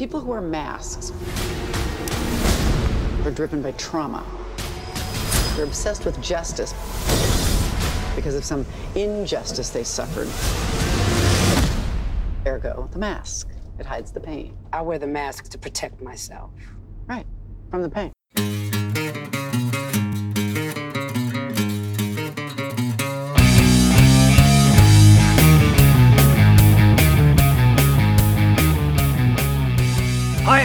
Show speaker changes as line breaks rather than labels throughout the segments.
People who wear masks are driven by trauma. They're obsessed with justice because of some injustice they suffered. Ergo, the mask. It hides the pain.
I wear the mask to protect myself.
Right, from the pain.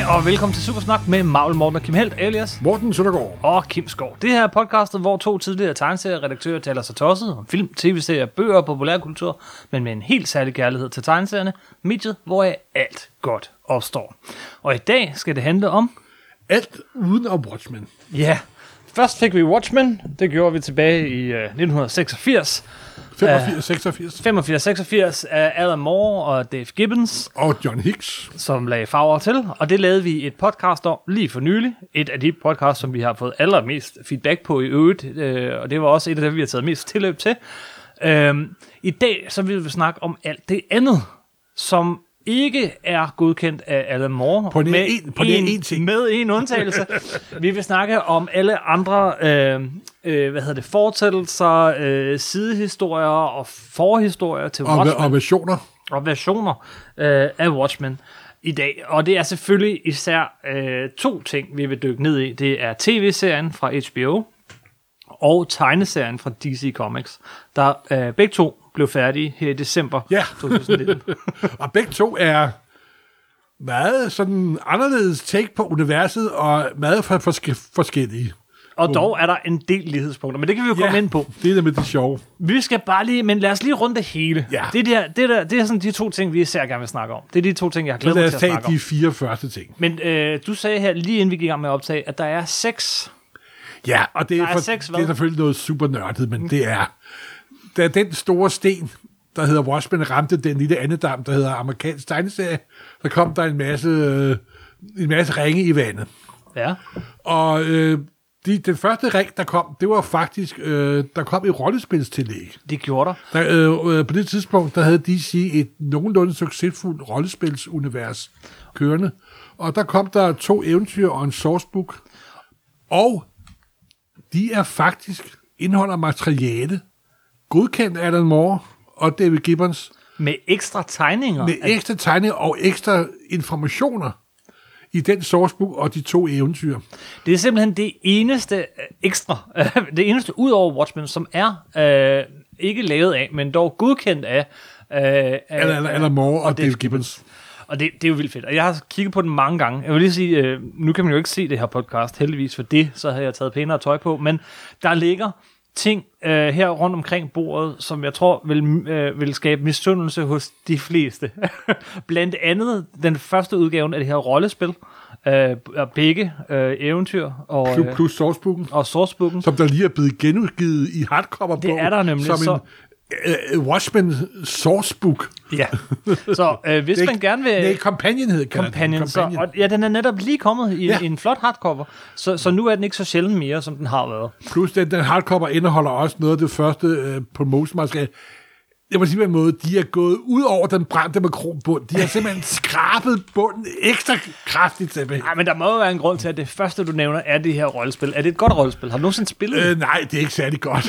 Hej og velkommen til Supersnak med Magle Morten og Kim Helt, alias
Morten Søndergaard.
og Kim Skov. Det her er podcastet, hvor to tidligere tegneserieredaktører taler sig tosset om film, tv-serier, bøger og populærkultur, men med en helt særlig kærlighed til tegneserierne, mediet, hvor alt godt opstår. Og i dag skal det handle om,
Alt uden om Watchmen.
ja, først fik vi Watchmen, det gjorde vi tilbage i uh, 1986,
85, 86.
85-86 af Alan Moore og Dave Gibbons,
Og John Hicks.
som lagde farver til, og det lavede vi et podcast om lige for nylig. Et af de podcasts, som vi har fået allermest feedback på i øvrigt, øh, og det var også et af dem, vi har taget mest tilløb til. Øhm, I dag så vil vi snakke om alt det andet, som ikke er godkendt af Alan Moore.
På nær en- på nær en ting.
Med en undtagelse. vi vil snakke om alle andre øh, øh, hvad hedder det, fortællelser, øh, sidehistorier og forhistorier til
Og,
Watchmen
og versioner.
og versioner øh, af Watchmen i dag. Og det er selvfølgelig især øh, to ting, vi vil dykke ned i. Det er tv-serien fra HBO og tegneserien fra DC Comics, der øh, begge to blev færdige her i december
Ja.
2019.
Og begge to er meget sådan anderledes take på universet, og meget for, for, forskellige.
og dog er der en del lighedspunkter, men det kan vi jo komme ind på.
det er nemlig det sjove.
Vi skal bare lige, men lad os lige runde det hele.
Ja.
Det, der, det, der, det er sådan de to ting, vi især gerne vil snakke om. Det er de to ting, jeg har glædet
lad
mig
os
til at
tage
snakke om.
de fire første ting.
Men øh, du sagde her, lige inden vi gik i gang med at optage, at der er seks
Ja, og det er,
er
for,
seks, hvad?
det er selvfølgelig noget super nørdet, men det er, da den store sten, der hedder Watchmen, ramte den lille andedam, der hedder amerikansk tegneserie, så kom der en masse, øh, en masse ringe i vandet.
Ja.
Og øh, de, den første ring, der kom, det var faktisk, øh, der kom et rollespilstillæg.
Det gjorde der.
Der, øh, øh, på det tidspunkt, der havde DC et nogenlunde succesfuldt rollespilsunivers kørende. Og der kom der to eventyr og en sourcebook. Og de er faktisk indeholder materiale, godkendt af Alan Moore og David Gibbons,
Med ekstra tegninger.
med ekstra tegninger og ekstra informationer i den sourcebook og de to eventyr.
Det er simpelthen det eneste øh, ekstra, det eneste ud over Watchmen, som er øh, ikke lavet af, men dog godkendt af, øh,
Alan, Alan Moore og, og
Dave
David Gibbons.
Og det, det er jo vildt fedt. Og jeg har kigget på den mange gange. Jeg vil lige sige, øh, nu kan man jo ikke se det her podcast, heldigvis for det, så havde jeg taget pænere tøj på. Men der ligger ting øh, her rundt omkring bordet, som jeg tror vil, øh, vil skabe misundelse hos de fleste. Blandt andet den første udgave af det her rollespil. Øh, og begge øh, eventyr og,
Plus,
øh,
plus sourcebooken.
og sourcebooken.
som der lige er blevet genudgivet i hardcover
Det er der nemlig,
Som
så-
en uh, Watchmen sourcebook.
Ja. Så øh, hvis
Det
man gerne vil...
Nej, Companion den.
Companion. Så, og, ja, den er netop lige kommet i, ja. I en flot hardcover, så, så nu er den ikke så sjældent mere, som den har været.
Plus den, den hardcover indeholder også noget af det første uh, promotion-materiale. Jeg må sige på en måde, de er gået ud over den brændte makronbund. De har simpelthen skrabet bunden ekstra kraftigt tilbage.
Nej, men der må jo være en grund til, at det første, du nævner, er det her rollespil. Er det et godt rollespil? Har du nogensinde spillet det?
Øh, nej, det er ikke særlig godt.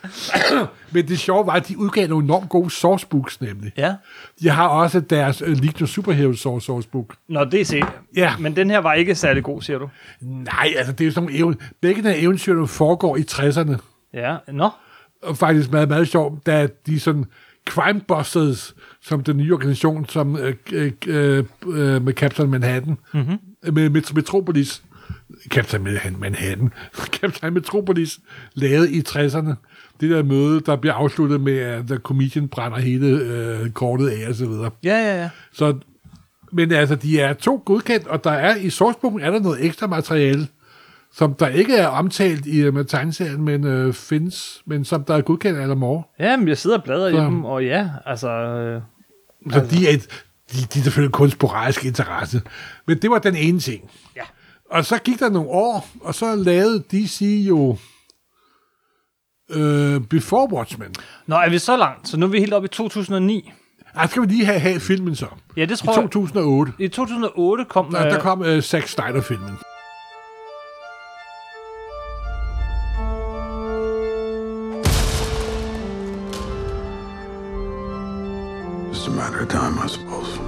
Men det sjove var, at de udgav nogle enormt gode sourcebooks, nemlig.
Ja.
De har også deres uh, Legion of Superheroes source- sourcebook.
Nå, det er set.
Ja.
Men den her var ikke særlig god, siger du?
Nej, altså det er jo sådan nogle even... Begge de eventyr, foregår i 60'erne.
Ja. Nå.
Og faktisk meget, meget sjovt, da de sådan Crime Busters, som den nye organisation, som øh, øh, øh, med Captain Manhattan, mm-hmm. med, med Metropolis, Captain Manhattan, Manhattan, Captain Metropolis, lavede i 60'erne. Det der møde, der bliver afsluttet med, at The Commission brænder hele øh, kortet af og så videre.
Ja, ja, ja.
Så, men altså, de er to godkendt, og der er i sourcebooken er der noget ekstra materiale, som der ikke er omtalt i uh, med tegneserien, men øh, findes, men som der er godkendt af.
Ja, men jeg sidder og bladrer i
Så-
dem, og ja, altså... Øh,
Så de er, et, de, de er selvfølgelig kun sporadisk interesse. Men det var den ene ting.
Ja.
Og så gik der nogle år, og så lavede DC jo øh, Before Watchmen.
Nå, er vi så langt? Så nu er vi helt oppe i 2009.
Ej, skal vi lige have, have filmen så.
Ja, det
I
tror jeg.
2008,
I 2008 kom...
der,
øh,
der kom uh, Zack Snyder-filmen.
Just a matter of time, I suppose.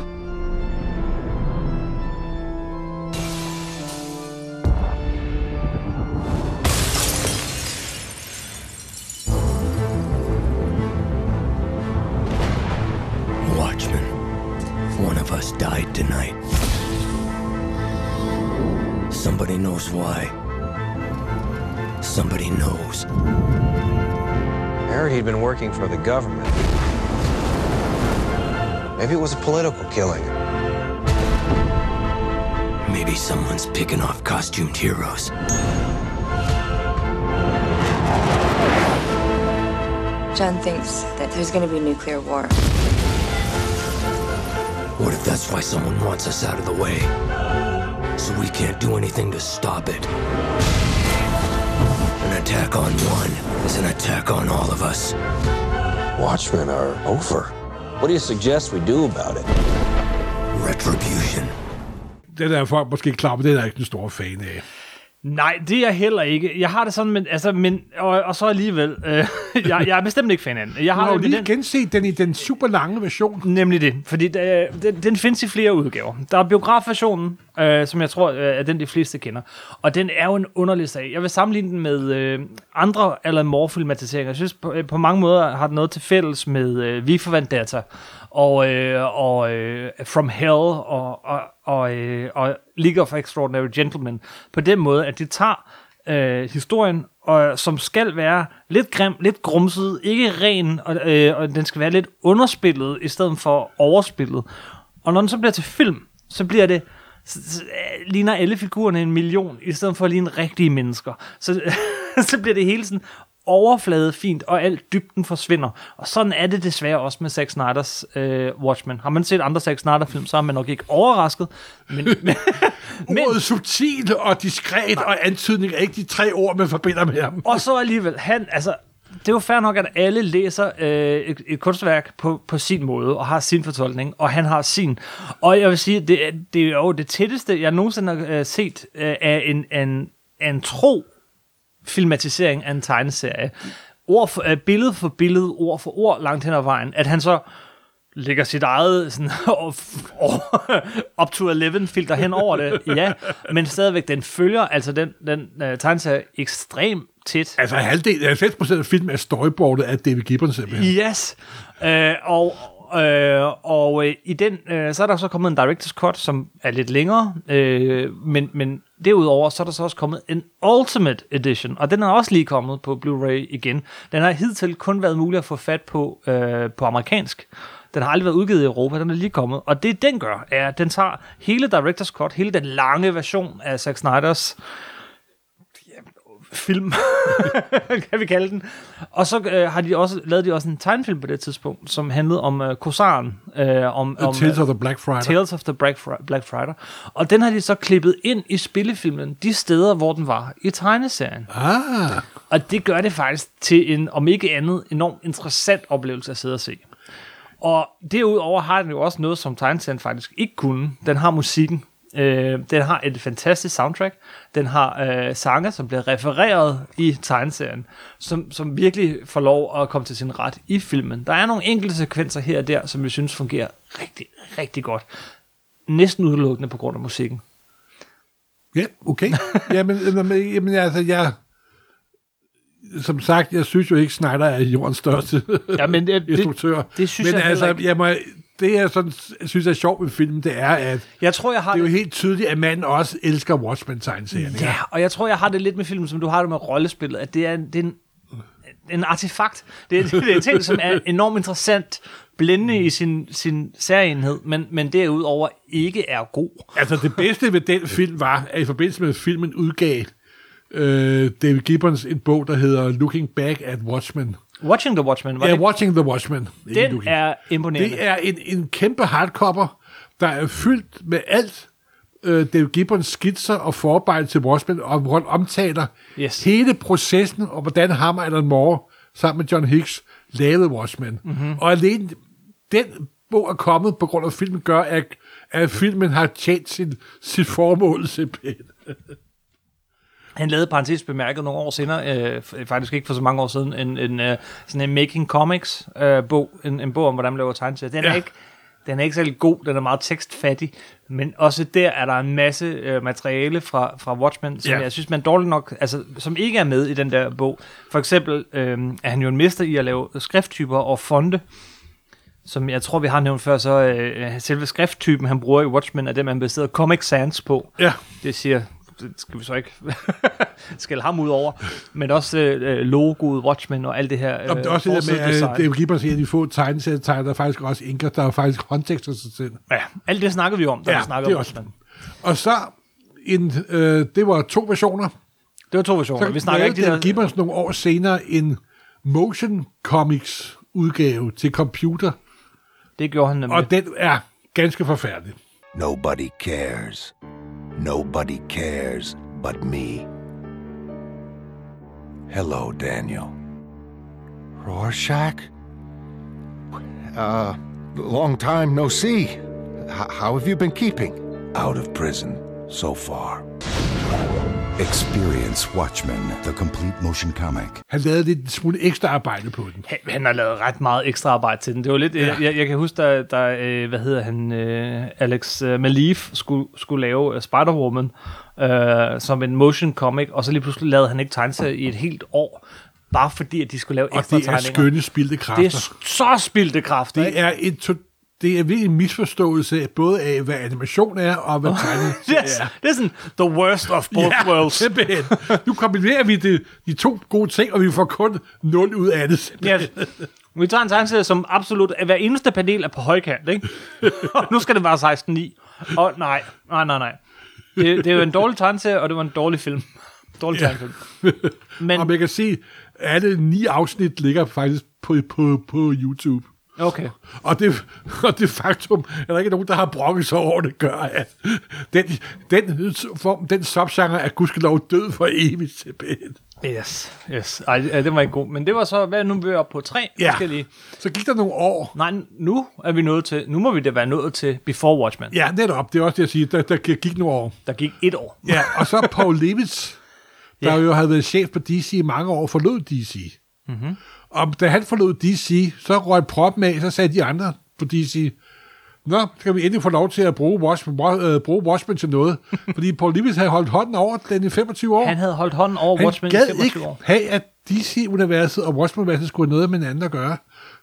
Watchman, one of us died tonight. Somebody knows why. Somebody knows.
I heard he'd been working for the government. Maybe it was a political killing.
Maybe someone's picking off costumed heroes.
John thinks that there's going to be a nuclear war.
What if that's why someone wants us out of the way? So we can't do anything to stop it. An attack on one is an attack on all of us.
Watchmen are over. What do you suggest we do about it?
Retribution.
Den er folk måske klar, men den er jeg ikke den store fan af.
Nej, det er jeg heller ikke. Jeg har det sådan, men, altså, men, og, og så alligevel. Øh, jeg, jeg er bestemt ikke fan af den. Jeg
Du
har
har jo lige
den,
genset den i den super lange version.
Nemlig det, fordi der, den, den findes i flere udgaver. Der er biografversionen, øh, som jeg tror øh, er den, de fleste kender. Og den er jo en underlig sag. Jeg vil sammenligne den med øh, andre Alan Moore-filmatiseringer. Jeg synes, på, øh, på mange måder har den noget til fælles med øh, Vi for Vendetta og, øh, og øh, From Hell og, og, og, øh, og League of Extraordinary Gentlemen. På den måde, at de tager øh, historien, og, som skal være lidt grim, lidt grumset, ikke ren, og, øh, og den skal være lidt underspillet, i stedet for overspillet. Og når den så bliver til film, så bliver det så, ligner alle figurerne en million, i stedet for at ligne rigtige mennesker. Så, så bliver det hele sådan overflade fint, og alt dybden forsvinder. Og sådan er det desværre også med Zack Snyders øh, Watchmen. Har man set andre Zack Snyder-film, så er man nok ikke overrasket. Men, men,
Ordet subtil og diskret og antydning er ikke de tre ord, man forbinder med ham.
og så alligevel, han, altså, det er jo fair nok, at alle læser øh, et, et kunstværk på, på sin måde, og har sin fortolkning, og han har sin. Og jeg vil sige, det, er- det er jo det tætteste, jeg nogensinde har øh, set øh, af en, en, en tro filmatisering af en tegneserie. Ord for, øh, billede for billede, ord for ord, langt hen ad vejen. At han så lægger sit eget sådan, up to 11 filter hen over det, ja, men stadigvæk, den følger altså den, den uh, tegneserie ekstremt tæt.
Altså halvdelen, 90 procent af filmen er storyboardet af David Gibbons simpelthen.
Yes. Øh, og øh, og øh, i den, øh, så er der så kommet en director's cut, som er lidt længere, øh, men, men derudover, så er der så også kommet en Ultimate Edition, og den er også lige kommet på Blu-ray igen. Den har hidtil kun været mulig at få fat på øh, på amerikansk. Den har aldrig været udgivet i Europa, den er lige kommet. Og det, den gør, er, at den tager hele Director's Cut, hele den lange version af Zack Snyders film, kan vi kalde den. Og så øh, har de også lavet de også en tegnefilm på det tidspunkt, som handlede om øh, Korsaren. Øh, om, om,
Tales of the Black Friday.
Tales of the Black, Fri- Black Friday. Og den har de så klippet ind i spillefilmen, de steder, hvor den var i tegneserien.
Ah,
Og det gør det faktisk til en, om ikke andet, enormt interessant oplevelse at sidde og se. Og derudover har den jo også noget, som tegneserien faktisk ikke kunne. Den har musikken. Øh, den har et fantastisk soundtrack. Den har øh, sange, som bliver refereret i tegneserien, som, som virkelig får lov at komme til sin ret i filmen. Der er nogle enkelte sekvenser her og der, som vi synes fungerer rigtig, rigtig godt. Næsten udelukkende på grund af musikken.
ja, okay. jamen, jamen, altså, jeg... Som sagt, jeg synes jo ikke, Snyder er jordens største
Ja, men det, det,
instruktør.
det synes
Men
jeg
altså,
ikke.
jeg må, det jeg sådan, synes er sjovt ved filmen, det er, at
jeg tror, jeg har
det er jo
det-
helt tydeligt, at manden også elsker Watchmen-tegneserien.
Ja, og jeg tror, jeg har det lidt med filmen, som du har det med rollespillet, at det er, det er en, en artefakt. Det er, det er en ting, som er enormt interessant, blændende i sin, sin særenhed, men, men derudover ikke er god.
Altså, det bedste ved den film var, at i forbindelse med filmen udgav øh, David Gibbons en bog, der hedder Looking Back at Watchmen.
Watching the Watchmen, var
Ja,
det,
Watching the Watchmen.
Den
Looking.
er imponerende.
Det er en, en kæmpe hardcover, der er fyldt med alt øh, David Gibbons skitser og forarbejde til Watchmen, og hvor han omtaler
Yes.
hele processen, og hvordan ham og Alan Moore sammen med John Hicks lavede Watchmen.
Mhm.
Mm-hmm. Og alene den bog er kommet på grund af, filmen gør, at, at filmen har tjent sin, sit formål simpelthen.
Han lavede parentes bemærket nogle år senere, øh, faktisk ikke for så mange år siden, en, en øh, sådan en Making Comics øh, bog, en, en bog om, hvordan man laver tegneserier. Den, ja. Er ikke, den er ikke særlig god, den er meget tekstfattig, men også der er der en masse øh, materiale fra, fra Watchmen, som
Ja.
jeg synes, man dårligt nok, altså, som ikke er med i den der bog. For eksempel øh, er han jo en mester i at lave skrifttyper og fonte, som jeg tror, vi har nævnt før, så øh, selve skrifttypen, han bruger i Watchmen, er det, man baserer Comic Sans på.
Ja.
Det siger, det skal vi så ikke skælde ham ud over, men også øh, logoet, Watchmen og alt det her. Øh,
det er også det der med, at det er bare sige, at de få tegneserietegner, der er faktisk også inker, der er faktisk håndtekst til sig selv.
Ja, alt det snakker vi om, da
Ja,
vi snakker
det er
om
også-
Watchmen.
Og så, en, øh, det var to versioner.
Det var to versioner.
Så
vi snakker ikke de
lavede
der...
Dan Gibbons nogle år senere en motion comics udgave til computer,
Det gjorde han nemlig.
og den er ganske forfærdelig.
Nobody cares. Nobody cares but me. Hello, Daniel.
Rorschach? Uh, long time no see. H- how have you been keeping?
Out of prison so far.
Experience Watchmen, the complete motion comic.
Han lavede lidt en smule ekstra arbejde på den.
Han, han har lavet ret meget ekstra arbejde til den. Det var lidt, ja. jeg, jeg kan huske, da, da øh, hvad hedder han, øh, Alex øh, Malif skulle, skulle lave Spider-Woman øh, som en motion comic, og så lige pludselig lavede han ikke tegneserie i et helt år, bare fordi, at de skulle lave
Og
ekstra
det er
tegninger.
skønne spildte kræfter.
Det er så spildte kræfter, ikke?
Det er, et, det er virkelig en misforståelse både af, hvad animation er, og hvad tegning
Yes,
er.
det er sådan the worst of both
Ja,
worlds.
simpelthen. Nu kombinerer vi det, de to gode ting, og vi får kun 0 ud af det. simpelthen.
Yes. Vi tager en tegneserie, som absolut hver eneste panel er på højkant, ikke? og nu skal det være 16-9. Og nej, nej, nej, nej. Det, det er jo en dårlig tegneserie, og det var en dårlig film. Dårlig ja. tegnefilm. Men,
Og man kan se, at alle ni afsnit ligger faktisk på, på, på YouTube.
Okay.
Og det, og det faktum, at der ikke er nogen, der har brokket sig over det, gør, at den, den, form, den subgenre er gudskelov død for evigt. simpelthen.
Yes, yes. Ej, det var ikke god. Men det var så, hvad nu er vi oppe på tre
Ja.
forskellige.
Så gik der nogle år.
Nej, nu er vi nået til, nu må vi da være nået til Before Watchmen.
Ja, netop. Det er også det, jeg siger. Der, der gik nogle år.
Der gik et år.
Ja, og så Paul Levitz, der
Ja.
jo havde været chef på DC i mange år, forlod DC. Mm-hmm. Og da han forlod DC, så røg proppen af, så sagde de andre på DC, Nå, så kan vi endelig få lov til at bruge Watchmen, øh, bruge Watchmen til noget. Fordi Paul Levitz havde holdt hånden over den i 25 år.
Han havde holdt hånden over
Han
Watchmen i
gad
25
ikke
år.
have, at DC-universet og Watchmen-universet skulle have noget med hinanden at gøre.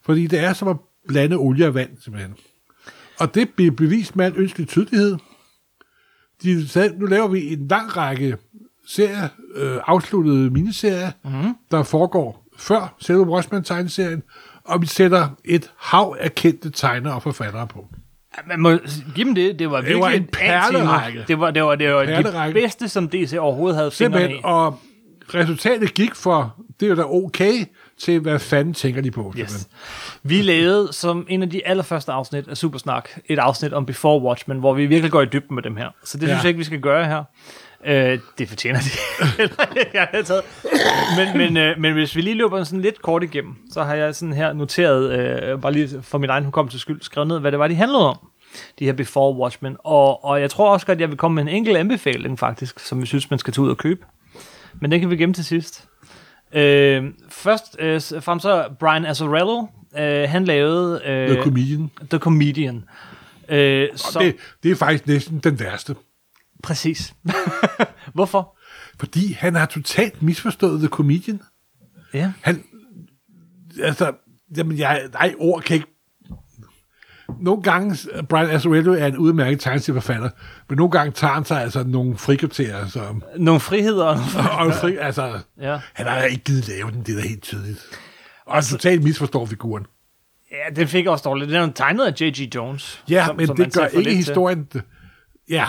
Fordi det er som at blande olie og vand, simpelthen. Og det blev bevist med en ønskelig tydelighed. De sagde, nu laver vi en lang række serier, øh, afsluttede miniserier, mm-hmm. der foregår før selve Watchmen-tegneserien, og vi sætter et hav af kendte tegnere og forfattere på.
Man må give dem det. Det var virkelig
var en perlerække.
Det var, det var, det var det bedste, som DC overhovedet havde fingrene i.
og resultatet gik for, det er da okay, til hvad fanden tænker de på.
Yes.
simpelthen.
Vi lavede som en af de allerførste afsnit af Supersnak et afsnit om Before Watchmen, hvor vi virkelig går i dybden med dem her. Så det. Ja. synes jeg ikke, vi skal gøre her. Øh, det fortjener de. jeg har taget. Men, men, øh, men hvis vi lige løber sådan lidt kort igennem, så har jeg sådan her noteret, øh, bare lige for min egen hukommelse skyld, skrevet ned, hvad det var, de handlede om. De her Before Watchmen. Og, og jeg tror også godt, at jeg vil komme med en enkelt anbefaling faktisk, som vi synes, man skal tage ud og købe. Men den kan vi gemme til sidst. Øh, først øh, frem så Brian Azzarello, øh, han lavede øh,
The Comedian.
The Comedian. Øh, så,
Det, det er faktisk næsten den værste.
Præcis. Hvorfor?
Fordi han har totalt misforstået The Comedian.
Ja.
Han, altså, jamen jeg, nej, ord kan ikke... Nogle gange, Brian Azzarello er en udmærket tegneserieforfatter, men nogle gange tager han sig altså nogle frikvarterer, som...
Nogle friheder. og
Og, fri, altså,
Ja.
han har ikke givet lave den, det er da helt tydeligt. Og han totalt misforstår figuren.
Ja, den fik også dårligt. Den er tegnet af J.G. Jones.
Ja,
som-
men
som
det gør ikke
lidt til.
historien... Ja,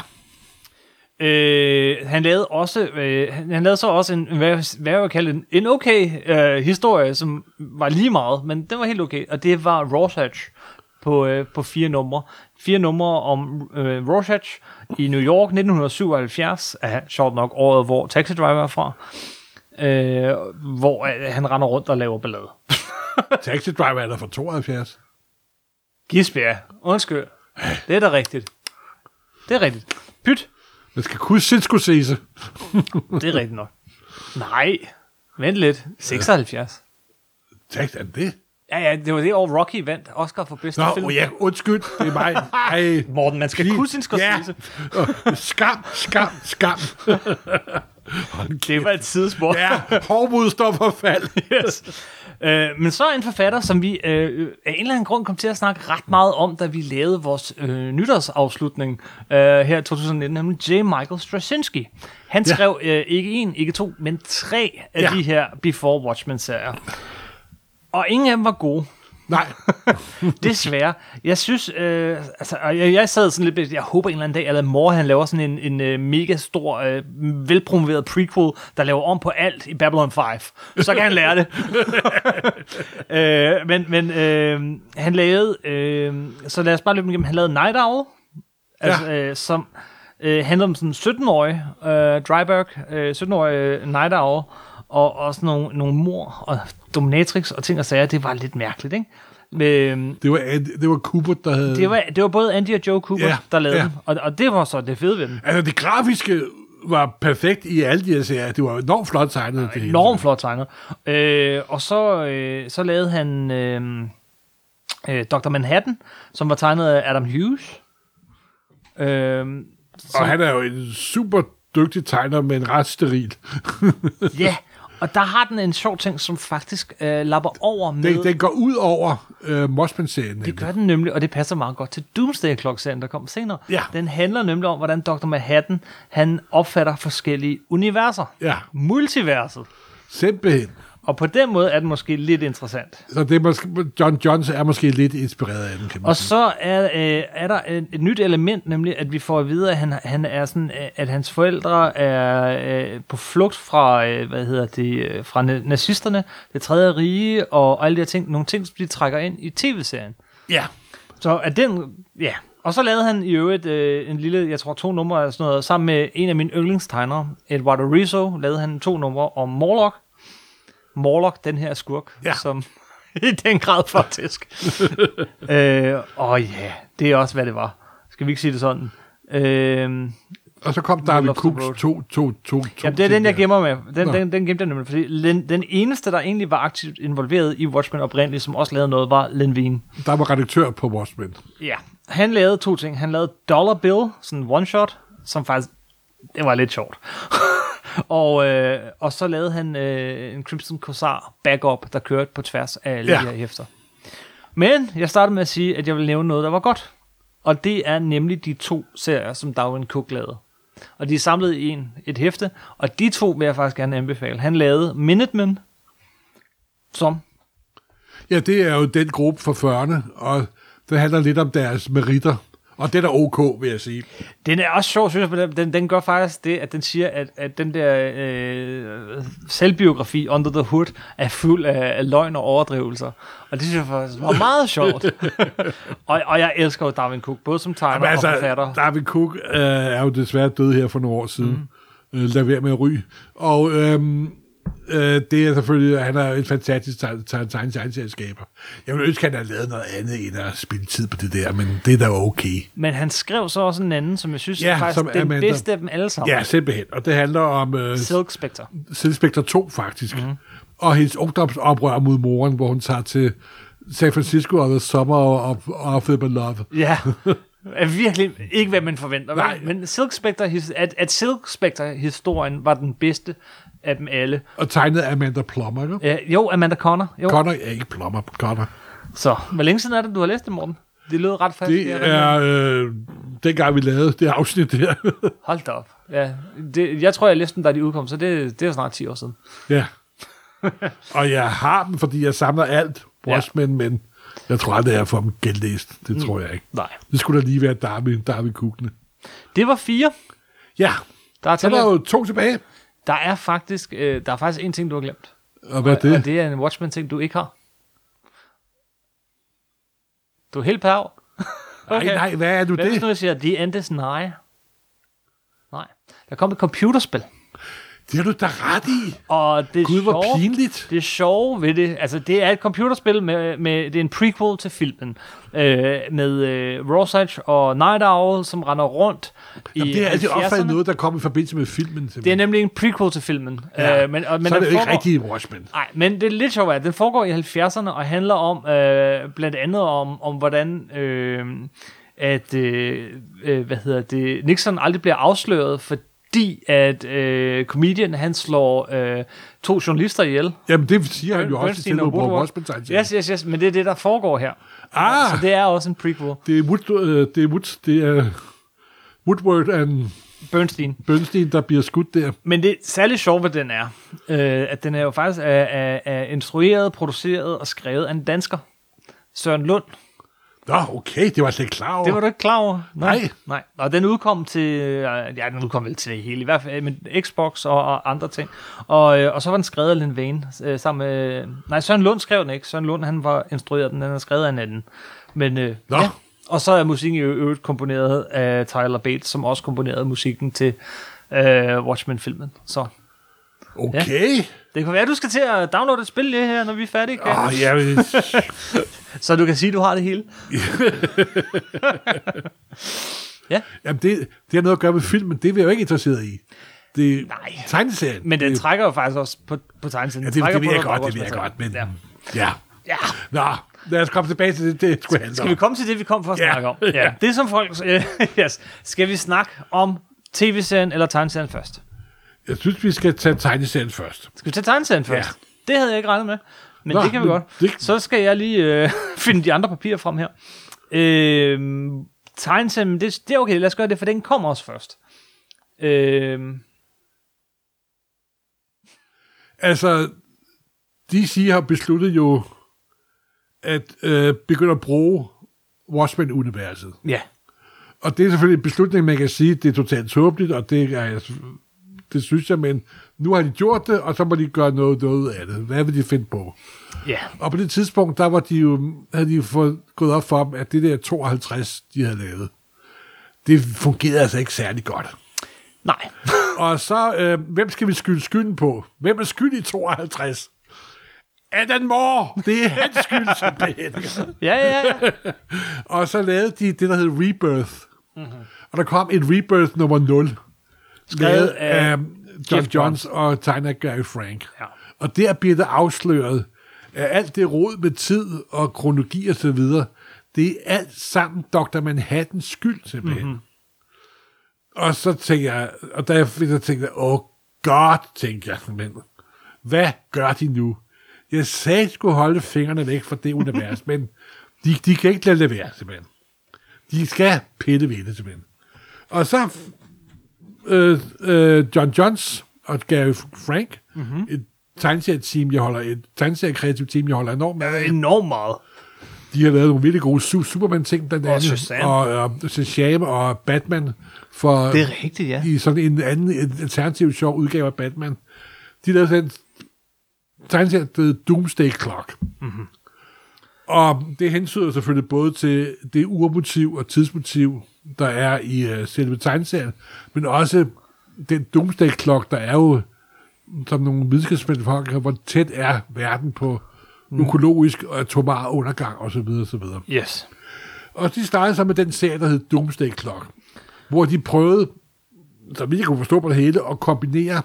Øh, han lavede også, øh, han lavede så også en, hvad, hvad jeg vil kalde en, en okay øh, historie, som var lige meget, men den var helt okay, og det var Rorschach på, øh, på fire numre. Fire numre om øh, Rorschach i New York 1977, er sjovt nok året, hvor Taxi Driver er fra, øh, hvor øh, han render rundt og laver ballade.
Taxi Driver er der fra 72.
Gisbjerg. Undskyld. Det er da rigtigt. Det er rigtigt. Pyt.
Man skal kunne se Scorsese.
Det er rigtigt nok. Nej. Vent lidt. 76.
Tak, er det det?
Ja, ja, det var det år Rocky vandt Oscar for bedste
Nå,
film.
oh, ja, undskyld, det er mig. Ej,
Morten, man skal kunne sin Scorsese.
Ja. Skam, skam, skam.
Det var et sidespor.
Ja, hårdmod står for fald.
yes. Øh, men så en forfatter, som vi øh, af en eller anden grund kom til at snakke ret meget om, da vi lavede vores øh, nytårsafslutning øh, her i 2019, nemlig J. Michael Straczynski. Han
Ja.
skrev øh, ikke en, ikke to, men tre af
Ja.
de her Before Watchmen-serier. Og ingen af dem var gode.
Nej,
Desværre. Jeg synes, øh, altså, jeg, jeg sad sådan lidt, jeg håber en eller anden dag, eller mor han laver sådan en, en øh, mega stor, øh, velpromoveret prequel, der laver om på alt i Babylon 5. Så kan han lære det. øh, men men øh, han lavede, øh, så lad os bare løbe igennem, han lavede Night Owl, altså, øh, som øh, handlede om sådan en 17-årig øh, Dryberg, øh, 17-årig øh, Night Owl, og også nogle, nogle mor og dominatrix og ting og sager, det var lidt mærkeligt, ikke? Men,
det var, det var Cooper, der havde...
det var, det var både Andy og Joe Cooper,
Ja,
ja, der lavede
ja.
ja. den. Og, og det var så det fede ved den.
Altså, det grafiske var perfekt i alle de her serier. Det var enormt flot tegnet. Det hele.
Enormt flot tegnet. Øh, og så, øh, så lavede han øh, øh, Dr. Manhattan, som var tegnet af Adam Hughes. Øh,
Og han er jo en super dygtig tegner, men ret steril.
ja, og der har den en sjov ting, som faktisk øh, lapper over med...
Den, den går ud over øh, Mossman-serien.
Det gør den nemlig, og det passer meget godt til Doomsday Clock-serien, der kom senere.
Ja.
Den handler nemlig om, hvordan Dr. Manhattan, han opfatter forskellige universer.
Ja,
Multiverset.
simpelthen.
Og på den måde er den måske lidt interessant.
Så det er måske, John Johns er måske lidt inspireret af den, kan man
Og
sige.
så er, øh, er der et, et nyt element, nemlig at vi får at vide, at han, han er sådan, at hans forældre er øh, på flugt fra, øh, hvad hedder det, øh, fra na- nazisterne, det tredje rige og alle de her ting, nogle ting, som de trækker ind i tv-serien.
Ja,
Så at den, ja. Og så lavede han i øvrigt øh, en lille, jeg tror to numre eller sådan noget, sammen med en af mine yndlingstegnere, Eduardo Rizzo, lavede han to numre om Morlock. Morlock, den her skurk,
Ja.
som i den grad faktisk. øh, og ja, det er også, hvad det var. Skal vi ikke sige det sådan? Øh,
og så kom
the
Cooks
Road.
to, to, to, to
ja, det er den, jeg gemmer med. Den,
Nå.
den, den gemte jeg nemlig, fordi den, den eneste, der egentlig var aktivt involveret i Watchmen oprindeligt, som også lavede noget, var Len Wein.
Der var redaktør på Watchmen.
Ja, han lavede to ting. Han lavede Dollar Bill, sådan en one-shot, som faktisk, det var lidt sjovt. og, øh, og så lavede han øh, en Crimson Corsair backup, der kørte på tværs af alle
Ja.
de her hæfter. Men jeg startede med at sige, at jeg vil nævne noget, der var godt. Og det er nemlig de to serier, som Darwin Cook lavede. Og de er samlet i en, et hæfte, og de to vil jeg faktisk gerne anbefale. Han lavede Minutemen, som
Ja, det er jo den gruppe for 40'erne, og det handler lidt om deres meritter. Og det er da ok, vil jeg sige.
Den er også sjov, synes jeg, den, den, gør faktisk det, at den siger, at, at den der øh, selvbiografi, Under the Hood, er fuld af, af løgn og overdrivelser. Og det synes jeg faktisk var meget sjovt. og, og jeg elsker jo Darwin Cook, både som tegner
Men altså,
og forfatter.
David Cook øh, er jo desværre død her for nogle år siden. Mm. Øh, lad være med at ryge. Og øhm, øh, det er selvfølgelig, han er en fantastisk tegneselskaber. Jeg vil ønske, at han havde lavet noget andet end at spille tid på det der, men det er da okay.
Men han skrev så også en anden, som jeg synes
Ja,
er faktisk
som
den
Amanda.
bedste af dem alle sammen.
Ja, simpelthen. Og det handler om øh,
Silk Spectre.
Silk Spectre 2, faktisk. Mm. Og hendes ungdomsoprør mod moren, hvor hun tager til San Francisco og The Summer of, of the Love.
Ja. Er virkelig ikke, hvad man forventer.
Nej.
Men Silk Spectre, at, at Silk Spectre-historien var den bedste af dem alle.
Og tegnet af Amanda Plummer, ikke?
Ja, jo, Amanda Connor. Jo.
Connor er ikke Plummer, Connor.
Så, hvor længe siden er det, du har læst det, Morten? Det lød ret fast.
Det er øh, dengang, vi lavede det afsnit der.
Hold da op. Ja, det, jeg tror, jeg læste den, da de udkom, så det, det er snart 10 år siden.
ja. Og jeg har dem, fordi jeg samler alt. Watchmen, ja. men jeg tror aldrig, jeg får dem genlæst. Det
Mm.
tror jeg ikke.
Nej.
Det skulle da lige være Darby, Darby Cookene.
Det var fire.
Ja,
Der er,
så er der jo to tilbage.
Der er faktisk, øh, der er faktisk en ting, du har glemt.
Og hvad er det?
Og det er en Watchmen-ting, du ikke har. Du er helt pæv.
Nej, nej, hvad er du
hvis
det?
nu jeg siger, The End is Nigh? Nej. Der kom et computerspil.
Det har du da ret i.
Og det
Gud, hvor
sjove-
pinligt.
Det sjove ved det, altså det er et computerspil med, med det er en prequel til filmen, øh, med øh, Rosage og Night Owl, som render rundt
Jamen, det er altid
70'erne.
opfattet noget, der kom i forbindelse med filmen.
Det er nemlig en prequel til filmen.
Ja,
Øh, men, og, men
så er det jo ikke
foregår-
rigtigt i Watchmen.
Nej, men det er lidt sjovt, at den foregår i 70'erne og handler om, øh, blandt andet om, om hvordan, øh, at, øh, øh, hvad hedder det, Nixon aldrig bliver afsløret, fordi at øh, comedian, han slår øh, to journalister ihjel.
Jamen, det siger han jo også
Bernstein
til
og
Woodward.
Woodward.
Watchmen tegneserien.
Yes, yes, yes, men det er det, der foregår her.
Ah!
Så det er også en prequel.
Det er, Wood, øh, det er, Wood, det er Woodward and
Bernstein.
Bernstein, der bliver skudt der.
Men det særligt sjovt ved den er, øh, at den er jo faktisk er, er, er instrueret, produceret og skrevet af en dansker. Søren Lund.
Nå, okay, det var jeg slet ikke klar over.
Det var du ikke klar over?
Nej.
Nej. Og den udkom til, øh, ja, den udkom vel til det hele, i hvert fald med Xbox og, og andre ting. Og, øh, og så var den skrevet af Lin Vane, øh, sammen med, nej, Søren Lund skrev den ikke. Søren Lund, han var instrueret den, den er skrevet af en anden. Men, øh,
Nå.
ja. Og så er musikken i øvrigt komponeret af Tyler Bates, som også komponerede musikken til øh, Watchmen-filmen. Så
Okay.
det kan være, at du skal til at downloade et spil det her, når vi er færdige. Kan?
Oh, jeg,
Så du kan sige, at du har det hele. ja.
jamen, det, det har noget at gøre med filmen. Det er vi jo ikke interesseret i. Det
Nej.
tegneserien.
Men den
det,
trækker jo faktisk også på, på tegnesiden.
ja, det, det, ved
på
jeg godt, det ved jeg godt, men
Ja.
ja.
ja.
Nå, lad os komme tilbage til det, det skulle handle
Skal vi
om.
komme til det, vi kom for at
Ja.
snakke om? Ja. Det som folk... yes. Skal vi snakke om tv-serien eller tegneserien først?
Jeg synes, vi skal tage tegneserien først.
Skal vi tage tegneserien først? Det havde jeg ikke regnet med. Men
Nå,
det kan vi godt.
det-
Så skal jeg lige øh, finde de andre papirer frem her. Øh, tegneserien, det, det er okay, lad os gøre det, for den kommer også først. Øh,
Altså, DC har besluttet jo at øh, begynde at bruge Watchmen-universet.
ja.
Og det er selvfølgelig en beslutning, man kan sige, det er totalt tåbeligt, og det, er, jeg- det synes jeg, men nu har de gjort det, og så må de gøre noget, noget af det. Hvad vil de finde på?
Ja.
Og på det tidspunkt, der var de jo, havde de jo fået, gået op for dem, at det der 52, de havde lavet, det fungerede altså ikke særlig godt.
Nej.
Og så, øh, hvem skal vi skylde skylden på? Hvem er skyld i 52? Adam Moore! Det er hans skyld, simpelthen.
Ja, ja, ja.
Og så lavede de det, der hed Rebirth. Mm-hmm. Og der kom en Rebirth nummer 0. Skrevet
af
af John
Jeff
Johns og tegner Gary Frank.
Ja.
Og der bliver det afsløret, at alt det råd med tid og kronologi og så videre, det er alt sammen Dr. Manhattans skyld, simpelthen. Mm-hmm. Og så tænker jeg, og da jeg, jeg tænkte, åh god, tænkte jeg, men hvad gør de nu? Jeg sagde, at jeg skulle holde fingrene væk fra det univers, men de, de kan ikke lade det være, simpelthen. De skal pille ved det, simpelthen. Og så øh, øh, John Johns og Gary Frank, mm-hmm. et tegneserieteam, jeg holder, et tegneseriekreativt team, jeg holder enormt meget.
Enormt meget.
De har lavet nogle virkelig gode Su- Superman-ting, blandt
Og
andet.
Shazam.
Og, og Shazam og Batman. For,
Det er rigtigt, ja.
I sådan en anden en alternativ sjov udgave af Batman. De lavede sådan tegneserie, der hedder Doomsday Clock. Mm-hmm. Og det hensyder selvfølgelig både til det urmotiv og tidsmotiv, der er i uh, selve tegneserien, men også den Doomsday Clock, der er jo, som nogle videnskabsmænd folk, hvor tæt er verden på mm. økologisk og atomar undergang osv. osv.
Yes.
Og de startede så med den serie, der hed Doomsday Clock, hvor de prøvede, så jeg kunne forstå på det hele, at kombinere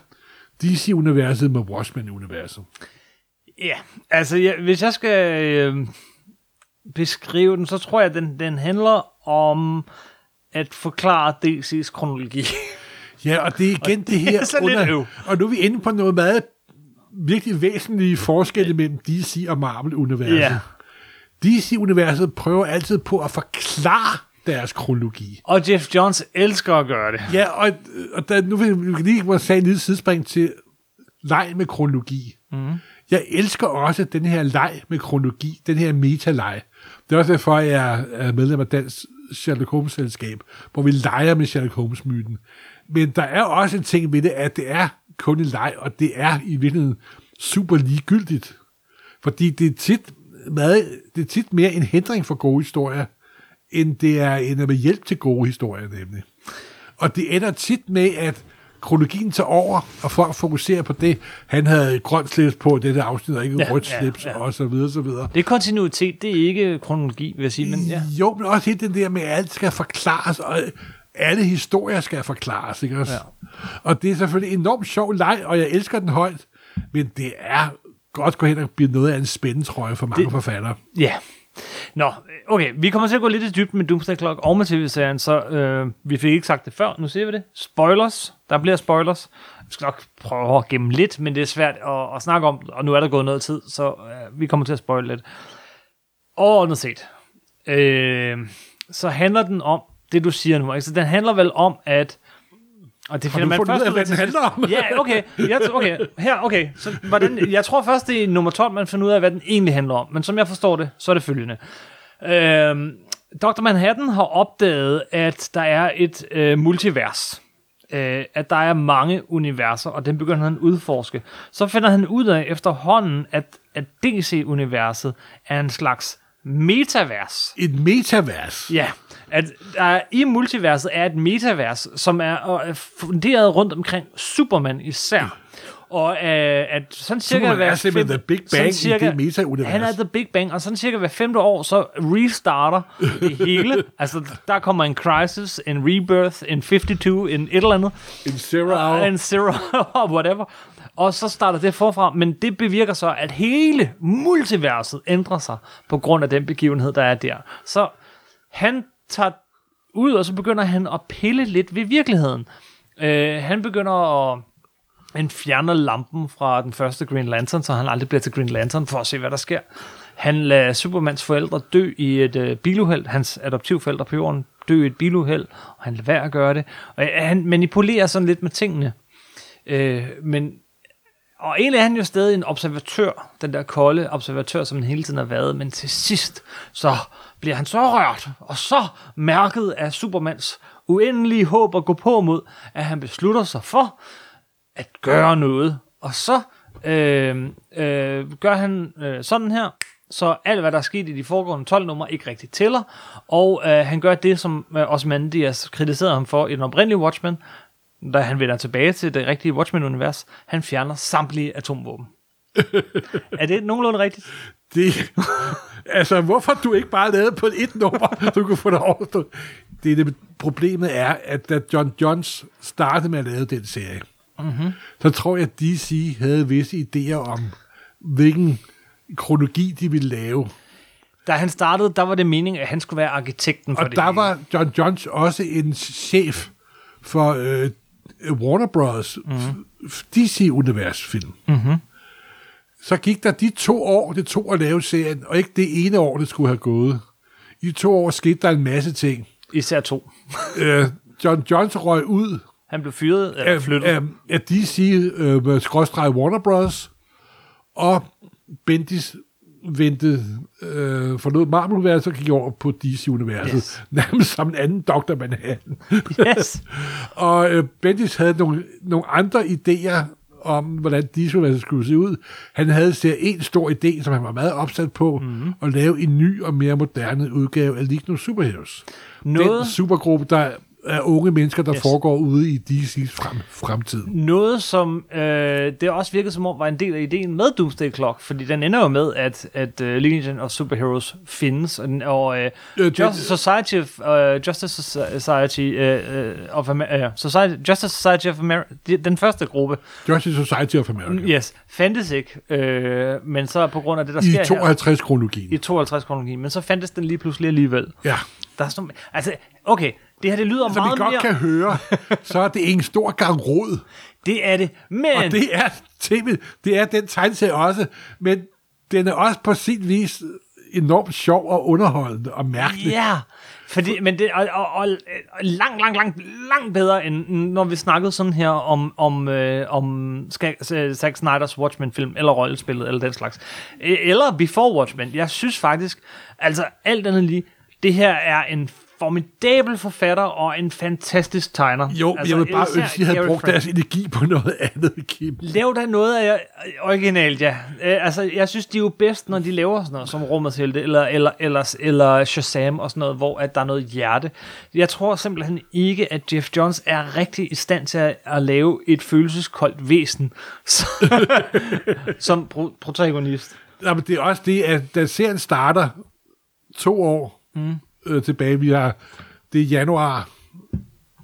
DC-universet med Watchmen-universet.
Ja, altså ja, hvis jeg skal øh, beskrive den, så tror jeg, at den, den handler om at forklare DC's kronologi.
Ja, og det er igen det
det
her
er lidt øv.
Og nu er vi inde på noget meget virkelig væsentlige forskelle mellem DC og Marvel-universet.
Ja.
DC-universet prøver altid på at forklare deres kronologi.
Og Jeff Johns elsker at gøre det.
Ja, og, og der, nu vil vi lige må sige en lille sidespring til leg med kronologi. Mm. Jeg elsker også den her leg med kronologi, den her meta-leg. Det er også derfor, jeg er medlem af Dansk Sherlock Holmes-selskab, hvor vi leger med Sherlock Holmes-myten. Men der er også en ting ved det, at det er kun en leg, og det er i virkeligheden super ligegyldigt. Fordi det er tit, meget, det er tit mere en hindring for gode historier, end det er en med hjælp til gode historier, nemlig. Og det ender tit med, at kronologien til over, og folk fokuserer på det. Han havde grønt slips på det der afsnit, og ikke
Ja,
rødt
ja,
slips,
ja.
og så videre, så videre.
Det er kontinuitet, det er ikke kronologi, vil jeg sige, men ja.
Jo, men også helt den der med, at alt skal forklares, og alle historier skal forklares, ikke også?
Ja.
Og det er selvfølgelig en enormt sjov leg, og jeg elsker den højt, men det er godt gå hen og blive noget af en spændetrøje for mange. Det- forfattere.
Ja. Nå, okay, vi kommer til at gå lidt i dybden med Doomsday Clock og med tv-serien, så øh, vi fik ikke sagt det før, nu ser vi det. Spoilers, der bliver spoilers. Vi skal nok prøve at gemme lidt, men det er svært at, at snakke om, og nu er der gået noget tid, så øh, vi kommer til at spoile lidt. Overordnet set, øh, så handler den om, det du siger nu, ikke? Så den handler vel om, at og det finder man
fundet ud
først
af, hvad den handler om?
Ja, okay. Jeg, okay. Her, okay. Så, hvordan, jeg tror først, det er nummer 12, man finder ud af, hvad den egentlig handler om. Men som jeg forstår det, så er det følgende. Øhm, Dr. Manhattan har opdaget, at der er et øh, multivers. Øh, at der er mange universer, og den begynder han at udforske. Så finder han ud af efterhånden, at, at DC-universet er en slags metavers.
Et metavers.
Ja, at der i multiverset er et metavers, som er funderet rundt omkring Superman især. Og øh, at sådan cirka
Superman
hver
er simpelthen
fem-
The Big Bang i det meta-univers.
Han er The Big Bang, og sådan cirka hver femte år, så restarter det hele. altså, der kommer en Crisis, en Rebirth, en 52, en et eller andet.
En zero
En Zero, whatever. Og så starter det forfra, men det bevirker så, at hele multiverset ændrer sig på grund af den begivenhed, der er der. Så han tager ud, og så begynder han at pille lidt ved virkeligheden. Øh, han begynder at han fjerner lampen fra den første Green Lantern, så han aldrig bliver til Green Lantern for at se, hvad der sker. Han lader Supermans forældre dø i et øh, biluheld, hans adoptivforældre på jorden dø i et biluheld, og han lader være at gøre det. Og øh, han manipulerer sådan lidt med tingene. Øh, men og egentlig er han jo stadig en observatør, den der kolde observatør, som han hele tiden har været, men til sidst, så bliver han så rørt, og så mærket af Supermans uendelige håb at gå på mod, at han beslutter sig for at gøre noget. Og så øh, øh, gør han øh, sådan her, så alt, hvad der er sket i de foregående 12 numre, ikke rigtig tæller, og øh, han gør det, som øh, Osmandias kritiserede ham for i den oprindelige Watchmen, da han vender tilbage til det rigtige Watchmen-univers, han fjerner samtlige atomvåben. er det nogenlunde rigtigt?
Det, altså, hvorfor du ikke bare lavet på et nummer, du kunne få det overstået? Det, det, problemet er, at da John Johns startede med at lave den serie,
Mhm.
så tror jeg, at DC havde visse idéer om, hvilken kronologi de ville lave.
Da han startede, der var det meningen, at han skulle være arkitekten for
Og
det
der
hele.
var John Johns også en chef for øh, Warner Bros. Mm-hmm. DC-univers-film.
Mhm.
Så gik der de to år, det tog at lave serien, og ikke det ene år, det skulle have gået. I to år skete der en masse ting.
Især to.
Øh, John Johns røg ud
Han blev fyret eller flyttet.
af, af DC øh, med skråstreg Warner Bros. Og Bendis vendte øh, forlod Marvel-universet og gik over på DC-universet.
Yes.
Nærmest som en anden Dr. Manhattan.
Yes.
og øh, Bendis havde nogle, nogle andre idéer om, hvordan DC-universet skulle se ud. Han havde ser en stor idé, som han var meget opsat på,
Mhm.
mm-hmm. at lave en ny og mere moderne udgave af of Superheroes.
Noget-
Den supergruppe, der er unge mennesker, der
Yes.
foregår ude i DC's frem, fremtid.
Noget, som øh, det også virkede som om var en del af ideen med Doomsday Clock, fordi den ender jo med, at, at uh, Legion of Superheroes findes, og, og øh,
Øh, det-
Just Society of, uh, Justice Society uh, of America, uh, Society, Justice Society of America, den første gruppe,
Justice Society of America.
yes, fandtes ikke, øh, men så på grund af det, der
I
sker her,
52-kronologien.
i 52 kronologi, men så fandtes den lige pludselig alligevel.
Ja.
Der er sådan, altså, okay, det her det lyder
Som I
meget
godt
mere...
kan høre, så er det en stor gang rod.
Det er det, men...
Og det er tv, det er den tegneserie også, men den er også på sin vis enormt sjov og underholdende og mærkelig.
Ja, fordi, men det og, og, og, langt, langt, langt, langt bedre, end når vi snakkede sådan her om, om, øh, om Zack Snyders Watchmen-film, eller rollespillet, eller den slags. Øh, Eller Before Watchmen. Jeg synes faktisk, altså alt andet lige, det her er en formidabel forfatter og en fantastisk tegner.
Jo, altså, jeg vil bare ønske, at de havde
Gary
brugt
Frank.
deres energi på noget andet, Kim.
Lav da noget af originalt, ja. Øh, altså, jeg synes, de er jo bedst, når de laver sådan noget, som Rummets Helte, eller, eller, eller, eller Shazam og sådan noget, hvor at der er noget hjerte. Jeg tror simpelthen ikke, at Jeff Johns er rigtig i stand til at, at lave et følelseskoldt væsen som pro- protagonist.
Ja, men det er også det, at da serien starter to år mm. Øh, tilbage, vi har, det er januar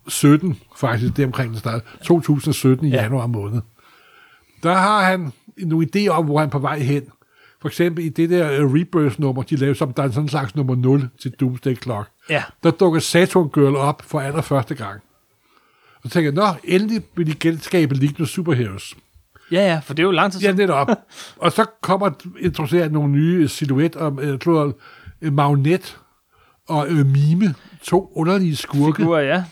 17, faktisk, det er omkring den starter, 2017 i
Ja.
januar måned. Der har han nogle idéer om, hvor han er på vej hen. For eksempel i det der uh, Rebirth-nummer, de lavede, som der er sådan en slags nummer 0 til Doomsday Clock.
Ja.
Der dukker Saturn Girl op for allerførste gang. Og så tænker jeg, nå, endelig vil de genskabe lignende superheroes.
Ja, ja, for det er jo lang tid
Ja,
siden.
netop. og så kommer introducerer nogle nye silhuet om øh, tror, øh, Magnet og øh, Mime, to underlige skurke,
Figurer, ja.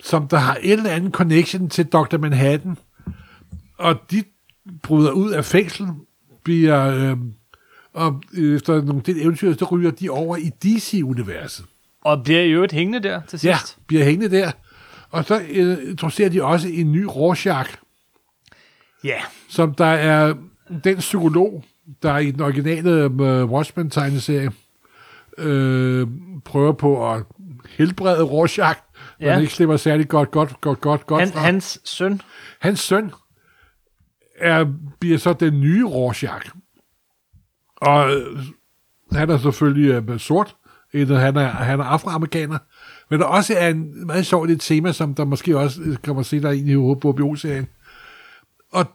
som der har en eller anden connection til Dr. Manhattan. Og de bryder ud af fængsel, bliver, øh, og efter nogle del eventyr, så ryger de over i DC-universet.
Og bliver jo et hængende der til sidst.
Ja, bliver hængende der. Og så øh, introducerer de også en ny Rorschach,
Ja.
som der er den psykolog, der i den originale uh, Watchmen-tegneserie øh, prøver på at helbrede Rorschach, ja. Han ikke slipper særlig godt, godt, godt, godt, godt
Han,
fra.
hans søn.
Hans søn er, bliver så den nye Rorschach. Og øh, han er selvfølgelig øh, sort, eller han er, han er afroamerikaner. Men der også er en meget sjovt et tema, som der måske også øh, kommer senere ind i HBO-serien. Og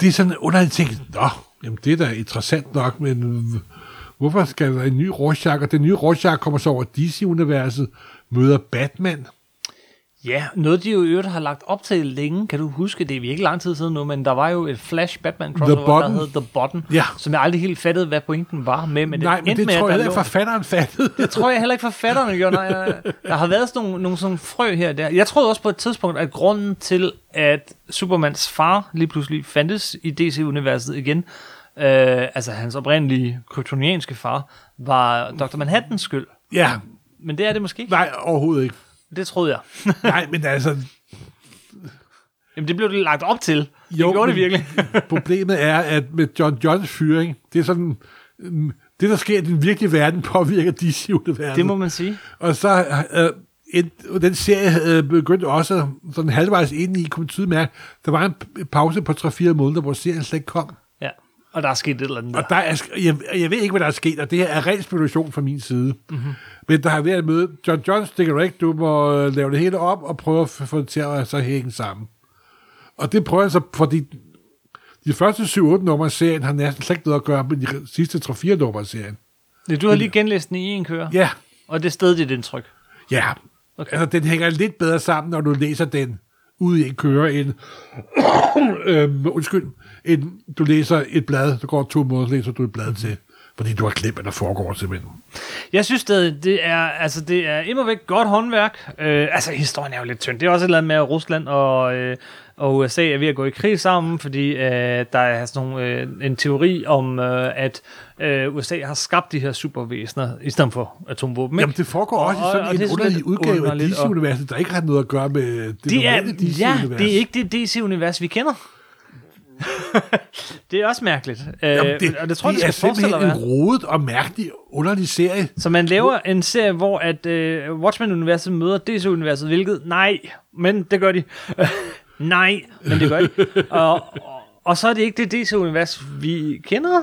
det er sådan en underlig ting. Nå, jamen det er da interessant nok, men hvorfor skal der en ny Rorschach? Og den nye Rorschach kommer så over DC-universet, møder Batman.
Ja, noget de jo i øvrigt har lagt op til længe, kan du huske, det er virkelig lang tid siden nu, men der var jo et Flash Batman crossover, der hed The Button,
Ja.
som jeg aldrig helt fattede, hvad pointen var med, men
Nej,
det
men det
med,
tror jeg heller ikke, forfatteren fattede.
Det tror jeg heller ikke forfatterne gjorde. Nej, nej. Der har været sådan nogle, nogle sådan frø her der. Jeg troede også på et tidspunkt, at grunden til, at Supermans far lige pludselig fandtes i DC-universet igen, øh, altså hans oprindelige kryptonianske far, var Dr. Manhattans skyld.
Ja,
Men det er det måske ikke.
nej, overhovedet ikke.
Det troede jeg.
Nej, men altså,
Jamen, det blev det lagt op til. Det
Jo,
gjorde det virkelig.
problemet er, at med John Johns fyring, det er sådan, det der sker i den virkelige verden, påvirker DC-universet.
det må man sige.
Og så øh, en, den serie øh, begyndte også sådan halvvejs ind i, kunne tydeligt mærke, der var en pause på 3-4 måneder, hvor serien slet ikke kom.
Og der er sket et eller andet
Og
der.
er, jeg, jeg ved ikke, hvad der er sket, og det her er ren spekulation fra min side.
Mhm.
Mm-hmm. Men der har været et møde. John John ikke, du må øh, lave det hele op og prøve at få det til at så hænge sammen. Og det prøver jeg så, fordi de første 7-8 numre af serien har næsten slet ikke noget at gøre med de sidste 3-4 numre af serien.
Ja, Du har lige genlæst den i en køre.
Ja,
Og det er stadig dit indtryk.
ja. Okay. Altså, den hænger lidt bedre sammen, når du læser den ude i en køre, end, øhm, undskyld, end du læser et blad, der går to måneder, så læser du et blad til, fordi du har glemt, hvad der foregår simpelthen.
Jeg synes stadig, det er, altså, det er immer væk godt håndværk. Øh, altså, historien er jo lidt tynd. Det er også et eller andet med, at Rusland og, øh, og USA er ved at gå i krig sammen, fordi øh, der er sådan nogle, øh, en teori om, øh, at øh, USA har skabt de her supervæsener, i stedet for atomvåben. ikke?
Jamen, det foregår også i
Og-
sådan
og det er
en underlig udgave af
underligt, og-
DC-universet, der ikke har noget at gøre med det,
det
normale DC-univers.
ja, det er ikke det DC-univers, vi kender. Det er også mærkeligt. Øh,
Jamen, det,
og det tror jeg,
det er
det forestille
simpelthen en rodet og mærkelig, underlig serie.
Så man laver en serie, hvor at øh, Watchmen-universet møder DC-universet, hvilket, nej, men det gør de. nej, men det gør de. og, og, og så er det ikke det DC-univers, vi kender.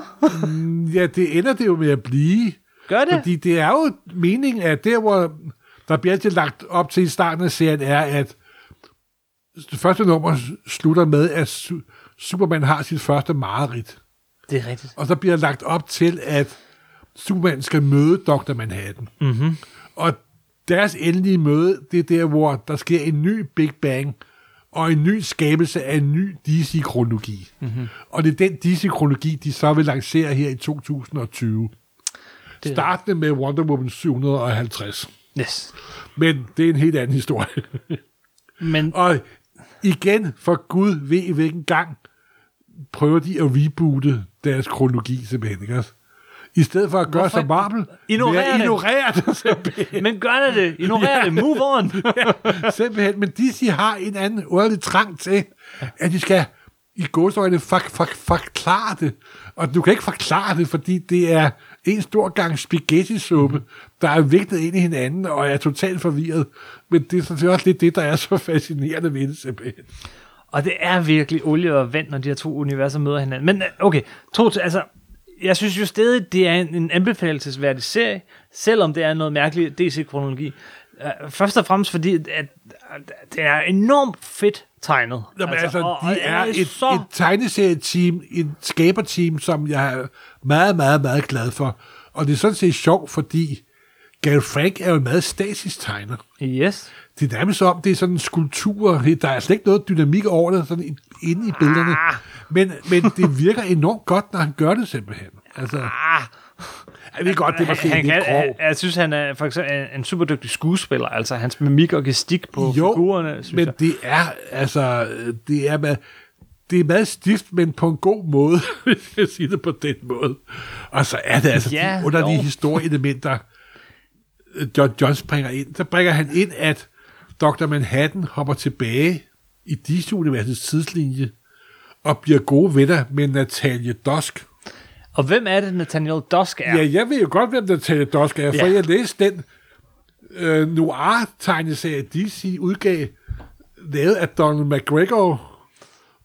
Ja, det ender det jo med at blive.
Gør det?
Fordi det er jo meningen, at der, hvor der bliver altid lagt op til i starten af serien, er, at det første nummer slutter med, at Superman har sit første mareridt.
Det er rigtigt.
Og så bliver der lagt op til, at Superman skal møde Dr. Manhattan. Mm-hmm. Og deres endelige møde, det er der, hvor der sker en ny Big Bang, og en ny skabelse af en ny DC-kronologi. Mm-hmm. Og det er den DC-kronologi, de så vil lancere her i 2020.
Det
Startende med Wonder Woman 750.
Yes.
Men det er en helt anden historie.
Men
og igen, for Gud ved hvilken gang, prøver de at reboote deres kronologi simpelthen, ikke også? I stedet for at gøre
Hvorfor-
som Marvel,
Ignorer det.
ignorere det simpelthen.
Men gør det det. Ignorer det. Move on.
simpelthen. Men DC har en anden underlig trang til, at de skal i godsøjne for, for, forklare det. Og du kan ikke forklare det, fordi det er en stor gang spaghetti-suppe, der er viklet ind i hinanden og er totalt forvirret. Men det er sådan set også lidt det, der er så fascinerende ved det simpelthen.
Og det er virkelig olie og vand, når de her to universer møder hinanden. Men øh, okay, to, altså, jeg synes jo stadig, det er en, en anbefalelsesværdig serie, selvom det er noget mærkeligt DC-kronologi. Uh, først og fremmest fordi, at, det er enormt fedt tegnet.
Jamen, altså, altså
og- og
de er et,
så...
et tegneserieteam, et skaberteam, som jeg er meget, meget, meget glad for. Og det er sådan set sjovt, fordi Gary Frank er jo en meget statisk tegner.
Yes.
Det er nærmest som, det er sådan en skulptur. Der er slet ikke noget dynamik over det, sådan inde i billederne.
Ah.
Men, men det virker enormt godt, når han gør det simpelthen. Altså,
Ah,
jeg ved godt, det var
han, han jeg, jeg synes, han er for eksempel en, en super dygtig skuespiller. Altså, hans mimik og gestik på
Jo,
figurerne, synes
men
jeg.
det er, altså, det er, med, det er meget stift, men på en god måde, hvis jeg siger det på den måde. Og så er det altså
Ja,
de underlige
jo.
historieelementer, John Jones bringer ind. Så bringer han ind, at Dr. Manhattan hopper tilbage i DC-universets tidslinje og bliver gode venner med Natalie Dusk.
Og hvem er det, Nathaniel Dusk er?
Ja, jeg ved jo godt, hvem Natalie Dusk er, for
Ja.
jeg læste den øh, noir-tegneserie, DC udgav, lavet af Donald McGregor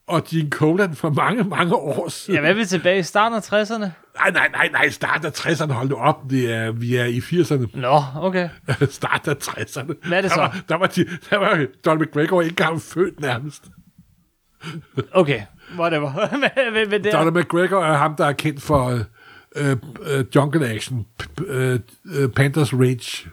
og Gene Colan for mange, mange år siden.
Ja, hvad er vi tilbage i starten af 60'erne?
Nej, nej, nej, nej, start af 60'erne, hold nu op, det er, vi er i 80'erne.
Nå, okay.
start af 60'erne.
Hvad er det
der
så?
Var, der, var de, der var Donald McGregor ikke engang født nærmest.
Okay, whatever. Hvad- hvad det?
Donald McGregor er ham, der er kendt for øh, øh, Jungle Action, øh, øh, Panthers Rage.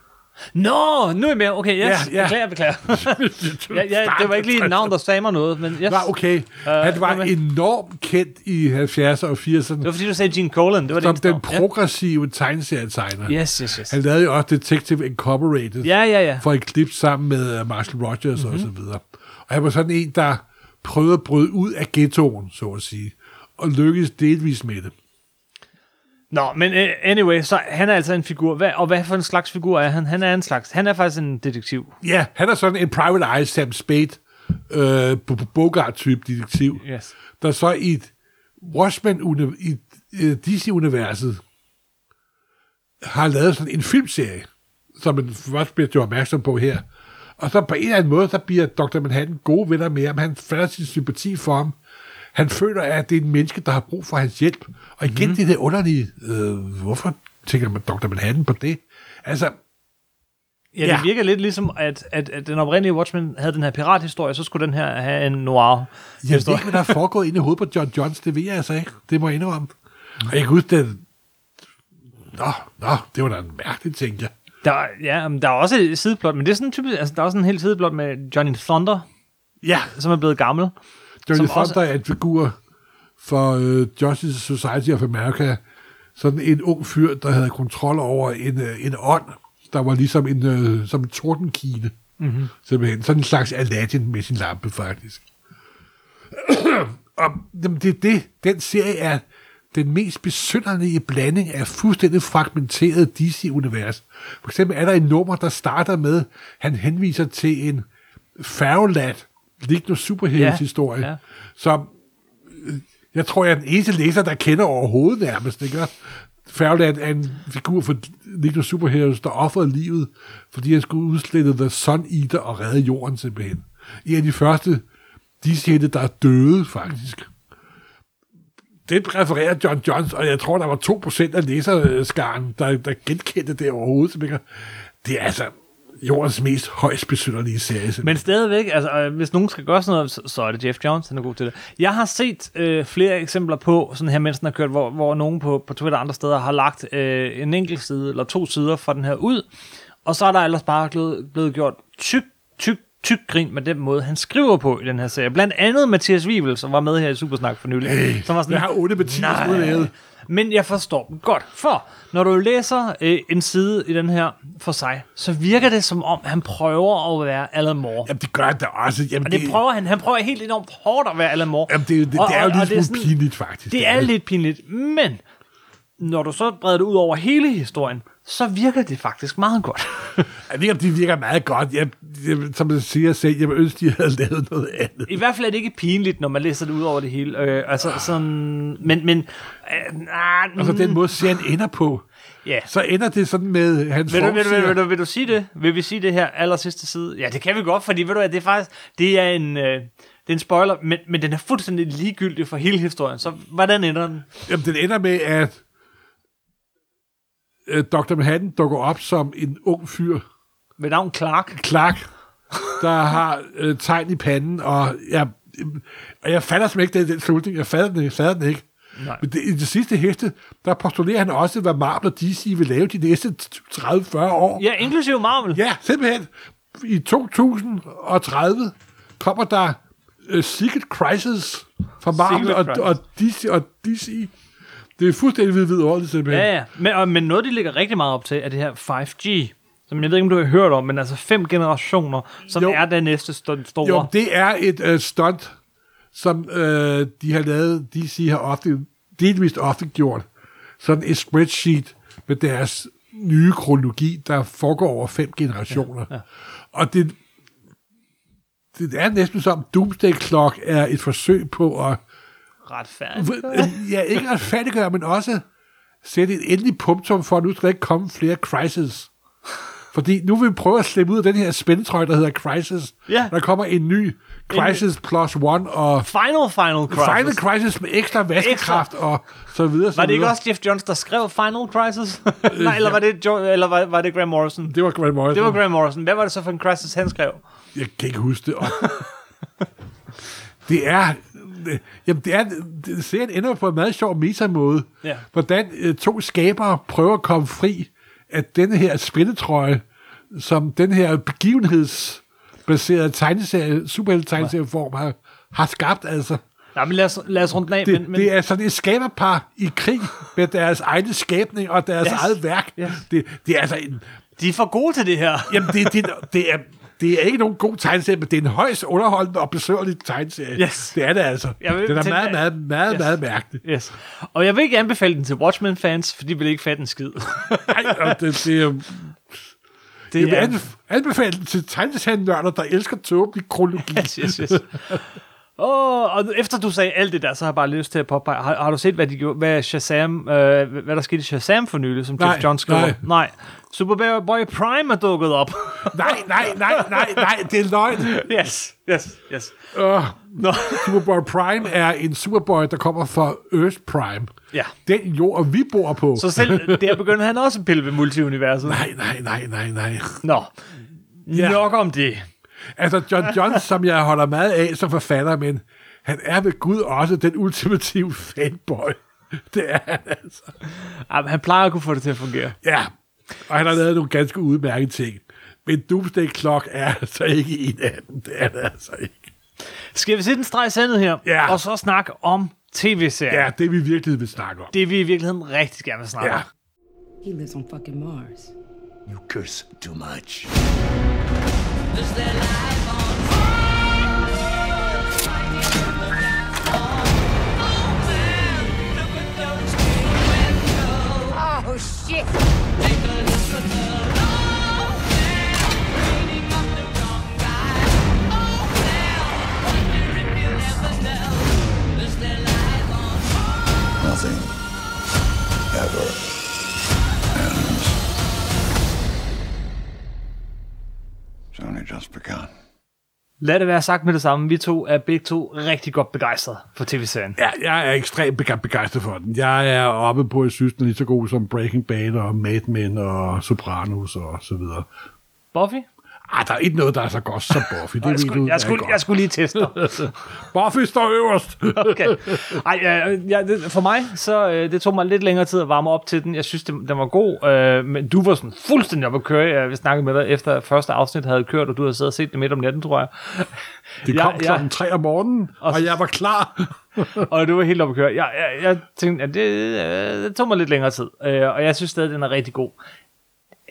Nå, nu er jeg med. Okay, yes.
Ja, ja.
Beklager, beklager. ja, ja, det var ikke lige et navn, der sagde mig noget, men yes.
Var okay. Han var
hvad-
enormt kendt i 70'erne og 80'erne.
Det var fordi, du sagde Gene Colan. Det var det
som
eneste
den
navn.
progressive tegneserietegner.
Ja. Yes, yes, yes.
Han lavede jo også Detective Incorporated
Ja, ja, ja.
for et klip sammen med uh, Marshall Rogers
Mhm.
mm-hmm. og så videre. Og han var sådan en, der prøvede at bryde ud af ghettoen, så at sige, og lykkedes delvis med det.
Nå, men uh, anyway, så han er altså en figur. Hvad, og hvad for en slags figur er han? Han er en slags... Han er faktisk en detektiv.
Ja, han er sådan en Private Eye Sam Spade, øh, Bogart-type detektiv,
Yes.
der så i et Watchmen, i øh, DC-universet, har lavet sådan en filmserie, som man først bliver gjort opmærksom på her. Og så på en eller anden måde, så bliver Dr. Manhattan gode venner med ham. Han falder sin sympati for ham. Han føler, at det er en menneske, der har brug for hans hjælp. Og igen, mm-hmm. det der underlige, øh, hvorfor tænker man Dr. Manhattan på det? Altså,
Ja, det
Ja.
virker lidt ligesom, at, at, at den oprindelige Watchmen havde den her pirathistorie, så skulle den her have en noir
Jeg ved ikke, hvad der er foregået inde i hovedet på John Johns. Det ved jeg altså ikke. Det må jeg indrømme. Og jeg kan huske, det... Nå, nå, det var da en mærkelig ting, ja.
Der, ja, men der er også et sideplot, men det er sådan typisk, altså der er også en helt sideplot med Johnny Thunder,
Ja,
som er blevet gammel.
Johnny
Som også-
er en figur for uh, Justice Society of America. Sådan en ung fyr, der havde kontrol over en, uh, en ånd, der var ligesom en, uh, som en tordenkine. Mm-hmm. Simpelthen. Sådan en slags Aladdin med sin lampe, faktisk. og jamen, det er det. Den serie er den mest besynderlige blanding af fuldstændig fragmenteret DC-univers. For eksempel er der en nummer, der starter med, han henviser til en færgelat Lignende superhelte-historie,
Ja, ja.
som øh, jeg tror, jeg er den eneste læser, der kender overhovedet nærmest. Ikke? Færgeland er en figur for Lignende Superheroes, der offrede livet, fordi han skulle udslette The Sun Eater og redde jorden simpelthen. En af de første DC-helte, der er døde, faktisk. Det refererer John Jones, og jeg tror, der var 2% af læserskaren, der, der genkendte det overhovedet. Det er altså jordens mest højst besynderlige serie.
Men stadigvæk, altså, øh, hvis nogen skal gøre sådan noget, så, er det Jeff Jones, han er god til det. Jeg har set øh, flere eksempler på, sådan her, mens den har kørt, hvor, hvor nogen på, på Twitter og andre steder har lagt øh, en enkelt side eller to sider fra den her ud, og så er der ellers bare blevet, blevet gjort tyk, tyk, tyk grin med den måde, han skriver på i den her serie. Blandt andet Mathias Wivel, som var med her i Supersnak for nylig.
Hey,
som var sådan,
jeg har nu lavet.
Men jeg forstår dem godt, for når du læser øh, en side i den her for sig, så virker det som om, han prøver at være Alan Moore.
Jamen, det gør han da også. Jamen,
Og det prøver han. Han prøver helt enormt hårdt at være Alan Moore.
Jamen, det, det,
Og-
det er jo
og- og
lidt
det er sådan-
pinligt, faktisk.
Det er lidt pinligt, men når du så breder det ud over hele historien, så virker det faktisk meget godt.
Jeg ved ikke, om de virker meget godt. Jeg, jeg, som jeg siger selv, jeg vil ønske, de havde lavet noget andet.
I hvert fald er det ikke pinligt, når man læser det ud over det hele. Øh, altså sådan, men, men øh, nah,
Altså den måde, serien ender på.
Ja.
Så ender det sådan med hans
Vil du, vil, du, vil, du, vil, du, vil du sige det? Vil vi sige det her aller sidste side? Ja, det kan vi godt, fordi ved du det er faktisk, det er en, øh, det er en spoiler, men, men den er fuldstændig ligegyldig for hele historien. Så hvordan ender den?
Jamen, den ender med, at øh, Dr. Manhattan dukker op som en ung fyr,
Ved navn Clark.
Clark, der har øh, tegn i panden, og jeg, og jeg fatter simpelthen ikke den, den slutning. Jeg fatter den, jeg fatter den ikke.
Nej.
Men det, i det sidste hæfte, der postulerer han også, hvad Marvel og DC vil lave de næste 30-40 år.
Ja, inklusive Marvel.
Ja, simpelthen. I 2030 kommer der uh, Secret Crisis fra Marvel
Secret
og,
Crisis.
og, DC, og DC. Det er fuldstændig vidunderligt, simpelthen.
Ja, ja. Men, og, men noget, de ligger rigtig meget op til, er det her 5G. Som jeg ved ikke, om du har hørt om, men altså fem generationer, som
Jo.
er det næste st- store.
Jo, det er et uh, stunt, som uh, de har lavet, DC har ofte, delvist ofte gjort. Sådan et spreadsheet med deres nye kronologi, der foregår over fem generationer. Ja, ja. Og det, det er næsten som Doomsday Clock er et forsøg på at
Retfærdigt.
ja, ikke retfærdiggøre, men også sætte et endeligt punktum for, at nu skal der ikke komme flere crisis. Fordi nu vil vi prøve at slippe ud af den her spændetrøje, der hedder Crisis.
Ja.
Der kommer en ny Crisis plus one, og
Final Final Crisis.
Final Crisis med ekstra vaskekraft, og så videre. Så
Var det ikke
videre.
også Jeff Jones, der skrev Final Crisis? Nej, eller var det, jo, eller var, var det Graham Morrison?
Det var Graham Morrison.
Det var Graham Morrison. Hvad var det så for en crisis, han skrev?
Jeg kan ikke huske det. Det er... Jamen, det er... Det, serien ender på en meget sjov meta-måde.
Ja.
Hvordan øh, to skabere prøver at komme fri af denne her spændetrøje, som den her begivenhedsbaserede tegneserie, superhelte-tegneserieform har, har skabt, altså.
Nej, men lad os, lad os runde den af.
Det,
men, men,
det er sådan et skaberpar i krig med deres egne skabning og deres
Yes.
eget værk.
Yes.
Det, det er altså en...
De er for gode til det her.
Jamen, det, det, det er... Det er ikke nogen god tegneserie, men det er en højst underholdende og besøgerlig tegneserie.
Yes.
Det er det altså.
Jeg vil
Den er meget, meget, meget,
Yes.
meget mærkelig.
Yes. Og jeg vil ikke anbefale den til Watchmen-fans, for de vil ikke fatte en skid.
Nej, det, det er...
Det
Jeg vil
er,
anbef- anbefale den til tegneserienørder, der elsker tåbelig kronologi.
yes, yes, yes. Oh, og efter du sagde alt det der, så har jeg bare lyst til at påpege. Har, har du set, hvad, de gjorde, hvad, Shazam, øh, hvad der skete i Shazam for nylig, som Jeff Johns skrev?
nej.
nej. Superboy Prime er dukket op.
nej, nej, nej, nej, nej, det er løgn.
yes, yes, yes.
Uh,
Nå.
Superboy Prime er en Superboy, der kommer fra Earth Prime.
Ja.
Den jord, vi bor på.
Så selv der begynder han også at pille ved multiuniverset.
Nej, nej, nej, nej, nej.
Nå.
Ja.
Nok om det.
Altså, John Jones, som jeg holder meget af som forfatter, men han er ved Gud også den ultimative fanboy. Det er han altså.
Jamen, han plejer at kunne få det til at fungere.
Ja, og han har lavet nogle ganske udmærkede ting. Men Doomsday Clock er altså ikke en af dem. Det er det altså ikke.
Skal vi sætte en streg i sandet her,
Ja.
og så snakke om tv-serien?
Ja, det vi virkelig vil snakke om.
Det vi i virkeligheden rigtig gerne vil snakke
Ja.
om.
He lives on fucking Mars.
You curse too much.
Oh, shit!
Nothing ever ends. It's only just begun.
Lad det være sagt med det samme. Vi to er begge to rigtig godt begejstrede for tv-serien.
Ja, jeg er ekstremt begejstret for den. Jeg er oppe på, at jeg synes, den er lige så god som Breaking Bad og Mad Men og Sopranos og så videre.
Buffy?
Ah, der er ikke noget, der er så godt som Buffy. Det
Jeg skulle,
du,
jeg, skulle, jeg skulle lige teste.
Buffy står øverst.
Okay. Ej, ja, ja, det, for mig, så øh, det tog mig lidt længere tid at varme op til den. Jeg synes, den, den var god, øh, men du var sådan fuldstændig oppe at køre. Jeg snakkede med dig efter første afsnit havde kørt, og du havde siddet og set det midt om natten, tror jeg.
Det kom
ja.
klokken tre om morgenen, og jeg var klar.
og du var helt oppe at køre. Jeg, jeg, jeg tænkte, at det, øh, det tog mig lidt længere tid, øh, og jeg synes stadig, den er rigtig god.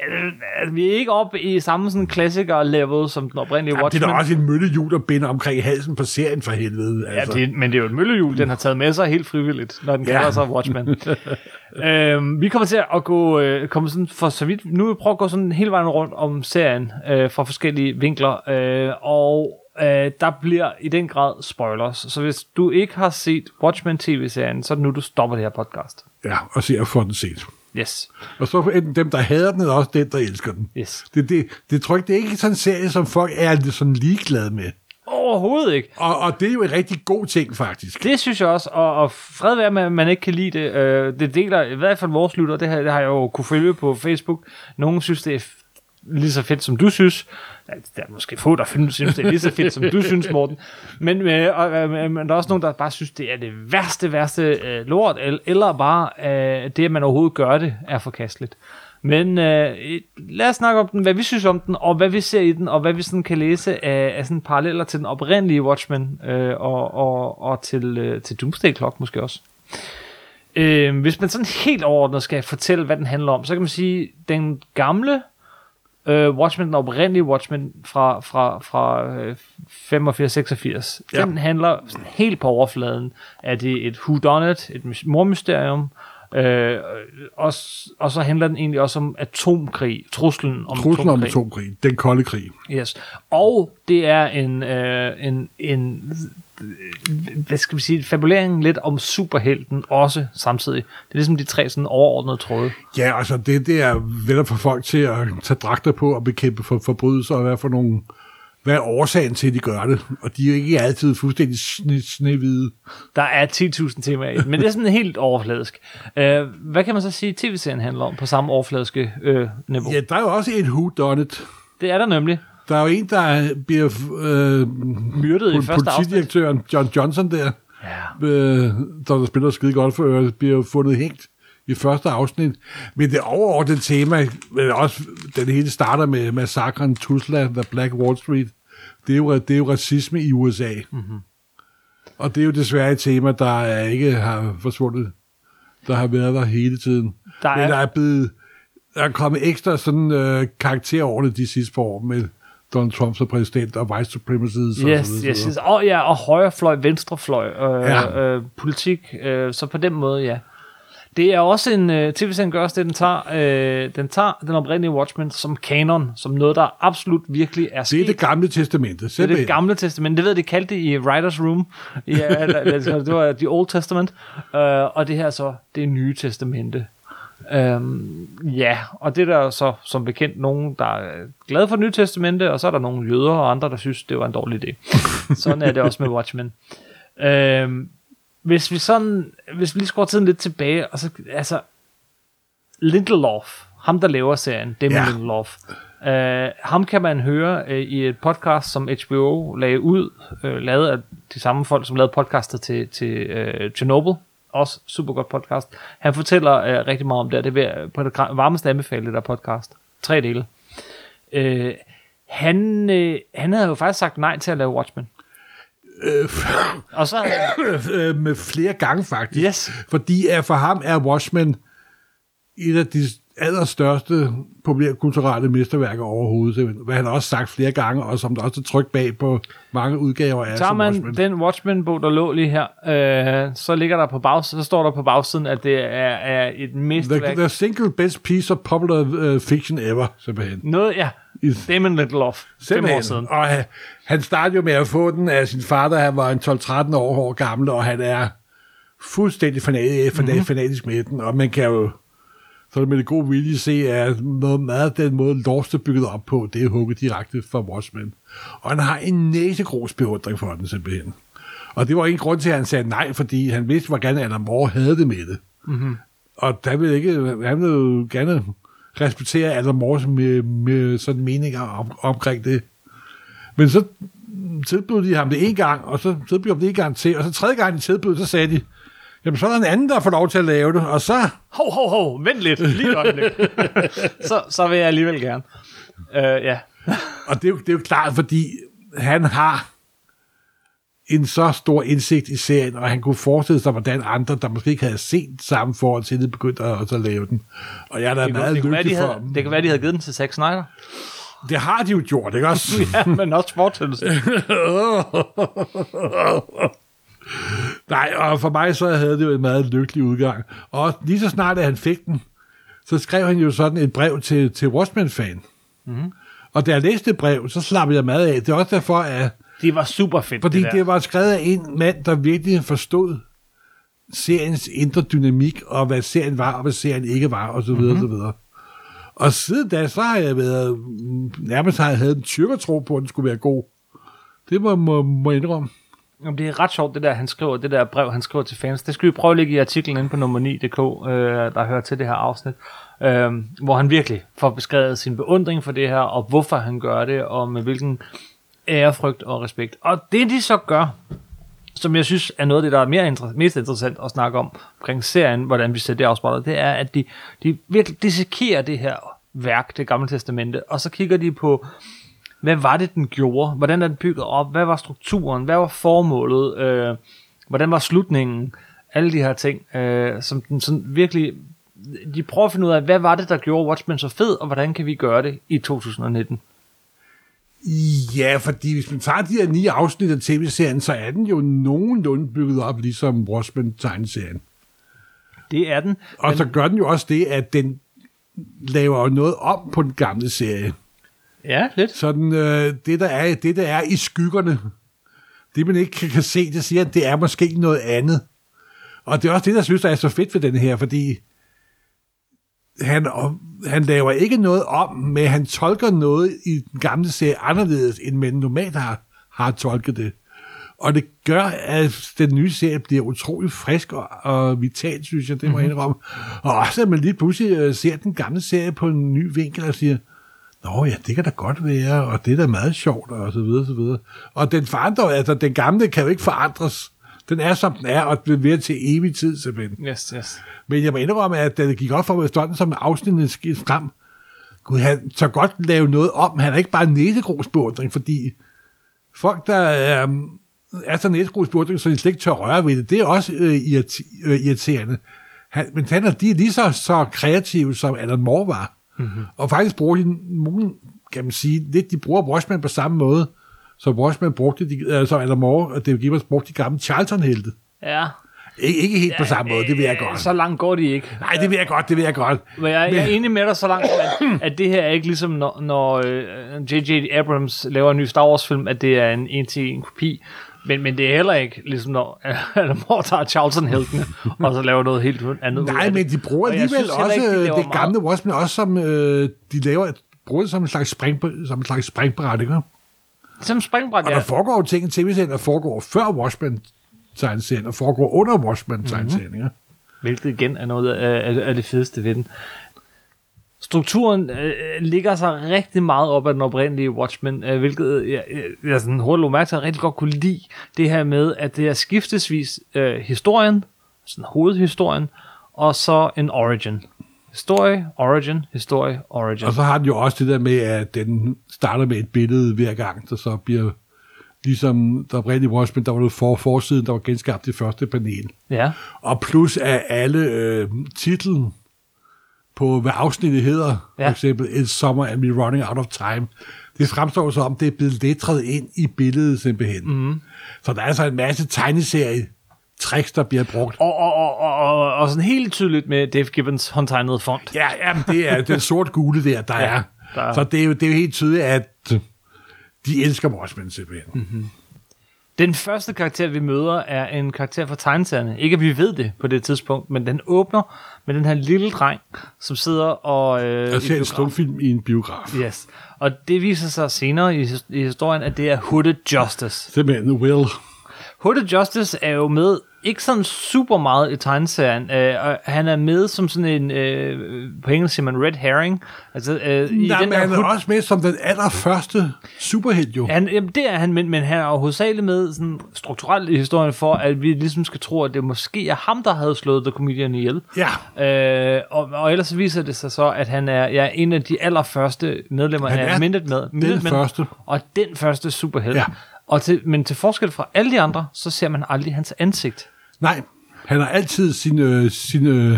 Øh, vi er ikke oppe i samme sådan klassiker-level, som den oprindelige
Jamen, det
Watchmen.
er da også en møllehjul, der binder omkring halsen på serien for helvede. Altså.
Ja, det, men det er jo et møllehjul, den har taget med sig helt frivilligt, når den
Ja.
kalder sig Watchmen. øhm, vi kommer til at gå, øh, komme sådan for så vidt, nu vil vi prøve at gå sådan hele vejen rundt om serien øh, fra forskellige vinkler, øh, og øh, der bliver i den grad spoilers. Så hvis du ikke har set Watchmen tv-serien, så er det nu, du stopper det her podcast.
Ja, og se at få den set.
Yes.
Og så enten dem, der hader den, eller også dem, der elsker den.
Yes.
Det, det, det tror jeg, det er ikke sådan en serie, som folk er lidt sådan ligeglade med.
Overhovedet ikke.
Og, og det er jo en rigtig god ting, faktisk.
Det synes jeg også, og, og fred være med, at man ikke kan lide det. Øh, det deler i hvert fald vores lytter, det, her, det har jeg jo kunne følge på Facebook. Nogle synes, det er lige så fedt, som du synes. Ja, Der er måske få, der synes, det er lige så fedt, som du synes, Morten. Men, øh, og, øh, men der er også nogen, der bare synes, det er det værste, værste øh, lort, el- eller bare øh, det, at man overhovedet gør det, er forkasteligt. Men øh, lad os snakke om den, hvad vi synes om den, og hvad vi ser i den, og hvad vi sådan kan læse af, af sådan paralleller til den oprindelige Watchmen, øh, og, og, og til, øh, til Doomsday Clock måske også. Øh, hvis man sådan helt overordnet skal fortælle, hvad den handler om, så kan man sige, den gamle øh, Watchmen, den oprindelige Watchmen fra, fra, fra øh, 85-86,
Ja.
den handler sådan helt på overfladen. Er det et whodunit, et mys- mormysterium, øh, og, og så handler den egentlig også om atomkrig, truslen om
Truslen om
atomkrig.
atomkrig. Den kolde krig.
Yes. Og det er en, øh, en, en hvad skal vi sige, fabulering lidt om superhelten også samtidig. Det er ligesom de tre sådan overordnede tråde.
Ja, altså det, det er vel at få folk til at tage dragter på og bekæmpe for, forbrydelser, og hvad for nogle hvad er årsagen til, at de gør det? Og de er jo ikke altid fuldstændig sne, snehvide.
Der er 10.000 temaer i men det er sådan helt overfladisk. Øh, hvad kan man så sige, tv-serien handler om på samme overfladiske øh, niveau?
Ja, der er jo også en who done it.
Det er der nemlig.
Der er jo en, der bliver øh,
Myrdet i første afsnit.
politidirektøren John Johnson der,
Ja.
øh, der, der spiller skide godt for øvrigt, bliver fundet hængt i første afsnit. Men det overordnede tema, men også den hele starter med massakren Tulsa, The Black Wall Street, det er jo, det er jo racisme i USA. Mm-hmm. Og det er jo desværre et tema, der er ikke har forsvundet. Der har været der hele tiden.
Der er-
Men der er blevet der er kommet ekstra sådan øh, karakter over det de sidste par år med Donald Trump som præsident og white supremacists og
Yes,
videre.
yes, yes. Og, ja, og højrefløj, venstrefløj, øh,
Ja.
øh, politik, øh, så på den måde, ja. Det er også en, øh, tv-serien gør også det, den tager, øh, den tager den oprindelige Watchmen som kanon, som noget, der absolut virkelig er
Det
sket.
er det gamle testamente.
Det er det gamle testament. Det ved jeg, de kaldte det i Writers Room. Ja, det var The Old Testament. Uh, og det her så, det er Nye Testamente. Um, ja, og det er der så som bekendt nogen, der er glade for Nye Testamente, og så er der nogle jøder og andre, der synes, det var en dårlig idé. Sådan er det også med Watchmen. Um, hvis vi sådan, hvis vi lige skruer tiden lidt tilbage, og så, altså, Lindelof, ham der laver serien, Damon
Ja.
Lindelof, øh, ham kan man høre øh, i et podcast, som HBO lagde ud, øh, lavet af de samme folk, som lavede podcastet til, til øh, Chernobyl, også super godt podcast. Han fortæller øh, rigtig meget om det, det jeg på det varmeste anbefale, det der podcast. Tre dele. Øh, han, øh, han havde jo faktisk sagt nej til at lave Watchmen.
Øh,
Og så
øh, med flere gange faktisk.
Yes.
Fordi at for ham er Watchmen et af de allerstørste populærkulturelle mesterværker overhovedet. Hvad han har også sagt flere gange, og som der også er tryk bag på mange udgaver af
Tager man
Watchmen.
den Watchmen-bog, der lå lige her, øh, så ligger der på bag, så står der på bagsiden, at det er, er et
The,
mesterværk.
the single best piece of popular uh, fiction ever, simpelthen.
Noget, ja.
I-
Damon Lindelof. Fem år siden.
Og han, han startede jo med at få den af sin far, da han var en 12-13 år, år gammel, og han er fuldstændig fanatisk,
Mhm.
mm-hmm. fanatisk med den, og man kan jo så med det gode vilje se, at noget meget af den måde, Lost er bygget op på, det er hugget direkte fra Watchmen. Og han har en næsegros beundring for den simpelthen. Og det var ingen grund til, at han sagde nej, fordi han vidste, hvor gerne Adam Moore havde det med det. Mm-hmm. Og der vil ikke, han vil jo gerne respektere Adam Moores med, med sådan meninger om, omkring det. Men så tilbød de ham det en gang, og så tilbød de det en gang til, og så tredje gang de tilbød, så sagde de, jamen så er der en anden, der får lov til at lave det, og så,
Hov, hov, hov, vent lidt, lige et øjeblik. så, så vil jeg alligevel gerne. Uh, ja.
og det er, jo, det er jo klart, fordi han har en så stor indsigt i serien, og han kunne forestille sig, hvordan andre, der måske ikke havde set samme forhold til det, begyndte at, også at lave den. Og jeg er da
Det,
meget
de
lykkelig for
havde,
dem.
det kan være, de havde givet den til Zack Snyder.
Det har de jo gjort, ikke også?
ja, men også fortællelse.
Nej, og for mig så havde det jo en meget lykkelig udgang. Og lige så snart, at han fik den, så skrev han jo sådan et brev til, til Watchmen-fan. Mm-hmm. Og da jeg læste brev, så slappede jeg meget af. Det er også derfor, at
Det var super fedt,
fordi
det der.
det var skrevet af en mand, der virkelig forstod seriens indre dynamik, og hvad serien var, og hvad serien ikke var, og så videre, mm-hmm. så videre. Og siden da, så har jeg været, nærmest har jeg havde en tyrkertro på, at den skulle være god. Det må, må, må indrømme.
Jamen, det er ret sjovt, det der, han skriver, det der brev, han skriver til fans. Det skal vi prøve at lægge i artiklen inde på nummer 9.dk, øh, der hører til det her afsnit, øh, hvor han virkelig får beskrevet sin beundring for det her, og hvorfor han gør det, og med hvilken ærefrygt og respekt. Og det, de så gør, som jeg synes er noget af det, der er mere inter- mest interessant at snakke om omkring serien, hvordan vi ser det afspejlet, det er, at de, de virkelig dissekerer det her værk, det gamle testamente, og så kigger de på, hvad var det, den gjorde? Hvordan er den bygget op? Hvad var strukturen? Hvad var formålet? Øh, hvordan var slutningen? Alle de her ting, øh, som den sådan virkelig... De prøver at finde ud af, hvad var det, der gjorde Watchmen så fed, og hvordan kan vi gøre det i 2019?
Ja, fordi hvis man tager de her ni afsnit af tv-serien, så er den jo nogenlunde bygget op, ligesom Watchmen-tegneserien.
Det er den.
Og så gør den jo også det, at den laver noget om på den gamle serie.
Ja, lidt.
Sådan, øh, det, der er, det, der er i skyggerne, det man ikke kan, kan se, det siger, at det er måske noget andet. Og det er også det, der synes, der er så fedt ved den her, fordi han, han laver ikke noget om, men han tolker noget i den gamle serie anderledes, end man normalt har, har tolket det. Og det gør, at den nye serie bliver utrolig frisk og, og vital, synes jeg, det må jeg indrømme. Og også, at man lige pludselig øh, ser den gamle serie på en ny vinkel og siger, Nå ja, det kan da godt være, og det er da meget sjovt, og så videre, så videre. Og den forandrer, altså den gamle kan jo ikke forandres. Den er, som den er, og bliver til evig tid, simpelthen.
Yes, yes.
Men jeg må indrømme, at da det gik op for mig, sådan som afsnittet skete frem, kunne han så godt lave noget om. Han er ikke bare næsegrosbeundring, fordi folk, der er, er så næsegrosbeundring, så de slet ikke tør røre ved det, det er også øh, irriti- øh, irriterende. Han, men han er, de er lige så, så kreative, som Alan Moore var. Mm-hmm. Og faktisk bruger de nogen, kan man sige, lidt, de bruger Watchmen på samme måde, så Watchmen brugte, de, altså Alan Moore og David Gibbons brugte de gamle Charlton-helte.
Ja.
Ikke, ikke helt på samme måde, det vil jeg godt.
Så langt går de ikke.
Nej, det vil jeg godt, det vil jeg godt.
Men jeg, jeg er enig med dig så langt, at, at det her er ikke ligesom, når, når J.J. Abrams laver en ny Star Wars-film, at det er en en-til-en kopi. Men, men det er heller ikke ligesom, når Adam Moore tager Charlton-heltene, og så laver noget helt andet.
Nej, men de bruger
Og
alligevel også
ikke, de
det, det
meget-
gamle Watchmen, også som øh, de laver, bruger det som en slags, spring, som en slags springbræt, ikke?
Som springbræt,
Og
ja.
der foregår jo ting i tv-serien, der foregår før Watchmen tegneserien, og foregår under Watchmen tegneserien,
Mhm.
ikke?
Hvilket igen er noget af, af, af det fedeste ved den. Strukturen øh, ligger sig rigtig meget op af den oprindelige Watchmen, øh, hvilket jeg, jeg, jeg sådan hurtigt jeg rigtig godt kunne lide det her med, at det er skiftesvis øh, historien, sådan hovedhistorien, og så en origin. Historie, origin, historie, origin.
Og så har den jo også det der med, at den starter med et billede hver gang, der så bliver ligesom der oprindelige Watchmen, der var noget for forsiden, der var genskabt det første panel.
Ja.
Og plus af alle øh, titlen på, hvad afsnittet hedder, ja. For eksempel It's Summer and We Running Out of Time, det fremstår så om, det er blevet letret ind i billedet simpelthen. Mm. Så der er altså en masse tegneserie tricks, der bliver brugt.
Og, og, og, og, og, sådan helt tydeligt med Dave Gibbons håndtegnede font.
Ja, jamen, det er den sort-gule der, der
Ja,
er.
der er.
Så det er, jo, det er jo helt tydeligt, at de elsker Watchmen simpelthen. Mm.
Den første karakter, vi møder, er en karakter fra tegneserierne. Ikke at vi ved det på det tidspunkt, men den åbner med den her lille dreng, som sidder og... Øh,
Jeg ser en stumfilm i en biograf.
Yes. Og det viser sig senere i, i historien, at det er Hooded Justice.
Simpelthen Will.
Hooded Justice er jo med ikke sådan super meget i tegneserien. Øh, og han er med som sådan en, øh, på engelsk siger man red herring. Altså, øh, i
Nej,
den
men han er
hood-
også med som den allerførste superhelt jo.
Han, jamen, det er han, men, men han er jo hovedsageligt med sådan strukturelt i historien for, at vi ligesom skal tro, at det måske er ham, der havde slået The Comedian ihjel.
Ja.
Øh, og, og ellers viser det sig så, at han er ja, en af de allerførste medlemmer
Han
af
er
Minutemen.
den første.
Og den første superhelt.
Ja.
Og til, men til forskel fra alle de andre, så ser man aldrig hans ansigt.
Nej, han har altid sin, øh, sin, øh,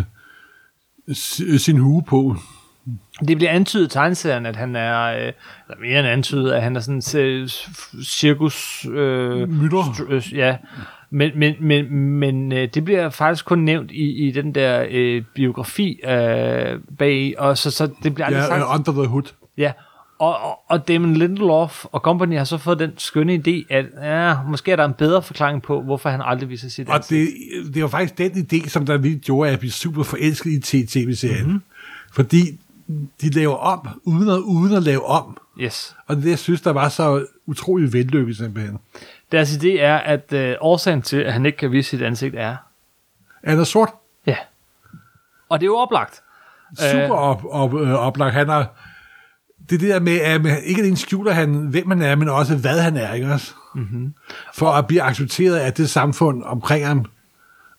s- sin hue på.
Det bliver antydet i tegneserien, at han er, øh, eller mere end antydet, at han er sådan en cirkus... Øh,
Mytter.
str- øh, ja, men, men, men, men øh, det bliver faktisk kun nævnt i, i den der øh, biografi øh, bag, og så, så det bliver aldrig
Ja,
sagt.
øh, Under the Hood.
Ja, og, og, og Damon Lindelof og company har så fået den skønne idé, at ja, måske er der en bedre forklaring på, hvorfor han aldrig viser sit
Og
ansigt.
det, det var faktisk den idé, som der lige gjorde, at jeg blev super forelsket i tv-serien. Mm-hmm. Fordi de laver om, uden at, uden at lave om.
Yes.
Og det, jeg synes, der var så utrolig vellykket simpelthen.
Deres idé er, at øh, årsagen til, at han ikke kan vise sit ansigt, er...
Er der sort?
Ja. Og det er jo oplagt.
Super op, op, øh, oplagt. Han har, det er der med, at man, ikke alene skjuler han, hvem han er, men også, hvad han er, ikke også? Mm-hmm. For at blive accepteret af det samfund omkring ham.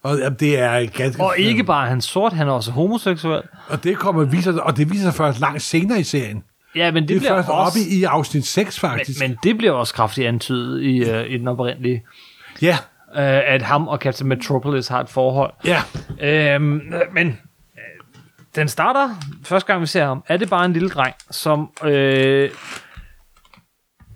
Og det er ganske...
Og ikke bare han sort, han er også homoseksuel.
Og det kommer viser, og det viser sig først langt senere i serien.
Ja, men det,
Det, er
bliver
først
også...
oppe i, afsnit 6, faktisk.
men, men det bliver også kraftigt antydet i, øh, i den oprindelige,
ja,
øh, at ham og Captain Metropolis har et forhold.
ja.
Øhm, men den starter, første gang vi ser ham, er det bare en lille dreng, som øh,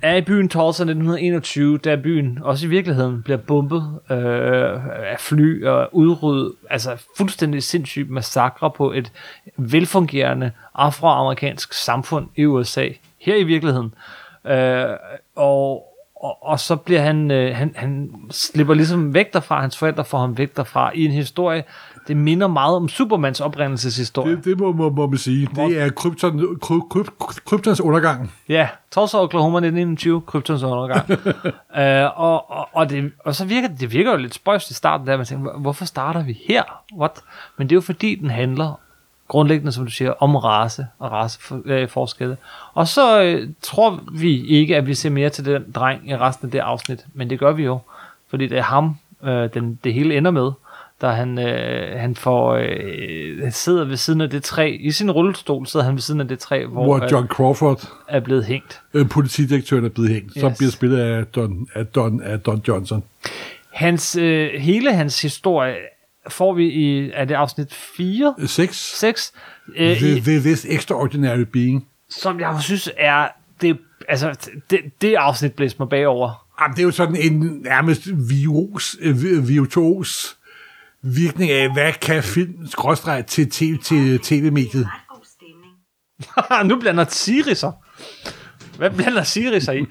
er i byen Tulsa 1921, da byen også i virkeligheden bliver bombet øh, af fly og udryddet, altså fuldstændig sindssygt massakre på et velfungerende afroamerikansk samfund i USA, her i virkeligheden. Øh, og, og, og så bliver han, øh, han, han slipper ligesom væk derfra, hans forældre får ham væk derfra i en historie, det minder meget om Supermans oprindelseshistorie.
Det, det må, må, må man sige. Det er krypton, kry, kry, kryptons undergang.
Ja, Tulsa, Oklahoma 1921, Kryptons undergang. uh, og, og, og, det, og så virker det, virker jo lidt spøjst i starten, der man tænker, "Hvor- hvorfor starter vi her? What? Men det er jo fordi, den handler grundlæggende, som du siger, om race og raceforskelle. Og så øh, tror vi ikke, at vi ser mere til den dreng i resten af det afsnit, men det gør vi jo, fordi det er ham, øh, den, det hele ender med, da han, øh, han får, øh, han sidder ved siden af det træ, i sin rullestol sidder han ved siden af det træ, hvor,
Hvor
øh,
John Crawford,
er blevet hængt.
øh, politidirektøren, er blevet hængt, yes. som bliver spillet af Don, af Don, af Don Johnson.
Hans, øh, hele hans historie får vi i, er det afsnit 4?
6.
6? Øh,
The, the, this extraordinary being.
som jeg synes er, det, altså, det, det afsnit blæser mig bagover.
Jamen, det er jo sådan en nærmest virus, øh, virtuos virkning af, hvad kan film skråstreg til, TV, til tv-mediet.
nu blander Siri sig. Hvad blander Siri sig i?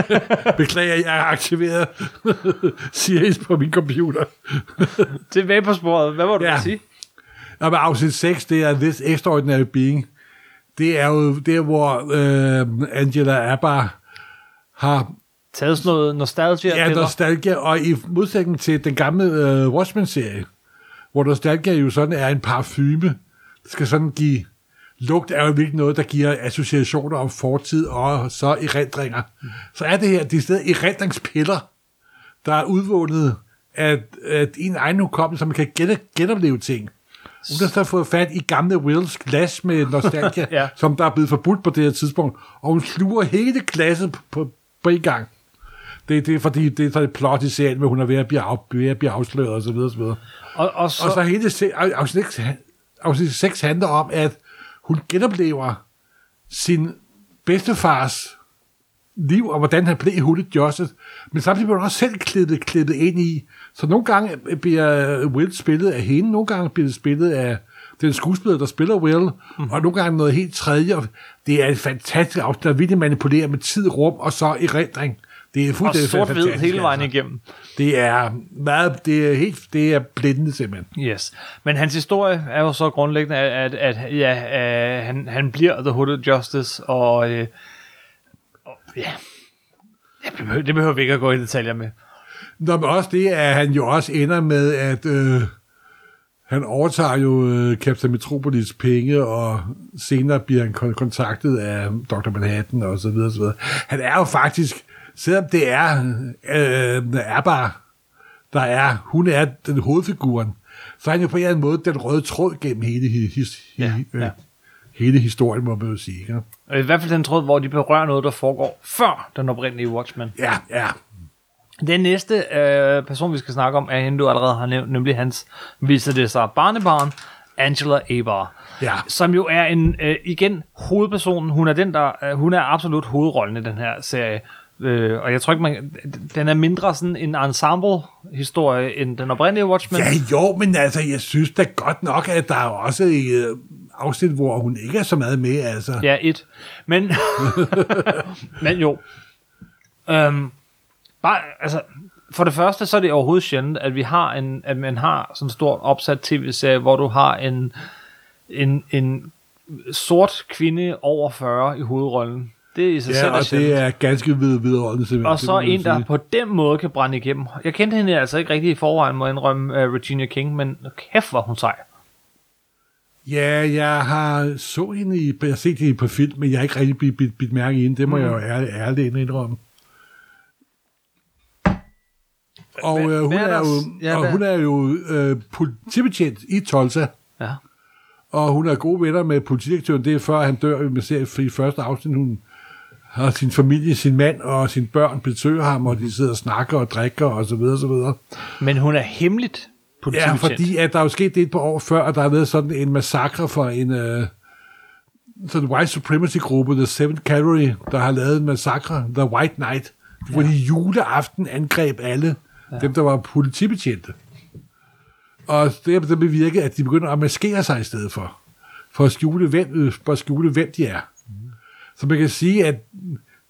Beklager, jeg har aktiveret Sirius på min computer.
Tilbage på sporet. Hvad var du
Ja.
sige?
Og med afsnit 6, det er This Extraordinary Being. Det er jo der, hvor øh, Angela Abbar har
Taget sådan noget nostalgia
ja,
piller.
nostalgia, og i modsætning til den gamle øh, Watchmen-serie, hvor nostalgia jo sådan er en parfume, det skal sådan give lugt er jo virkelig noget, der giver associationer om fortid og så erindringer. Så er det her, det er stedet erindringspiller, der er udvundet af, af en egen hukommelse, så man kan gen, genopleve ting. Hun har så fået fat i gamle Wills glas med nostalgia,
Ja.
som der er blevet forbudt på det her tidspunkt, og hun sluger hele glasset på, på, på en gang. Det, det er fordi, det er så et plot i serien, hvor hun er ved at blive, af, ved at blive afsløret og så videre, og så videre.
Og, og, så,
Og så hele afsnit 6, afsnit 6 handler om, at hun genoplever sin bedstefars liv, og hvordan han blev hurtigt Joseph, men samtidig bliver hun også selv klippet, klippet ind i. Så nogle gange bliver Will spillet af hende, nogle gange bliver det spillet af den skuespiller, der spiller Will, mm-hmm. og nogle gange noget helt tredje. Det er et fantastisk afsnit, der virkelig manipulerer med tid, rum og så erindring. Det er
og
fuldstændig
sort-hvid
fantastisk,
hele vejen
altså.
igennem.
Det er meget, det er helt, det er blændende simpelthen.
Yes. Men hans historie er jo så grundlæggende, at, at, at ja, øh, han, han bliver The Hooded Justice, og, øh, og ja, det behøver, det behøver vi ikke at gå i detaljer med.
Nå, men også det, at han jo også ender med, at øh, han overtager jo øh, Captain Metropolis penge, og senere bliver han kon- kontaktet af Dr. Manhattan og så videre, så videre. Han er jo faktisk, selvom det er øh, er bare, der er, hun er den hovedfiguren, så er han jo på en eller anden måde den røde tråd gennem hele, hi- his,
Ja,
ja.
ja.
hele historien, må man jo sige. Ikke?
Og I hvert fald den tråd, hvor de berører noget, der foregår før den oprindelige Watchmen.
Ja, ja.
Den næste øh, person, vi skal snakke om, er hende, du allerede har nævnt, nemlig hans, viser det sig, barnebarn, Angela Abar.
Ja.
Som jo er en, øh, igen, hovedpersonen. Hun er den, der, øh, hun er absolut hovedrollen i den her serie. Øh, og jeg tror ikke, man, den er mindre sådan en ensemble-historie end den oprindelige Watchmen.
Ja, jo, men altså, jeg synes da godt nok, at der er også et øh, afsnit, hvor hun ikke er så meget med, altså.
Ja, et. Men, men jo. Øhm, bare, altså, for det første, så er det overhovedet sjældent, at vi har en, at man har sådan en stort opsat tv-serie, hvor du har en, en, en sort kvinde over 40 i hovedrollen. Det er i sig
Ja,
selv
og det er ganske vid videre simpelthen.
Og så en, der på den måde kan brænde igennem. Jeg kendte hende altså ikke rigtig i forvejen, må jeg indrømme uh, Regina King, men kæft, hvor hun sej.
Ja, jeg har så hende i, jeg har set hende på film, men jeg har ikke rigtig bidt, bidt, bidt mærke i hende. Det må mm. jeg jo ærligt, ærligt indrømme. Og øh, hun,
er
jo,
ja,
og hun er jo øh, politibetjent i Tulsa,
Ja.
og hun er gode venner med politidirektøren. Det er før han dør, man ser i første afsnit, hun har sin familie, sin mand og sine børn besøger ham, og de sidder og snakker og drikker og så videre, så videre.
Men hun er hemmeligt
Ja, fordi at der er jo sket det et par år før, at der har været sådan en massakre for en øh, sådan white supremacy-gruppe, The Seventh Cavalry, der har lavet en massakre, The White Knight, hvor de juleaften angreb alle ja. dem, der var politibetjente. Og det har bevirket, at de begynder at maskere sig i stedet for, for at skjule, hvem, for at skjule, hvem de er. Så man kan sige, at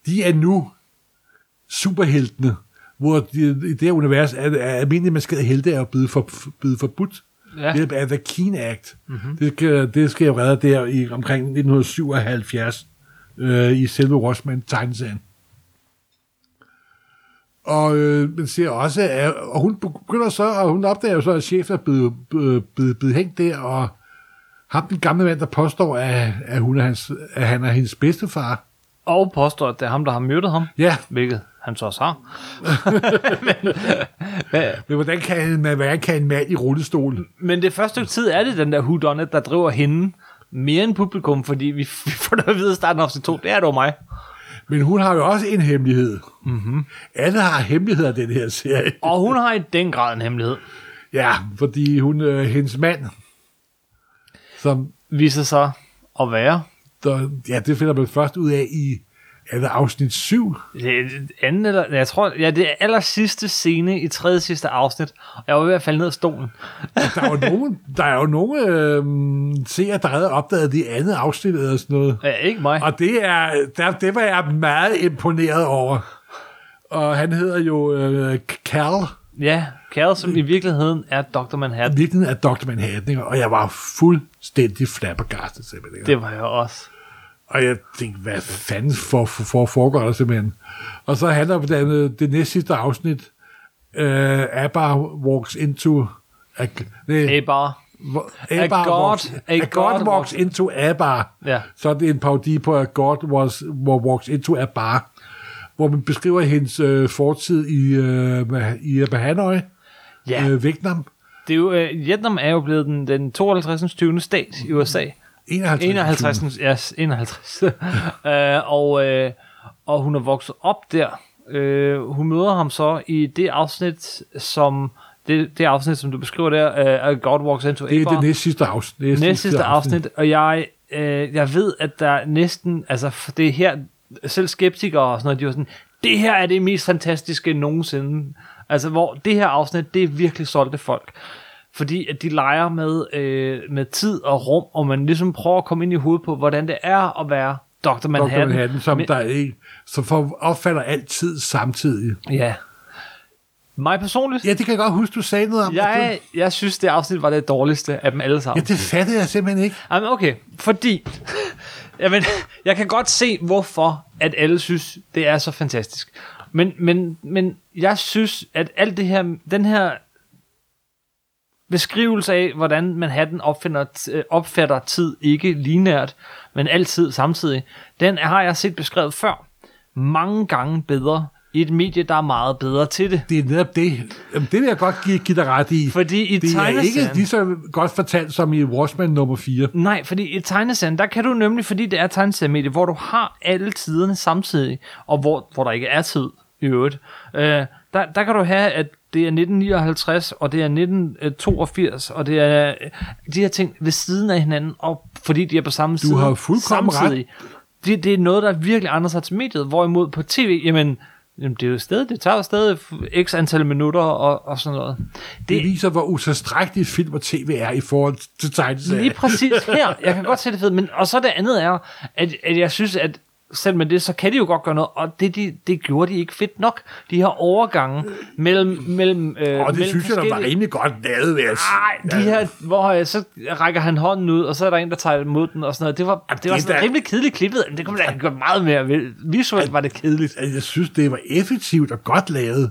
de er nu superheltene, hvor de, i det her univers er, er almindelige maskerede helte er blevet, for, blevet forbudt.
Ja.
Det er The Keen Act. Mm-hmm. Det, skal, det skal jo redde der i omkring 1977 øh, i selve Watchmen tegneserien. Og øh, man ser også, at, og hun begynder så, og hun opdager jo så, at chefen er blevet, blevet, blevet, blevet hængt der, og ham den gamle mand, der påstår, at, at, hun er hans, at han er hendes bedstefar.
Og påstår, at det er ham, der har myrdet ham.
Ja,
Hvilket han så også har.
men hvordan kan, en, hvordan kan en mand i rullestol
Men det første tid er det den der whodunit, der driver hende mere end publikum, fordi vi, vi får det at vide i starten af afsnit 2, det er dog mig.
Men hun har jo også en hemmelighed. Mm-hmm. Alle har hemmeligheder den her serie.
Og hun har i den grad en hemmelighed.
Ja, fordi hun, øh, hendes mand, som,
Viser sig at være
der, ja, det finder man først ud af i er det afsnit 7.
det anden eller, jeg tror, ja, det er aller sidste scene i tredje sidste afsnit. Og jeg var ved at falde ned af stolen.
Der er jo nogen, der er jo nogle øh, seere, der havde opdaget det andet afsnit eller sådan noget.
Ja, ikke mig.
Og det, er, der, det var jeg meget imponeret over. Og han hedder jo øh, Cal,
Ja, Carol, som i virkeligheden er Dr. Manhattan.
virkelig er Dr. Manhattan, ikke? og jeg var fuldstændig flabbergastet simpelthen.
Det var jeg også.
Og jeg tænkte, hvad fanden for, for, for foregår der simpelthen? Og så handler det, det næste sidste afsnit, øh, Abba walks into... A, nej,
A-bar.
hvor-
A
Abba
God-
walks,
a
a,
God
God,
walks-
into a bar.
Ja.
Så er det en parodi på, at God was, walks into a bar, hvor man beskriver hendes øh, fortid i, øh, i Hanoi,
Ja,
øh, Vietnam.
det er jo, øh, Vietnam er jo blevet den, den 52. 20. stat i USA.
51.
51. Ja, yes, 51. uh, og, uh, og hun er vokset op der. Uh, hun møder ham så i det afsnit, som det, det afsnit, som du beskriver der, uh, God Walks Into
Det er det næste sidste afsnit.
næste sidste afsnit, og jeg, øh, jeg ved, at der næsten, altså for det er her, selv skeptikere og sådan noget, de var sådan, det her er det mest fantastiske nogensinde. Altså, hvor det her afsnit, det er virkelig solgte folk. Fordi at de leger med, øh, med tid og rum, og man ligesom prøver at komme ind i hovedet på, hvordan det er at være Dr. Manhattan.
Dr. Manhattan, som
Men-
der ikke, som for, opfatter altid samtidig.
Ja. Mig personligt,
Ja, det kan jeg godt huske, du sagde noget om.
jeg, jeg synes, det afsnit var det dårligste af dem alle
Du,
sammen.
ja, det fattede jeg simpelthen ikke.
Jamen okay, fordi jamen, jeg kan godt se, hvorfor at alle synes, det er så fantastisk. Men, men, men jeg synes, at alt det her, den her beskrivelse af, hvordan Manhattan opfinder, øh, opfatter tid ikke linært, men altid samtidig, den har jeg set beskrevet før. Mange gange bedre i et medie, der er meget bedre til det.
Det er netop det. Jamen, det vil jeg godt give, give dig ret i.
Fordi i
det er ikke lige så godt fortalt som i Watchmen nummer 4.
Nej, fordi i tegneserien, der kan du nemlig, fordi det er tegneseriemedie, hvor du har alle tiderne samtidig, og hvor, hvor der ikke er tid i øvrigt, øh, der, der kan du have, at det er 1959, og det er 1982, og det er øh, de her ting ved siden af hinanden, og fordi de er på samme side
har fuldkommen
samtidig. Det, det er noget, der virkelig andre sig til mediet, hvorimod på tv, jamen, jamen det er jo stadig, det tager jo stadig x antal minutter og, og sådan noget.
Det, det viser, hvor utilstrækkelig film og tv er i forhold til tegneserier.
Lige præcis her. Jeg kan godt se det fedt. Men, og så det andet er, at, at jeg synes, at selv med det, så kan de jo godt gøre noget, og det, de, det gjorde de ikke fedt nok. De her overgange mellem... mellem øh,
og det
mellem
synes jeg, der var rimelig godt lavet, vil jeg.
Nej, de her, hvor øh, så rækker han hånden ud, og så er der en, der tager imod den, og sådan noget. Det var, det, det var sådan der... rimelig kedeligt klippet, men det kunne man da gjort meget mere. ved. Visuelt var det kedeligt.
Jeg synes, det var effektivt og godt lavet.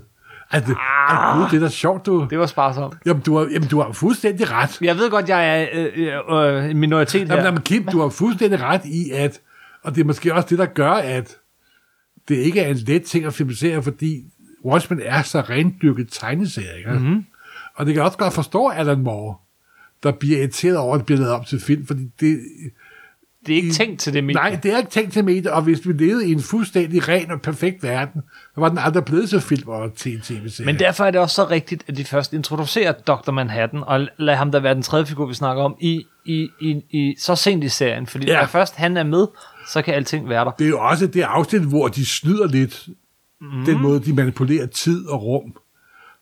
Altså, ah, gud, det er da sjovt, du...
Det var sparsomt.
Jamen, du har, jamen, du har fuldstændig ret.
Jeg ved godt, jeg er øh, øh, en minoritet
jamen,
her.
Jamen, Kim, du har fuldstændig ret i, at og det er måske også det, der gør, at det ikke er en let ting at filmatisere, fordi Watchmen er så rendyrket tegneserie. Ikke? Mm-hmm. Og det kan også godt forstå Alan Moore, der bliver irriteret over, at det bliver lavet op til film, fordi det...
Det er ikke tænkt til det medie.
Nej, det er ikke tænkt til medie, og hvis vi levede i en fuldstændig ren og perfekt verden, så var den aldrig blevet så film og tv-serie.
Men derfor er det også så rigtigt, at de først introducerer Dr. Manhattan, og lader ham da være den tredje figur, vi snakker om, i, i, i, i så sent i serien. Fordi ja. først han er med, så kan alting være der.
Det er jo også det afsnit, hvor de snyder lidt mm. den måde, de manipulerer tid og rum.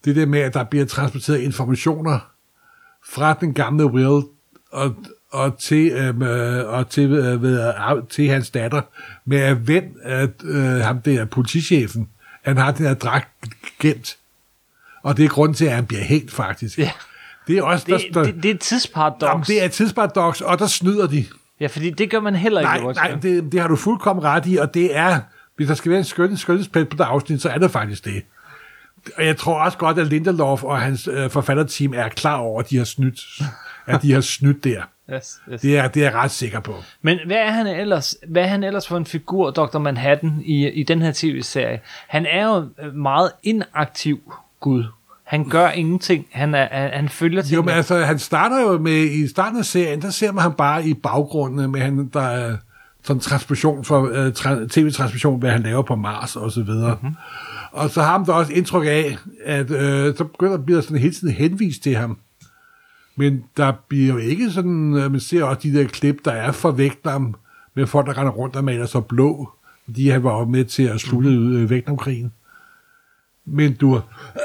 Det der med, at der bliver transporteret informationer fra den gamle Will og, og til, øhm, øh, og til, øh, ved, øh, til hans datter, med at hvem at, øh, ham der politichefen, han har den her dragt gemt. Og det er grund til, at han bliver helt faktisk.
Ja.
Det er også...
Det, der, det, det er et tidsparadox.
Jamen, det er et tidsparadox, og der snyder de.
Ja, fordi det gør man heller ikke.
Nej, nej det, det har du fuldkommen ret i, og det er, hvis der skal være en skøn, skønhedsplet på det afsnit, så er det faktisk det. Og jeg tror også godt, at Lindelof og hans øh, forfatterteam er klar over, at de har snydt, at de har snydt der.
Yes, yes.
Det, er, det er jeg ret sikker på.
Men hvad er han ellers, hvad er han ellers for en figur, Dr. Manhattan, i, i den her tv-serie? Han er jo meget inaktiv Gud. Han gør ingenting. Han, er, han følger til.
Jo, men altså, han starter jo med, i starten af serien, der ser man ham bare i baggrunden, med han, der er sådan transmission for uh, tra- tv-transmission, hvad han laver på Mars og så videre. Mm-hmm. Og så har han der også indtryk af, at uh, så begynder bliver sådan hele tiden henvist til ham. Men der bliver jo ikke sådan, uh, man ser også de der klip, der er for Vægtnam, med folk, der render rundt og maler sig blå, fordi han var jo med til at slutte mm-hmm. Vægtnam-krigen. Men du,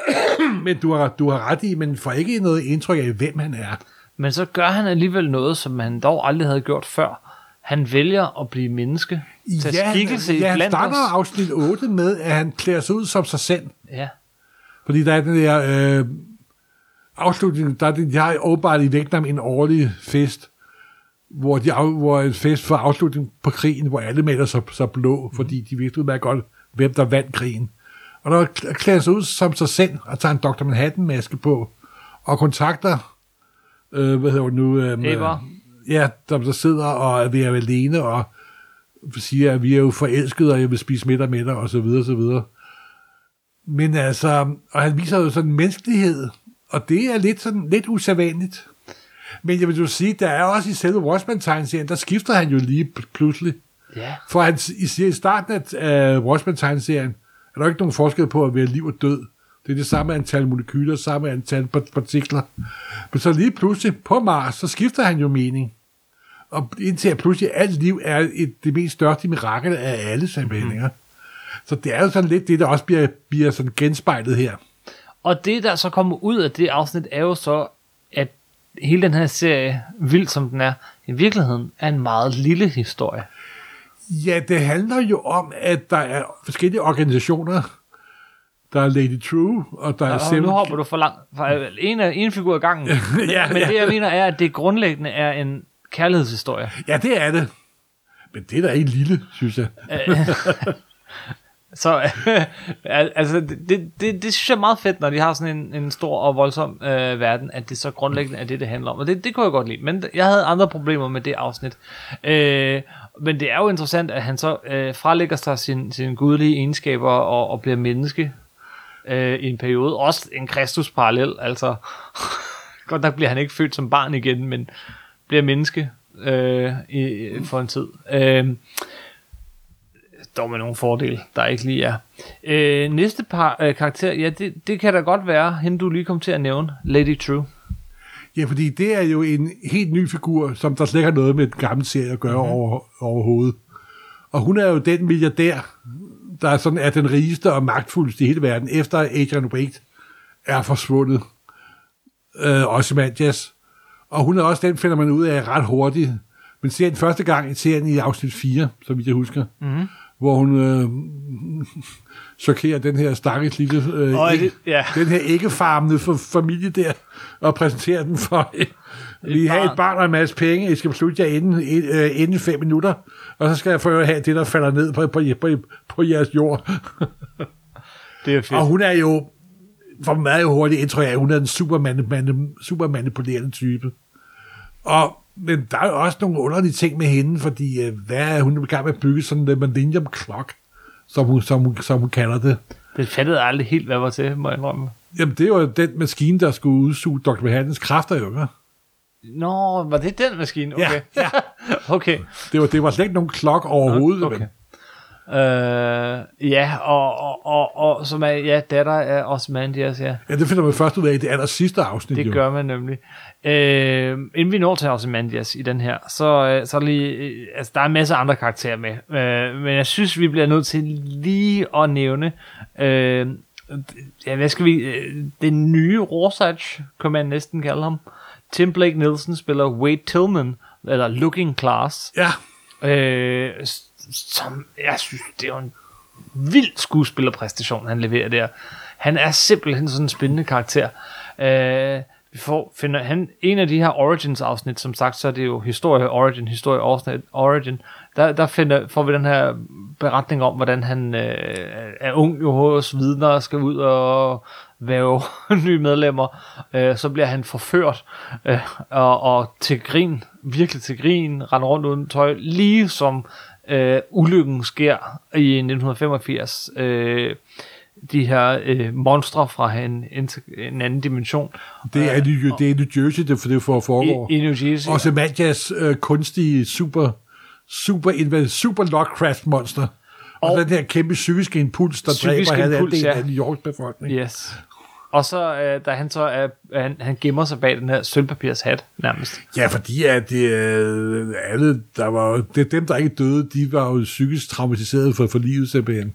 men du har, du har ret i, men får ikke noget indtryk af, hvem han er.
Men så gør han alligevel noget, som han dog aldrig havde gjort før. Han vælger at blive menneske. Til
ja,
skikkelse
ja,
han
starter
os.
afsnit 8 med, at han klæder sig ud som sig selv.
Ja.
Fordi der er den der øh, afslutning, der er det, de har åbenbart i Vietnam en årlig fest, hvor, de hvor en fest for afslutning på krigen, hvor alle maler sig, sig blå, fordi de vidste udmærket godt, hvem der vandt krigen. Og der klæder sig ud som sig selv, og tager en Dr. Manhattan-maske på, og kontakter, øh, hvad hedder det nu? Øh,
Eber.
Ja, der, der sidder og er ved at være alene, og siger, at vi er jo forelskede, og jeg vil spise middag med dig, og så videre, og så videre. Men altså, og han viser jo sådan en menneskelighed, og det er lidt sådan, lidt usædvanligt. Men jeg vil jo sige, der er også i selve Watchmen-tegneserien, der skifter han jo lige pludselig.
Ja.
For han i starten af uh, Watchmen-tegneserien, er der ikke nogen forskel på at være liv og død. Det er det samme antal molekyler, samme antal partikler. Men så lige pludselig på Mars, så skifter han jo mening. Og indtil at pludselig alt liv er et, det mest største mirakel af alle sammenhænginger. Mm. Så det er jo sådan lidt det, der også bliver, bliver sådan genspejlet her.
Og det, der så kommer ud af det afsnit, er jo så, at hele den her serie, vild som den er, i virkeligheden er en meget lille historie.
Ja, det handler jo om, at der er forskellige organisationer. Der er Lady True, og der
ja,
er Seven...
nu hopper du for langt. For en, af, en figur i gangen.
ja,
Men
ja.
det, jeg mener, er, at det grundlæggende er en kærlighedshistorie.
Ja, det er det. Men det er da ikke lille, synes jeg.
Så altså, det, det, det synes jeg er meget fedt, når de har sådan en, en stor og voldsom øh, verden, at det så grundlæggende er det, det handler om. Og det, det kunne jeg godt lide. Men jeg havde andre problemer med det afsnit. Øh, men det er jo interessant, at han så øh, frelægger sig sine sin gudlige egenskaber og, og bliver menneske øh, i en periode. Også en Kristus-parallel. Altså, godt nok bliver han ikke født som barn igen, men bliver menneske øh, i, for en tid. Øh, dog med nogle fordele, der ikke lige er. Øh, næste par øh, karakter, ja, det, det kan da godt være, hende du lige kom til at nævne, Lady True.
Ja, fordi det er jo en helt ny figur, som der slet ikke har noget med den gamle serie at gøre mm-hmm. over, overhovedet. Og hun er jo den milliardær, der sådan er den rigeste og magtfuldeste i hele verden, efter Adrian Wade er forsvundet. Øh, også Manjas. Og hun er også den, finder man ud af ret hurtigt. Men ser den første gang i serien i afsnit 4, så vidt jeg husker. Mm-hmm. Hvor hun øh, chokerer den her stakkels lille, øh,
Og det- ja.
den her æggefarmende familie der, og præsenterer den for, vi har et barn og en masse penge, I skal beslutte jer inden, øh, inden fem minutter, og så skal jeg få have det, der falder ned på, på, på, på jeres jord.
Det er fedt.
Og hun er jo, for jo hurtigt indtryk af, hun er en super, mani- mani- super manipulerende type. Og, men der er jo også nogle underlige ting med hende, fordi øh, hvad er hun i gang med at bygge sådan en Millennium Clock, som hun, som, hun, som hun kalder det.
Det fattede jeg aldrig helt, hvad var til, må jeg indrømme.
Jamen, det er jo den maskine, der skulle udsuge Dr. Manhattans kræfter, jo. ikke?
Nå, var det den maskine?
Ja,
Okay.
ja.
okay.
Det var, det var slet ikke nogen klok overhovedet.
Okay.
men-
Øh, ja, og, og, og, og som er ja, datter af Osmandias, ja.
Ja, det finder man først ud af i det aller sidste afsnit.
Det
jo.
gør man nemlig. Øh, inden vi når til Ozymandias i den her, så, øh, så er lige, øh, altså der er en masse andre karakterer med, øh, men jeg synes, vi bliver nødt til lige at nævne, øh, ja, hvad skal vi, øh, den nye Rorschach, kan man næsten kalde ham. Tim Blake Nielsen spiller Wade Tillman, eller Looking Class,
Ja,
øh, som jeg synes, det er jo en vild skuespillerpræstation, han leverer der. Han er simpelthen sådan en spændende karakter. Øh, vi får, finder han en af de her Origins afsnit, som sagt, så er det jo historie Origin, historie afsnit Origin. Der, der finder, får vi den her beretning om, hvordan han øh, er ung jo hos vidner og skal ud og være nye medlemmer. Øh, så bliver han forført øh, og, og til grin, virkelig til grin, render rundt uden tøj, lige som øh, ulykken sker i 1985. Øh, de her øh, monstre fra en, en, en anden dimension
det er, New, det er New Jersey, det, for det for foregår.
i, i New Jersey.
Og Semantias øh, kunstige super, super, super Lovecraft monster. Og, og den her kæmpe psykiske impuls, der dræber halvdelen
ja.
af New Yorks befolkning.
Yes. Og så, øh, da han så er, han, han gemmer sig bag den her sølvpapirs hat, nærmest.
Ja, fordi at det, øh, alle, der var, det dem, der ikke døde, de var jo psykisk traumatiseret for, for livet simpelthen.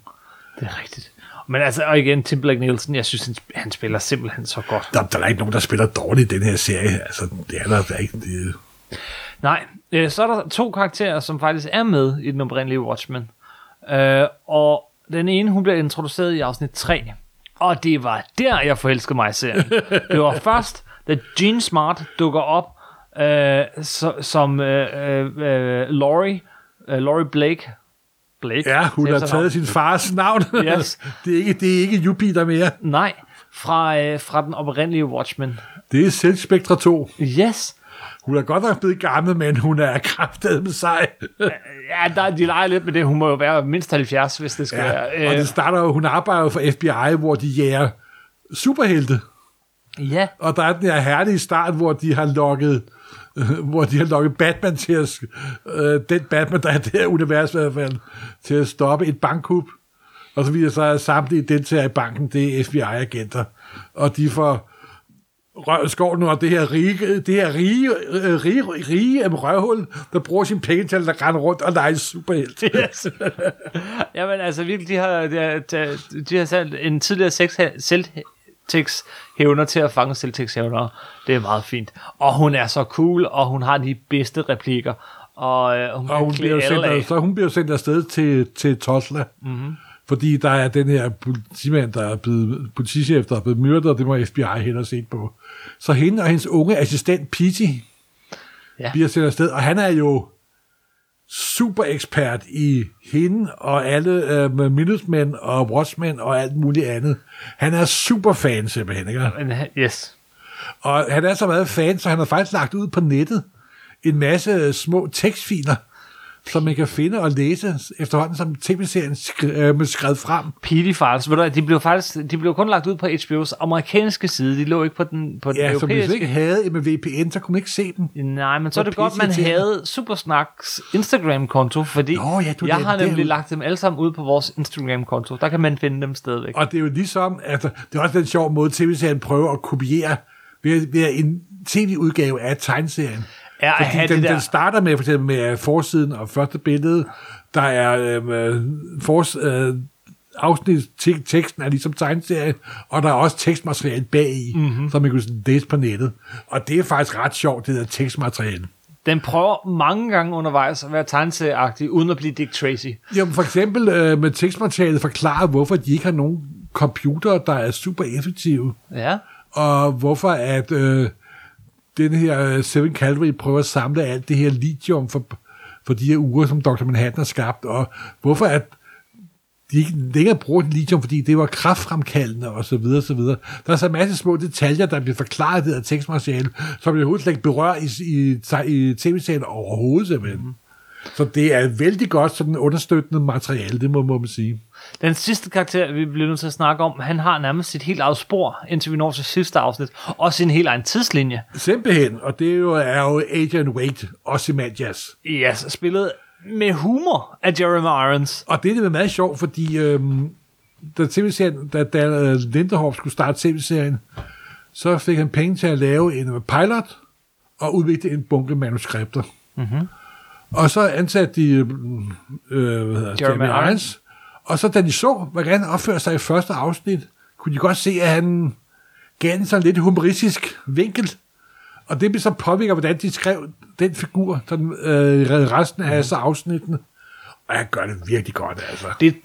Det er rigtigt. Men altså, og igen, Tim Blake Nielsen, jeg synes, han, han spiller simpelthen så godt.
Der, der er ikke nogen, der spiller dårligt i den her serie. Altså, det er der, der er ikke... Det,
Nej, øh, så er der to karakterer, som faktisk er med i den oprindelige Watchmen. Øh, og den ene, hun bliver introduceret i afsnit 3. Og det var der, jeg forelskede mig i serien. Det var først, da Gene Smart dukker op øh, så, som øh, øh, Laurie, øh, Laurie Blake. Blake?
ja, hun har taget sin fars navn.
Yes.
det, er ikke, det er ikke Jupiter mere.
Nej, fra, øh, fra den oprindelige Watchmen.
Det er Selvspektra 2.
Yes.
Hun er godt nok blevet gammel, men hun er kraftedet med sig.
Ja, der, de leger lidt med det. Hun må jo være mindst 70, hvis det skal
ja,
være.
og
Øh,
det starter jo, hun arbejder jo for FBI, hvor de jager superhelte.
ja,
Og der er den her herlige start, hvor de har lukket øh, hvor de har lukket Batman til at, øh, den Batman, der er det her univers i hvert fald, til at stoppe et bankkup. Og så viser sig, at samtlige deltagere i banken, det er FBI-agenter. Og de får røv skov nu, og det her rige, det her rige, øh, rige, rige af røvhul, der bruger sin penge til at rende rundt og lege superhelt.
Yes. Jamen altså virkelig, de har, de har, de har sat en tidligere Celtics hævner til at fange Celtics hævnere. Det er meget fint. Og hun er så cool, og hun har de bedste replikker. Og, øh, hun,
Og hun bliver, sendt,
af.
så hun bliver sendt afsted til, til Tosla. Mm-hmm. Fordi der er den her politimand, der er blevet, politichef, der er blevet myrdet, og det må FBI hellere se på. Så hende og hendes unge assistent, Pete,
Ja.
bliver sendt afsted, og han er jo super ekspert i hende og alle øh, med Minutemen og Watchmen og alt muligt andet. Han er super fan simpelthen, ikke?
Yes.
Og han er så meget fan, så han har faktisk lagt ud på nettet en masse små tekstfiler, som man kan finde og læse efterhånden, som tv-serien skri- øh, skrevet frem.
Files, ved du, de blev faktisk de blev kun lagt ud på HBO's amerikanske side. De lå ikke på den, på den
Ja, så hvis
europæiske.
du ikke havde med VPN, så kunne man ikke se den.
Nej, men så er det godt, man havde Supersnacks Instagram-konto, fordi
Nå, ja, du
jeg har nemlig
derude.
lagt dem alle sammen ud på vores Instagram-konto. Der kan man finde dem stadigvæk.
Og det er jo ligesom, altså, det er også den sjov måde, tv-serien prøver at kopiere ved, ved en tv-udgave af tegneserien.
Ja,
Fordi den,
det der-
den starter med, for eksempel med forsiden og første billede, der er øh, fors, øh, afsnit, te- teksten er ligesom tegneserie, og der er også tekstmateriale bag i,
Mhm.
mm-hmm. som man kan sådan læse på nettet. Og det er faktisk ret sjovt, det der tekstmateriale.
Den prøver mange gange undervejs at være tegneserieagtig, uden at blive Dick Tracy.
Jamen for eksempel øh, med tekstmaterialet forklare, hvorfor de ikke har nogen computer, der er super effektive.
Ja.
og hvorfor at øh, den her øh, Seven Calvary prøver at samle alt det her lithium for, for de her uger, som Dr. Manhattan har skabt, og hvorfor at de ikke længere bruger lithium, fordi det var kraftfremkaldende, og så videre, så videre. Der er så en masse små detaljer, der bliver forklaret i det her tekstmateriale, som vi overhovedet ikke berører i, i, i tv-serien overhovedet, simpelthen. Mm. Så det er vældig godt sådan understøttende materiale, det må, må man sige.
Den sidste karakter, vi bliver nødt til at snakke om, han har nærmest sit helt eget spor, indtil vi når til sidste afsnit, og sin helt egen tidslinje.
Simpelthen, og det er jo, er jo Agent Wade, Ozymandias.
Yes, spillet med humor af Jeremy Irons.
Og det er det meget sjovt, fordi øhm, da, TV-serien, da, da øh, Lindehoff skulle starte tv-serien, så fik han penge til at lave en pilot og udvikle en bunke manuskripter.
Mm-hmm.
Og så ansatte de øh, øh, hvad hedder,
Jeremy
Jeremy
Irons.
Og så da de så, hvordan han opførte sig i første afsnit, kunne de godt se, at han gav den sådan lidt humoristisk vinkel. Og det blev så påvirker, hvordan de skrev den figur sådan, øh, resten af mm. afsnittene. Og jeg gør det virkelig godt, altså.
Det,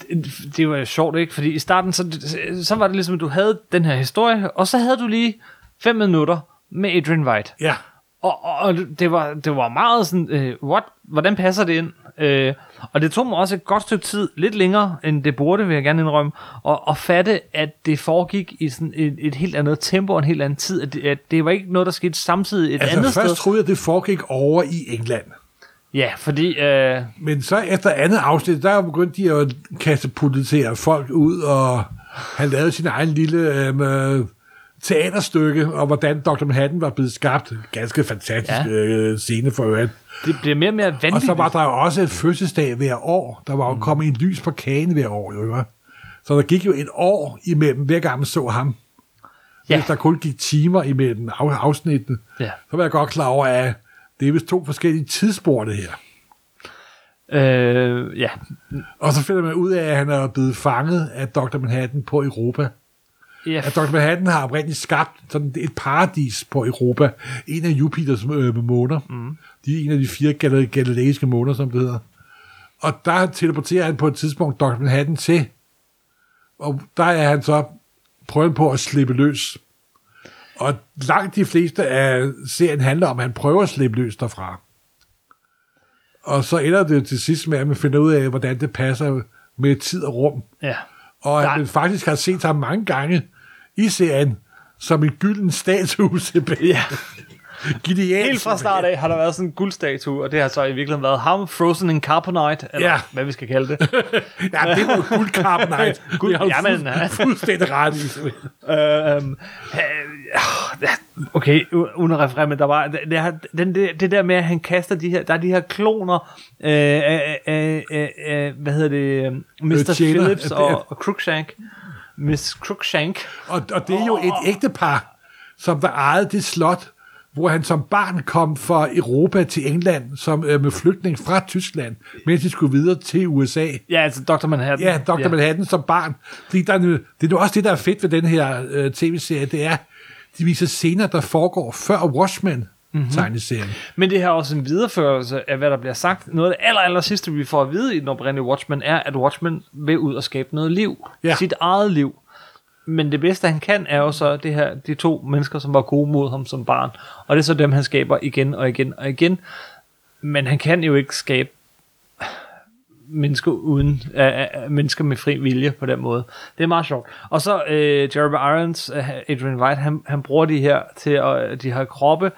det var sjovt, ikke? Fordi i starten, så, så var det ligesom, at du havde den her historie, og så havde du lige fem minutter med Adrian White.
Ja.
Og, og, og det, var, det var meget sådan, øh, what? hvordan passer det ind? Øh, og det tog mig også et godt stykke tid, lidt længere end det burde, vil jeg gerne indrømme, at, at fatte, at det foregik i sådan et, et helt andet tempo og en helt anden tid. At det, at det var ikke noget, der skete samtidig et
Altså
andet
først
sted.
troede jeg, det foregik over i England.
Ja, fordi... Øh,
Men så efter andet afsnit, der begyndte de at katapultere folk ud, og han lavede sin egen lille øh, teaterstykke, og hvordan Dr. Manhattan var blevet skabt. Ganske fantastisk
Ja.
øh, scene for øvrigt.
det bliver mere og mere vanvittigt.
Og så var der jo også et fødselsdag hver år. Der var jo kommet en lys på kagen hver år, jo. ikke? Så der gik jo et år imellem, hver gang man så ham.
Ja.
Hvis der kun gik timer imellem af- afsnittene,
Ja.
så var jeg godt klar over, at det er vist to forskellige tidsspor, det her.
Øh, ja,
Og så finder man ud af, at han er blevet fanget af Dr. Manhattan på Europa.
Ja
At Dr. Manhattan har oprindeligt skabt sådan et paradis på Europa. En af Jupiters øh, måner. Mm. De er en af de fire gal- galileiske måner, som det hedder. Og der teleporterer han på et tidspunkt Dr. Manhattan til. Og der er han så prøvet på at slippe løs. Og langt de fleste af serien handler om, at han prøver at slippe løs derfra. Og så ender det til sidst med, at man finder ud af, hvordan det passer med tid og rum.
ja.
Og man faktisk har set ham mange gange i serien som en gylden statue tilbage.
ja.
Genialt.
Helt fra start af har der været sådan en guldstatue, og det har så i virkeligheden været ham frozen in carbonite, eller
Ja.
hvad vi skal kalde det.
Ja, det var jo.
Guld-
Det har du
Jamen,
fuld-
ja.
fuldstændig ret i. simpelthen.
Øhm, øh, okay, uden at referere, men der var, det, den, det, det der med, at han kaster de her, der er de her kloner øh, af, af, af, af, hvad hedder det, Mr.
Øh, tjener.
Phillips
er-
og, og Crookshank. Miss Crookshank.
Og, og det er jo et ægtepar, som der ejede det slot, hvor han som barn kom fra Europa til England som øh, med flygtning fra Tyskland, mens de skulle videre til USA.
Ja, altså Dr. Manhattan.
Ja, Dr. Ja. Manhattan som barn. Fordi der er, det er nu også det, der er fedt ved den her øh, tv-serie, det er, de viser scener, der foregår før Watchmen tegneserien.
Men det her er også en videreførelse af, hvad der bliver sagt. Noget af det aller, aller sidste, vi får at vide i den oprindelige Watchmen, er, at Watchmen vil ud og skabe noget liv.
Ja.
Sit eget liv. Men det bedste, han kan, er jo så det her, de to mennesker, som var gode mod ham som barn. Og det er så dem, han skaber igen og igen og igen. Men han kan jo ikke skabe mennesker uden uh, uh, mennesker med fri vilje på den måde. Det er meget sjovt. Og så uh, Jeremy Irons, uh, Adrian White, han, han bruger de her til at, de her kroppe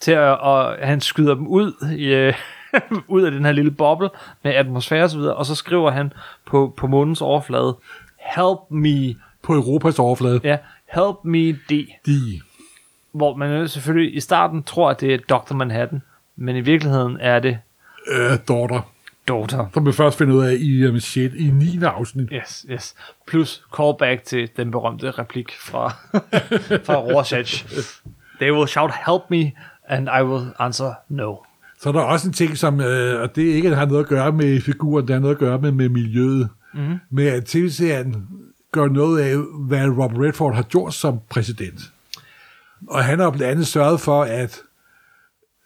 til at, og han skyder dem ud i, uh, ud af den her lille boble med atmosfære og så videre, og så skriver han på, på månens overflade, help me,
på Europas overflade.
ja, help me D,
De,
hvor man selvfølgelig i starten tror, at det er Dr. Manhattan, men i virkeligheden er det
øh, daughter,
Daughter.
som vi først finder ud af i, um, shit, i 9. afsnit.
Yes, yes. Plus callback til den berømte replik fra, fra Rorschach. They will shout, help me, and I will answer no.
Så er der også en ting, som, øh, og det ikke har noget at gøre med figuren, det har noget at gøre med, med miljøet. Mm. Med at tv-serien gør noget af, hvad Robert Redford har gjort som præsident. Og han har blandt andet sørget for, at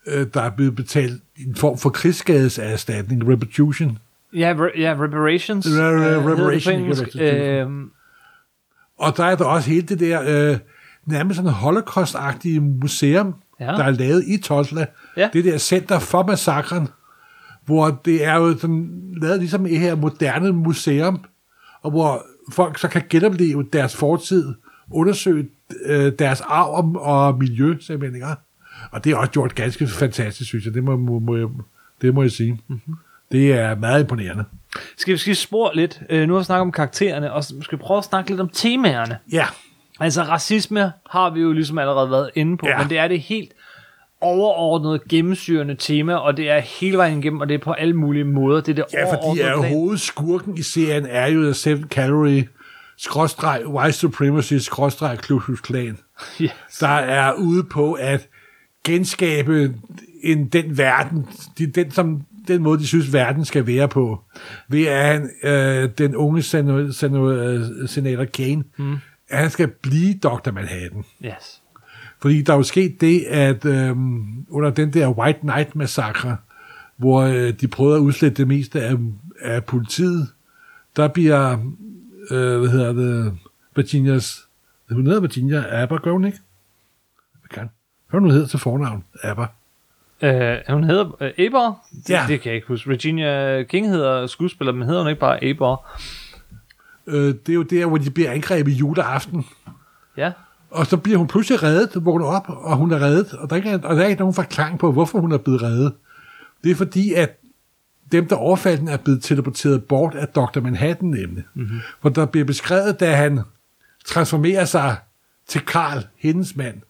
øh, der er blevet betalt en form for krigsskadeserstatning, restitution.
Ja, re- ja reparations.
Re- re-
øh, hedder det på
reparation,
engelsk.
ikke
Øhm,
Og der er der også hele det der øh, nærmest sådan holocaust-agtige museum,
Ja.
der er lavet i Tulsa.
Ja.
Det der center for massakren, hvor det er jo sådan, lavet ligesom et her moderne museum, og hvor folk så kan genopleve deres fortid, undersøge øh, deres arv og, og miljø, simpelthen. Ikke? Og det er også gjort ganske fantastisk, synes jeg. Det må, må, må, jeg, det må jeg sige. Mm-hmm. Det er meget imponerende.
skal vi skal spore lidt? Øh, nu har vi snakket om karaktererne, og skal vi prøve at snakke lidt om temaerne.
Ja,
Altså racisme har vi jo ligesom allerede været inde på. Ja. men det er det helt overordnede, gennemsyrende tema, og det er hele vejen igennem, og det er på alle mulige måder. Det er det
Ja, fordi er
plan.
hovedskurken i serien er jo The Seven Calorie, skråstreg, White Supremacy, skråstreg, Klux Klan,
Yes.
der er ude på at genskabe en, den verden, de, den, som, den måde, de synes, verden skal være på, ved at han, øh, den unge senu, senu, øh, senator Kane, mm. at han skal blive Dr. Manhattan.
Yes.
Fordi der er jo sket det, at øhm, under den der White Knight-massakre, hvor øh, de prøvede at udslette det meste af, af politiet, der bliver, øh, hvad hedder det, Virginias, hun hedder Virginia Aber, gør hun ikke? Hvad kan? Hvad hun hedder til fornavn? Aber.
Øh, hun hedder øh. Det,
Ja.
det kan jeg ikke huske. Regina King hedder skuespiller, men hedder hun ikke bare Aber?
Øh, det er jo der, hvor de bliver angrebet juleaften.
Ja.
Og så bliver hun pludselig reddet, vågner op, og hun er reddet, og der, er ikke, og der er ikke nogen forklaring på, hvorfor hun er blevet reddet. Det er fordi, at dem, der overfaldt den, er blevet teleporteret bort af Dr. Manhattan nemlig. Mm-hmm. Hvor der bliver beskrevet, da han transformerer sig til Karl, hendes mand.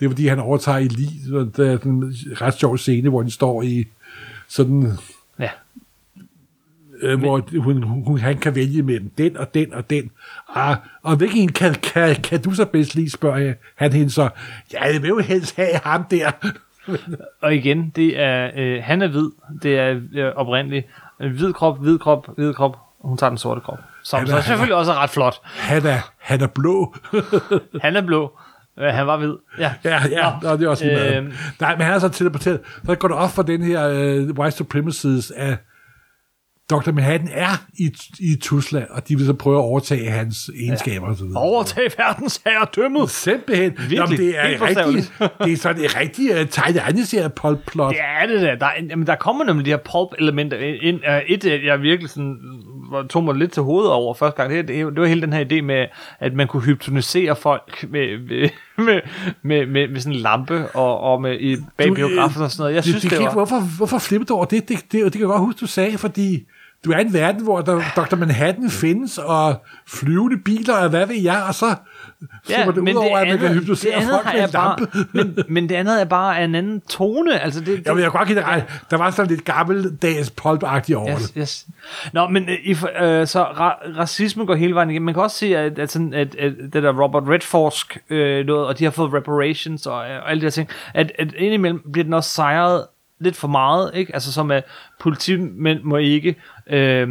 Det er fordi, han overtager i lige, og der er en ret sjov scene, hvor de står i sådan. Øh, hvor hun, hun, han kan vælge mellem den og den og den. Ah, og hvilken en kan, kan, kan du så bedst lige, spørger jeg. han hende så. Ja, jeg vil jo helst have ham der.
Og igen, det er, øh, han er hvid. Det er øh, oprindeligt. En hvid krop, hvid krop, hvid krop. Hun tager den sorte krop. Som
Han er-
så selvfølgelig også er ret flot.
Han er, han er blå.
Han er blå. Øh, Han var hvid. Ja.
ja, ja,
Nå,
det er også øh, Nej, men han er så teleporteret. Så går det op for den her øh, White Supremacists, at Dr. Manhattan er i, i Tusla, og de vil så prøve at overtage hans egenskaber og så videre.
Overtag verdens herredømmet.
Simpelthen.
Virkelig.
det er rigtig, det er sådan en rigtig uh, tegneserie plot.
Det er det der. Der, er- jamen, der kommer nemlig de her pulp-elementer ind. Uh, et, øh, jeg virkelig sådan, tog mig lidt til hovedet over første gang, det, det, det var hele den her idé med, at man kunne hypnotisere folk med, med, med, med, med, med sådan en lampe og, og med i bag
Du, øh,
biografen og sådan noget. Jeg
det,
synes,
det,
det,
det
var...
Hvorfor, hvorfor flipper du over det? Det, det, det, det kan jeg godt huske, du sagde, fordi du er i en verden, hvor der, Dr. Manhattan findes, og flyvende biler, og hvad ved jeg, og så flipper det ud over, at man kan
det
hypnotisere
andet
folk med en
bare, men, men det andet er bare en anden tone. Altså det, det,
vil jeg kan godt give dig. Der var sådan lidt gammeldags pulp over
Yes,
det.
yes. Nå, men øh, i, øh, så ra- racisme går hele vejen igennem. Man kan også se, at, at, sådan, at, at det der Robert Redforsk øh, noget, og de har fået reparations og, øh, og alle de her ting, at, at indimellem bliver den også sejret lidt for meget, ikke? Altså som at politimænd må ikke øh,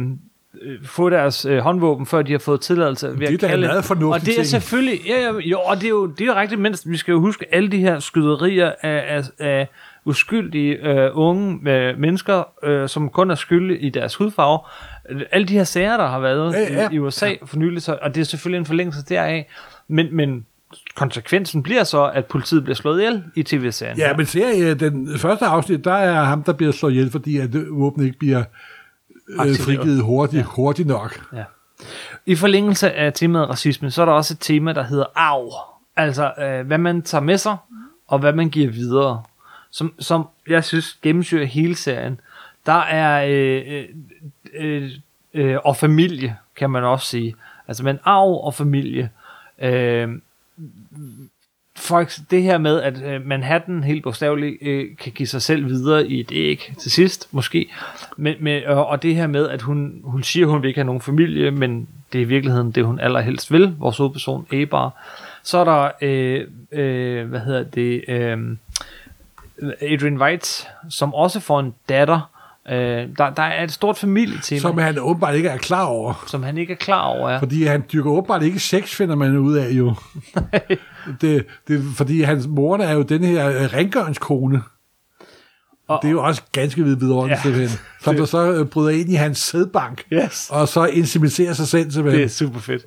øh, få deres øh, håndvåben, før de har fået tilladelse ved
Det er da
kalde.
meget fornuftig
Og det er
ting.
selvfølgelig, ja, ja, jo, og det er jo, det er jo rigtigt, men vi skal jo huske alle de her skyderier af, af, af uskyldige øh, unge øh, mennesker, øh, som kun er skyldige i deres hudfarve. Alle de her sager, der har været
Ja, ja.
i, i USA for nylig, så, og det er selvfølgelig en forlængelse deraf, men, men konsekvensen bliver så, at politiet bliver slået ihjel i tv-serien.
Ja, men serie, den første afsnit, der er ham, der bliver slået ihjel, fordi at våbnet ikke bliver øh, frigivet hurtigt, ja. hurtigt nok.
Ja. I forlængelse af temaet racisme, så er der også et tema, der hedder arv. Altså, øh, hvad man tager med sig, og hvad man giver videre. Som, som jeg synes gennemsyrer hele serien. Der er øh, øh, øh, øh, og familie, kan man også sige. Altså, men arv og familie. Øh, for det her med, at øh, Manhattan helt bogstaveligt øh, kan give sig selv videre i et æg til sidst, måske. Men, med, og, og det her med, at hun, hun siger, hun vil ikke have nogen familie, men det er i virkeligheden det, hun allerhelst vil, vores hovedperson, Abar. Så er der, øh, øh, hvad hedder det, øh, Adrian White, som også får en datter. Øh, der, der er et stort familietema,
Som han åbenbart ikke er klar over.
som han ikke er klar over. Ja.
Fordi han dyrker åbenbart ikke sex, finder man ud af jo. det, det, fordi hans mor er jo den her øh, rengøringskone. Og, det er jo også ganske vidunderligt,
Ja.
ja. simpelthen. Som der så øh, bryder ind i hans sædbank.
Yes.
Og så inseminerer sig selv, simpelthen.
Det er super fedt.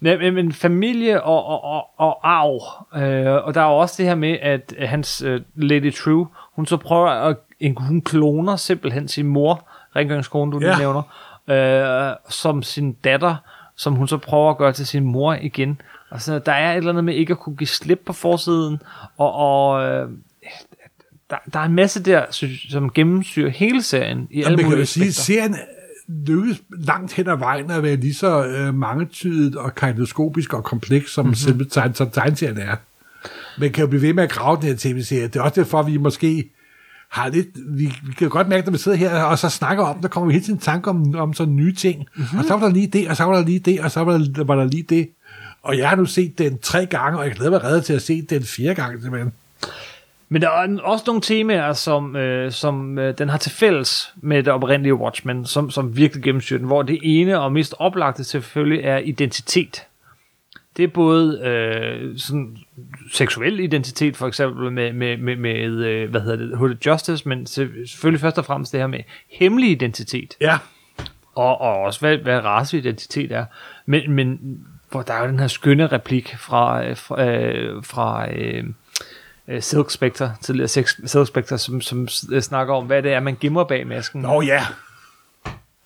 Men, men, men familie og, og, og, og arv. Øh, og der er jo også det her med, at hans øh, Lady True, hun så prøver at, en, hun kloner simpelthen sin mor, rengøringskone, du lige
Ja.
nævner, øh, som sin datter, som hun så prøver at gøre til sin mor igen. Altså, der er et eller andet med ikke at kunne give slip på forsiden, og, og øh, der, der er en masse der, som gennemsyrer hele serien i
Og
alle
man kan
mulige
jo sige,
aspekter.
serien lykkes langt hen ad vejen at være lige så øh, mangetydigt og kaleidoskopisk og kompleks, som mm-hmm. selve tegn, som tegneserien er. Man kan jo blive ved med at grave den her tv-serie. Det er også derfor, vi måske har lidt... Vi, vi kan godt mærke, når vi sidder her og så snakker om, der kommer vi hele tiden i tanke om, om sådan nye ting. Mm-hmm. Og så var der lige det, og så var der lige det, og så var der, var der lige det. Og jeg har nu set den tre gange, og jeg glæder mig reddet til at se den fire gange, simpelthen.
Men der er også nogle temaer, som, øh, som øh, den har til fælles med det oprindelige Watchmen, som, som virkelig gennemsyrer den, hvor det ene og mest oplagte selvfølgelig er identitet. Det er både øh, sådan seksuel identitet, for eksempel med, med, med, med øh, hvad hedder det, Hooded Justice, men se- selvfølgelig først og fremmest det her med hemmelig identitet,
Ja,
og, og også hvad, hvad raceidentitet er. Men, men hvor der er jo den her skønne replik fra, øh, fra, øh, fra øh, Silk Spectre, tidligere Silk Spectre, som, som snakker om, hvad det er, man gemmer bag masken.
Nå ja.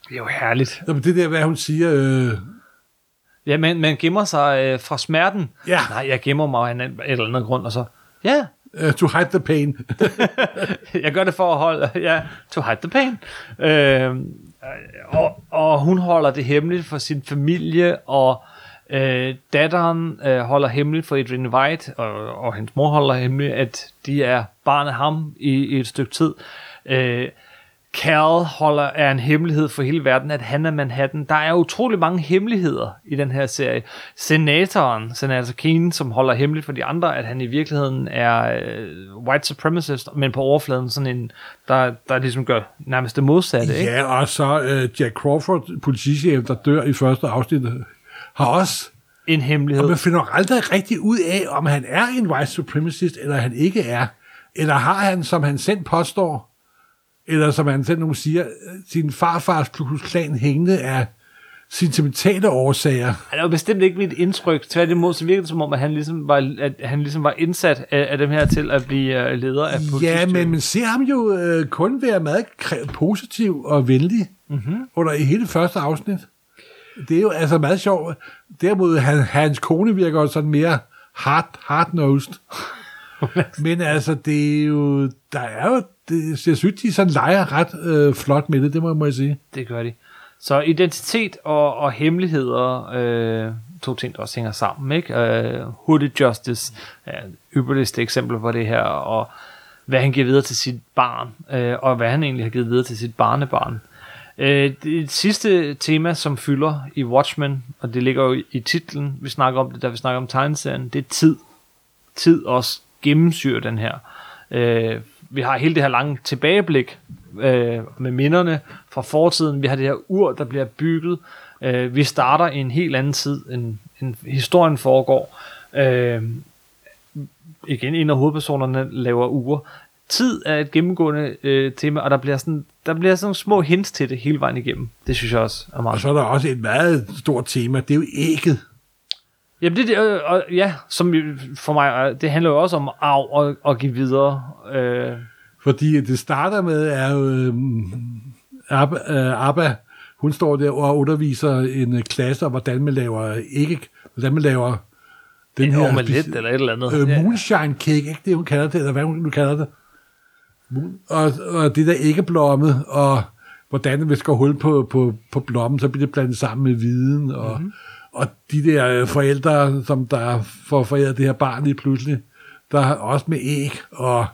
Det er jo herligt.
Nå, men det der, hvad hun siger... Øh,
Ja, man, man gemmer sig øh, fra smerten.
Ja.
Nej, jeg gemmer mig af en, et eller andet grund, og så, ja,
uh, to hide the pain.
jeg gør det for at holde, ja, to hide the pain. Øh, og, og hun holder det hemmeligt for sin familie, og øh, datteren øh, holder hemmeligt for Adrian White, og, og hendes mor holder hemmeligt, at de er barn af ham i, i et stykke tid. Øh, Cal holder er en hemmelighed for hele verden, at han er Manhattan. Der er utrolig mange hemmeligheder i den her serie. Senatoren, Senator Keene, som holder hemmeligt for de andre, at han i virkeligheden er øh, white supremacist, men på overfladen sådan en, der, der ligesom gør nærmest det modsatte. Ikke?
Ja, og så uh, Jack Crawford, politichef, der dør i første afsnit, har også...
En hemmelighed.
Og man finder aldrig rigtig ud af, om han er en white supremacist, eller han ikke er. Eller har han, som han selv påstår, eller som han selv nu siger, sin farfars Klan hængende af sentimentale årsager.
Han er jo bestemt ikke mit indtryk. Tværtimod, så virker det som om, at han ligesom var, at han ligesom var indsat af, af dem her til at blive øh, leder af
Ja,
politistyrken.
men man ser ham jo øh, kun være meget positiv og venlig mm-hmm. under i hele første afsnit. Det er jo altså meget sjovt. Derimod, han, hans kone virker jo sådan mere hard, hard-nosed. men altså, det er jo... Der er jo... Det, jeg synes, de sådan leger ret øh, flot med det, det må, må jeg sige.
Det gør de. Så identitet og, og hemmeligheder, øh, to ting, der også hænger sammen, ikke? Øh, Hooded Justice er et ypperligste eksempel på det her, og hvad han giver videre til sit barn, øh, og hvad han egentlig har givet videre til sit barnebarn. Øh, det sidste tema, som fylder i Watchmen, og det ligger jo i- titlen, vi snakker om det, da vi snakker om tegneserien, det er tid. Tid også gennemsyrer den her. Øh, vi har hele det her lange tilbageblik øh, med minderne fra fortiden. Vi har det her ur, der bliver bygget. Øh, vi starter i en helt anden tid, end, end historien foregår. Øh, igen, en af hovedpersonerne laver uger. Tid er et gennemgående øh, tema, og der bliver, sådan, der bliver sådan små hints til det hele vejen igennem. Det synes jeg også er meget
Og så er der også et meget stort tema, det er jo ægget.
Jamen det, det og, ja, som for mig, det handler jo også om arv og, og give videre. Øh,
Fordi det starter med, er jo øh, Abba, øh, Abba, hun står der og underviser en klasse om, hvordan man laver ikke, hvordan man laver den
en
her
omelet eller et eller andet.
øh, moonshine cake, ikke det hun kalder det, eller hvad hun nu kalder det. og, og det der æggeblomme, og hvordan hvis går hul på, på, på blommen, så bliver det blandet sammen med viden, og, mm-hmm. Og de der forældre, som der får foræret det her barn lige pludselig, der er også med æg, og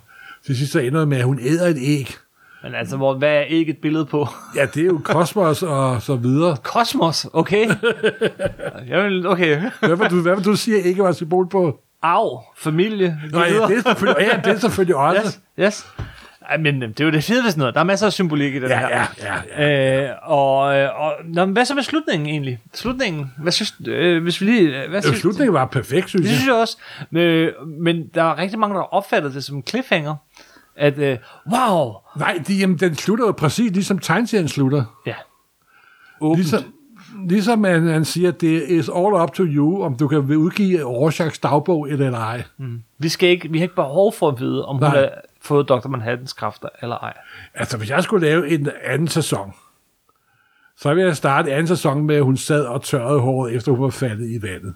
til sidst så ender det med, at hun æder et æg.
Men altså, hvor, hvad er ikke et billede på?
Ja, det er jo kosmos og så videre.
Kosmos, okay. Vil, okay.
Hvad vil du, hvad vil du sige, ikke var symbol på?
Arv, familie.
Nå, ja, det er selvfølgelig, ja, det er selvfølgelig også.
Yes, yes. Ej, men øh, det er jo det fede ved sådan noget. Der er masser af symbolik i det
Ja,
her.
ja, ja,
Øh, og, øh, og nå, men hvad så med slutningen egentlig? Slutningen, hvad synes, øh, hvis vi lige... øh, Hvad
Øh,
synes,
Slutningen var perfekt, synes
det
jeg.
synes jeg også. Men, men der er rigtig mange, der opfatter det som en cliffhanger. At, øh, wow!
Nej, de, jamen, den slutter jo præcis ligesom tegneserien slutter.
Ja. Åbent.
Ligesom, ligesom man, man siger, det is all up to you, om du kan udgive Rorschachs dagbog eller ej.
Mm. Vi, skal ikke, vi har ikke behov for at vide, om hun
Nej.
Fået Dr. Manhattans kræfter eller ej.
Altså, hvis jeg skulle lave en anden sæson, så ville jeg starte anden sæson med, at hun sad og tørrede håret, efter hun var faldet i vandet.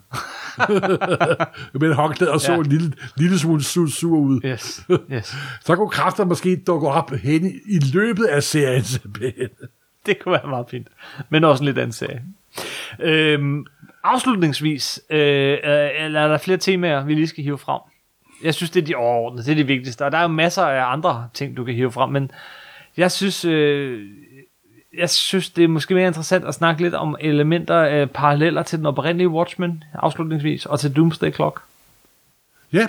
med håndklæde og så
Ja.
en lille, lille smule sur, sur ud.
Yes, yes.
Så kunne kræfter måske dukke op hen i, løbet af serien.
Det kunne være meget fint. Men også en lidt anden serie. Øhm, afslutningsvis, øh, eller er der flere temaer, vi lige skal hive frem? Jeg synes, det er de overordnede, det er det vigtigste. Og der er jo masser af andre ting, du kan hive frem, men jeg synes, øh, jeg synes, det er måske mere interessant at snakke lidt om elementer øh, paralleller til den oprindelige Watchmen, afslutningsvis, og til Doomsday Clock.
Ja.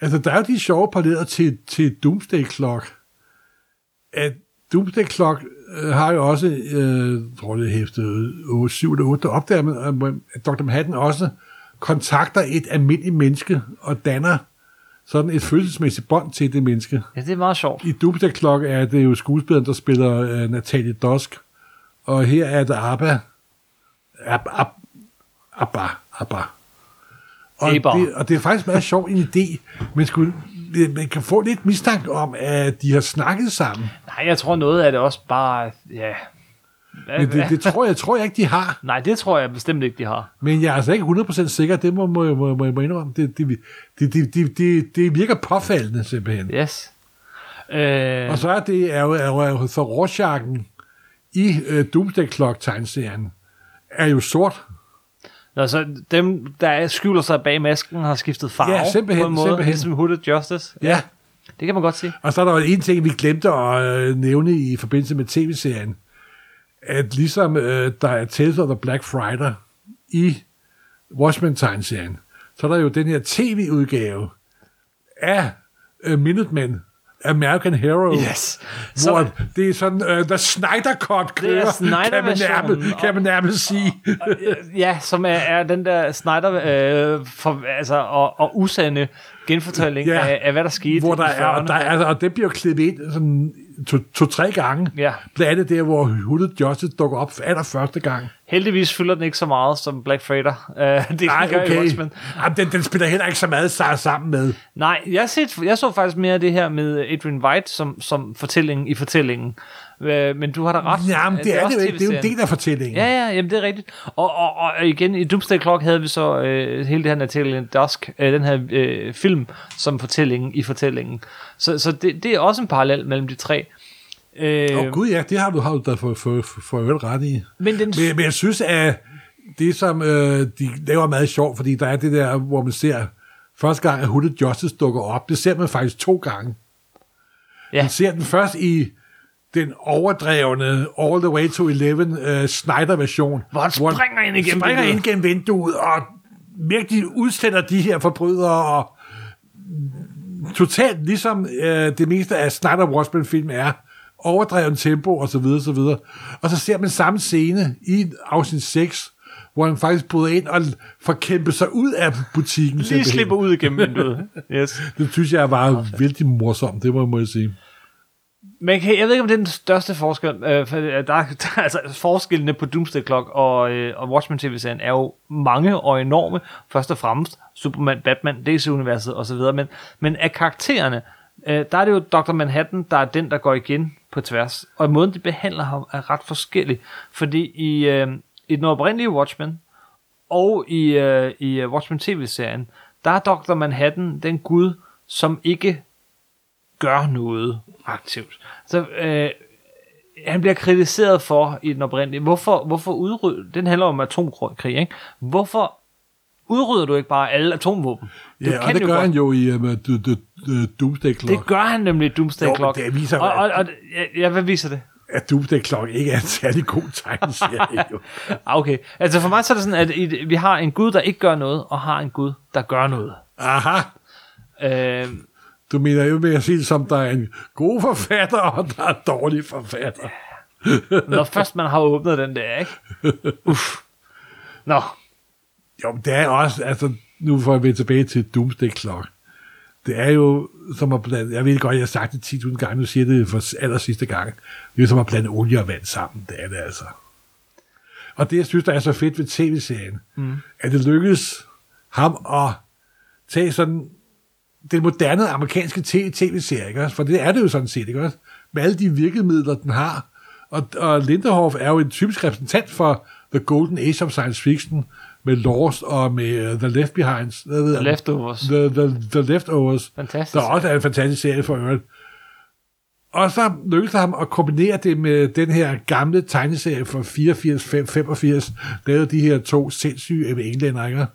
Altså, der er jo de sjove paralleller til, til Doomsday Clock. At Doomsday Clock øh, har jo også, øh, jeg tror det er hæftet øh, 8, 7 eller 8, der opdager man, øh, at Dr. Manhattan også kontakter et almindeligt menneske og danner sådan et følelsesmæssigt bånd til det menneske.
Ja, det er meget sjovt.
I Doomsday Clock er det jo skuespilleren, der spiller øh, Natalie Dusk, og her er det Abba. Ab, ab, Abba. Abba. Og
Eber.
det, og det er faktisk meget sjov en idé, men skulle, man kan få lidt mistanke om, at de har snakket sammen.
Nej, jeg tror noget af det også bare, ja...
Men det, det tror jeg, tror jeg ikke, de har.
Nej, det tror jeg bestemt ikke, de har.
Men jeg er altså ikke 100% sikker, det må, må, må, må jeg må indrømme. Det, det, det, det, det, det, det virker påfaldende simpelthen.
Yes. Øh,
Og så er det er jo, er jo, er så Rorschach'en i uh, Doomsday Clock-tegneserien er jo sort.
Nå, så dem, der skjuler sig bag masken, har skiftet farve
Ja, simpelthen,
på en måde,
simpelthen.
ligesom Hooded Justice.
Ja.
Det kan man godt sige.
Og så er der en ting, vi glemte at øh, nævne i forbindelse med tv-serien. At ligesom øh, der er of the Black Friday i Watchmen-tegneserien, så er der jo den her tv-udgave af øh, Minutemen, American Hero.
Yes.
Hvor
Så-
det er sådan, øh, der Snyder Cut kører, kan, man nærmest, kan man nærmest sige.
Ja, som er, er den der Snyder øh, for, altså, og, og usande genfortælling
Ja.
af, af, hvad der skete
hvor der er, og,
40'erne.
der er, og det bliver klippet ind sådan to- to-tre gange.
Ja.
Blandt andet der, hvor Hooded Justice dukker op for allerførste gang.
Heldigvis fylder den ikke så meget som Black Freighter. Uh, det
Nej,
gør
okay.
Watchmen.
Jamen, den, den spiller heller ikke så meget sa- sammen med.
Nej, jeg, set, jeg så faktisk mere af det her med Adrian White som, som fortællingen i fortællingen. Øh, men du har da ret.
Jamen, det, det er,
også
det jo ikke. Det er jo en del af fortællingen.
Ja, ja, jamen det er rigtigt. Og, og, og igen, i Doomsday Clock havde vi så øh, hele det her Natalia Dusk, øh, den her øh, film, som fortællingen i fortællingen. Så, så det, det er også en parallel mellem de tre. Øh,
Åh oh, gud ja, det har du, har du da for, for, for, for ret i.
Men den-
men, men jeg synes, at det som øh, de laver er meget sjovt, fordi der er det der, hvor man ser første gang, at Hooded Justice dukker op. Det ser man faktisk to gange.
Ja.
Man ser den først i den overdrevne All the Way to 11 uh, Snyder-version.
Hvor han springer ind igennem
springer
vinduet.
ind gennem vinduet og virkelig udsætter de her forbrydere og totalt ligesom øh, det meste af Snyder Watchmen-film er, overdreven tempo og så videre, så videre. Og så ser man samme scene i afsnit 6, hvor han faktisk bryder ind og får kæmpet sig ud af butikken.
lige
simpelthen.
slipper ud igennem vinduet. Yes.
Det synes jeg var vældig morsomt, det må, må jeg sige.
Men kan, jeg ved ikke, om det er den største forskel. Øh, for øh, der, der, altså, forskellene på Doomsday Clock og, øh, og Watchmen TV-serien er jo mange og enorme. Først og fremmest Superman, Batman, DC-universet osv. Men, men af karaktererne, øh, der er det jo Dr. Manhattan, der er den, der går igen på tværs. Og måden, de behandler ham, er ret forskellig. Fordi i, øh, i den oprindelige Watchmen og i, øh, i Watchmen TV-serien, der er Dr. Manhattan den gud, som ikke gør noget aktivt. Så øh, han bliver kritiseret for i den oprindelige. Hvorfor, hvorfor udrydde... Den handler om atomkrig, ikke? Hvorfor udrydder du ikke bare alle atomvåben? Du
Ja, og det gør
godt-
han jo i um, du, du, du, Doomsday Clock.
Det gør han nemlig i Doomsday
Jo,
Clock.
det viser,
og, og, og, ja, hvad viser det?
At Doomsday Clock ikke er en særlig god tegneserie. jo.
Ah, Okay, altså for mig så er det sådan, at vi har en Gud, der ikke gør noget, og har en Gud, der gør noget.
Aha.
Øh,
Du mener jo med at sige det som, der er en god forfatter, og der er en dårlig forfatter.
når først man har åbnet den der, ikke? Uff. Nå,
Jo, det er også, altså, nu får jeg vende tilbage til Doomsday Clock. Det er jo som at blande, jeg ved godt, jeg har sagt det 10.000 gange, nu siger jeg det for aller sidste gang. Det er jo som at blande olie og vand sammen, det er det altså. Og det, jeg synes, der er så fedt ved tv-serien, mm. at det lykkes ham at tage sådan den moderne amerikanske tv-serie, ikke? For det er det jo sådan set, ikke også? Med alle de virkemidler, den har. Og, og Lindehoff er jo en typisk repræsentant for The Golden Age of Science Fiction, med Lost og med uh, The Left Behinds. Hvad ved
The
jeg?
Leftovers.
The, the, the Leftovers.
Fantastisk.
Der også er en fantastisk serie for øvrigt. Og så lykkedes det ham at kombinere det med den her gamle tegneserie fra 84-85, lavede de her to sindssyge englænder, ikke?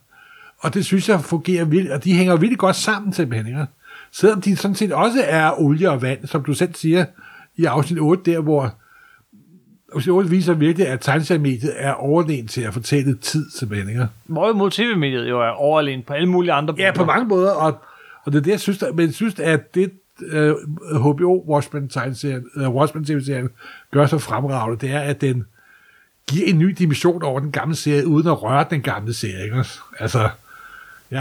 Og det synes jeg fungerer vildt, og de hænger virkelig godt sammen simpelthen, ikke? Selvom de sådan set også er olie og vand, som du selv siger i afsnit 8 der, hvor afsnit 8 viser virkelig, at tegneseriemediet er overlegen til at fortælle tid simpelthen, ikke?
hvorimod tv-mediet jo er overalene på alle mulige andre
Ja, på mange måder, og, og det er det, jeg synes, der, men jeg synes, at det uh, HBO Watchmen, uh, Watchmen TV-serien gør så fremragende, det er, at den giver en ny dimension over den gamle serie, uden at røre den gamle serie, ikke? Altså,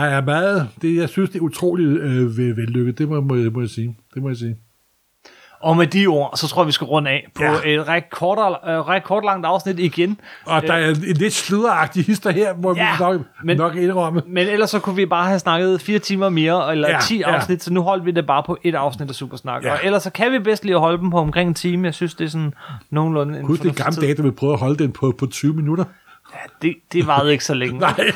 jeg er meget, det, jeg synes, det er utroligt øh, vel- vellykket, det må, må, må jeg sige, det må jeg sige.
Og med de ord, så tror jeg, vi skal runde af på
Ja.
et ret, kortere, øh, ret kort langt afsnit igen.
Og der er en lidt sludderagtig hister her, må
Ja,
vi nok,
men-
nok indrømme.
Men ellers så kunne vi bare have snakket fire timer mere, eller
Ja,
ja, 10
ja.
afsnit, så nu holdt vi det bare på et afsnit af Supersnak.
Ja.
Og ellers så kan vi bedst lige at holde dem på omkring en time. Jeg synes, det er sådan nogenlunde en
Husk det gamle dage, der vil prøve at holde den på, på 20 minutter.
Det, det varede ikke så længe.
Nej.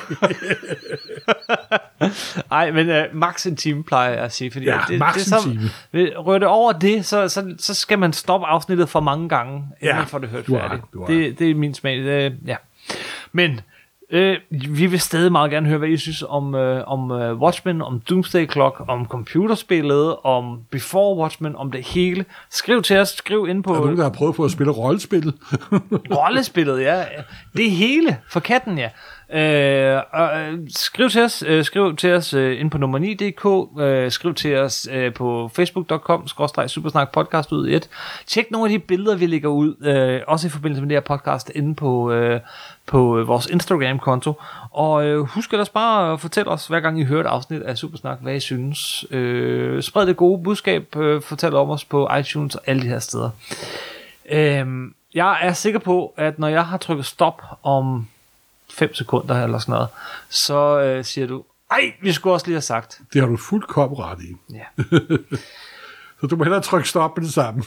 Nej, men uh, max en time plejer jeg at sige. Fordi
Ja,
det,
max
det,
en
er så,
time.
Ved- Rører det over det, så, så, så skal man stoppe afsnittet for mange gange, inden
Ja,
man får det hørt færdigt. Det, det er min smag. Det, ja. Men øh, vi vil stadig meget gerne høre, hvad I synes om, øh, om øh, Watchmen, om Doomsday Clock, om computerspillet, om Before Watchmen, om det hele. Skriv til os, skriv ind på
er nogen, der har prøvet på at spille rollespillet.
rollespillet, ja. Det hele for katten, ja. Øh, og, øh, skriv til os, øh, skriv til os øh, ind på nummer 9.dk, øh, skriv til os øh, på facebook.com, supersnak podcast ud i et. Tjek nogle af de billeder, vi lægger ud, øh, også i forbindelse med det her podcast, inde på, øh, på øh, vores Instagram-konto. Og øh, husk ellers bare at fortælle os, hver gang I hører et afsnit af Supersnak, hvad I synes. Øh, spred det gode budskab, øh, fortæl om os på iTunes og alle de her steder. Øhm, jeg er sikker på, at når jeg har trykket stop om 5 sekunder eller sådan noget, så øh, siger du, ej, vi skulle også lige have sagt.
Det har du fuldkommen ret i.
Ja,
Så du må hellere trykke stop med det samme.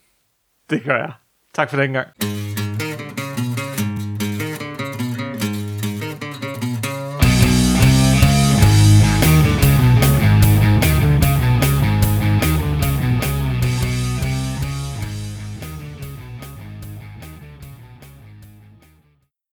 det gør jeg. Tak for den gang.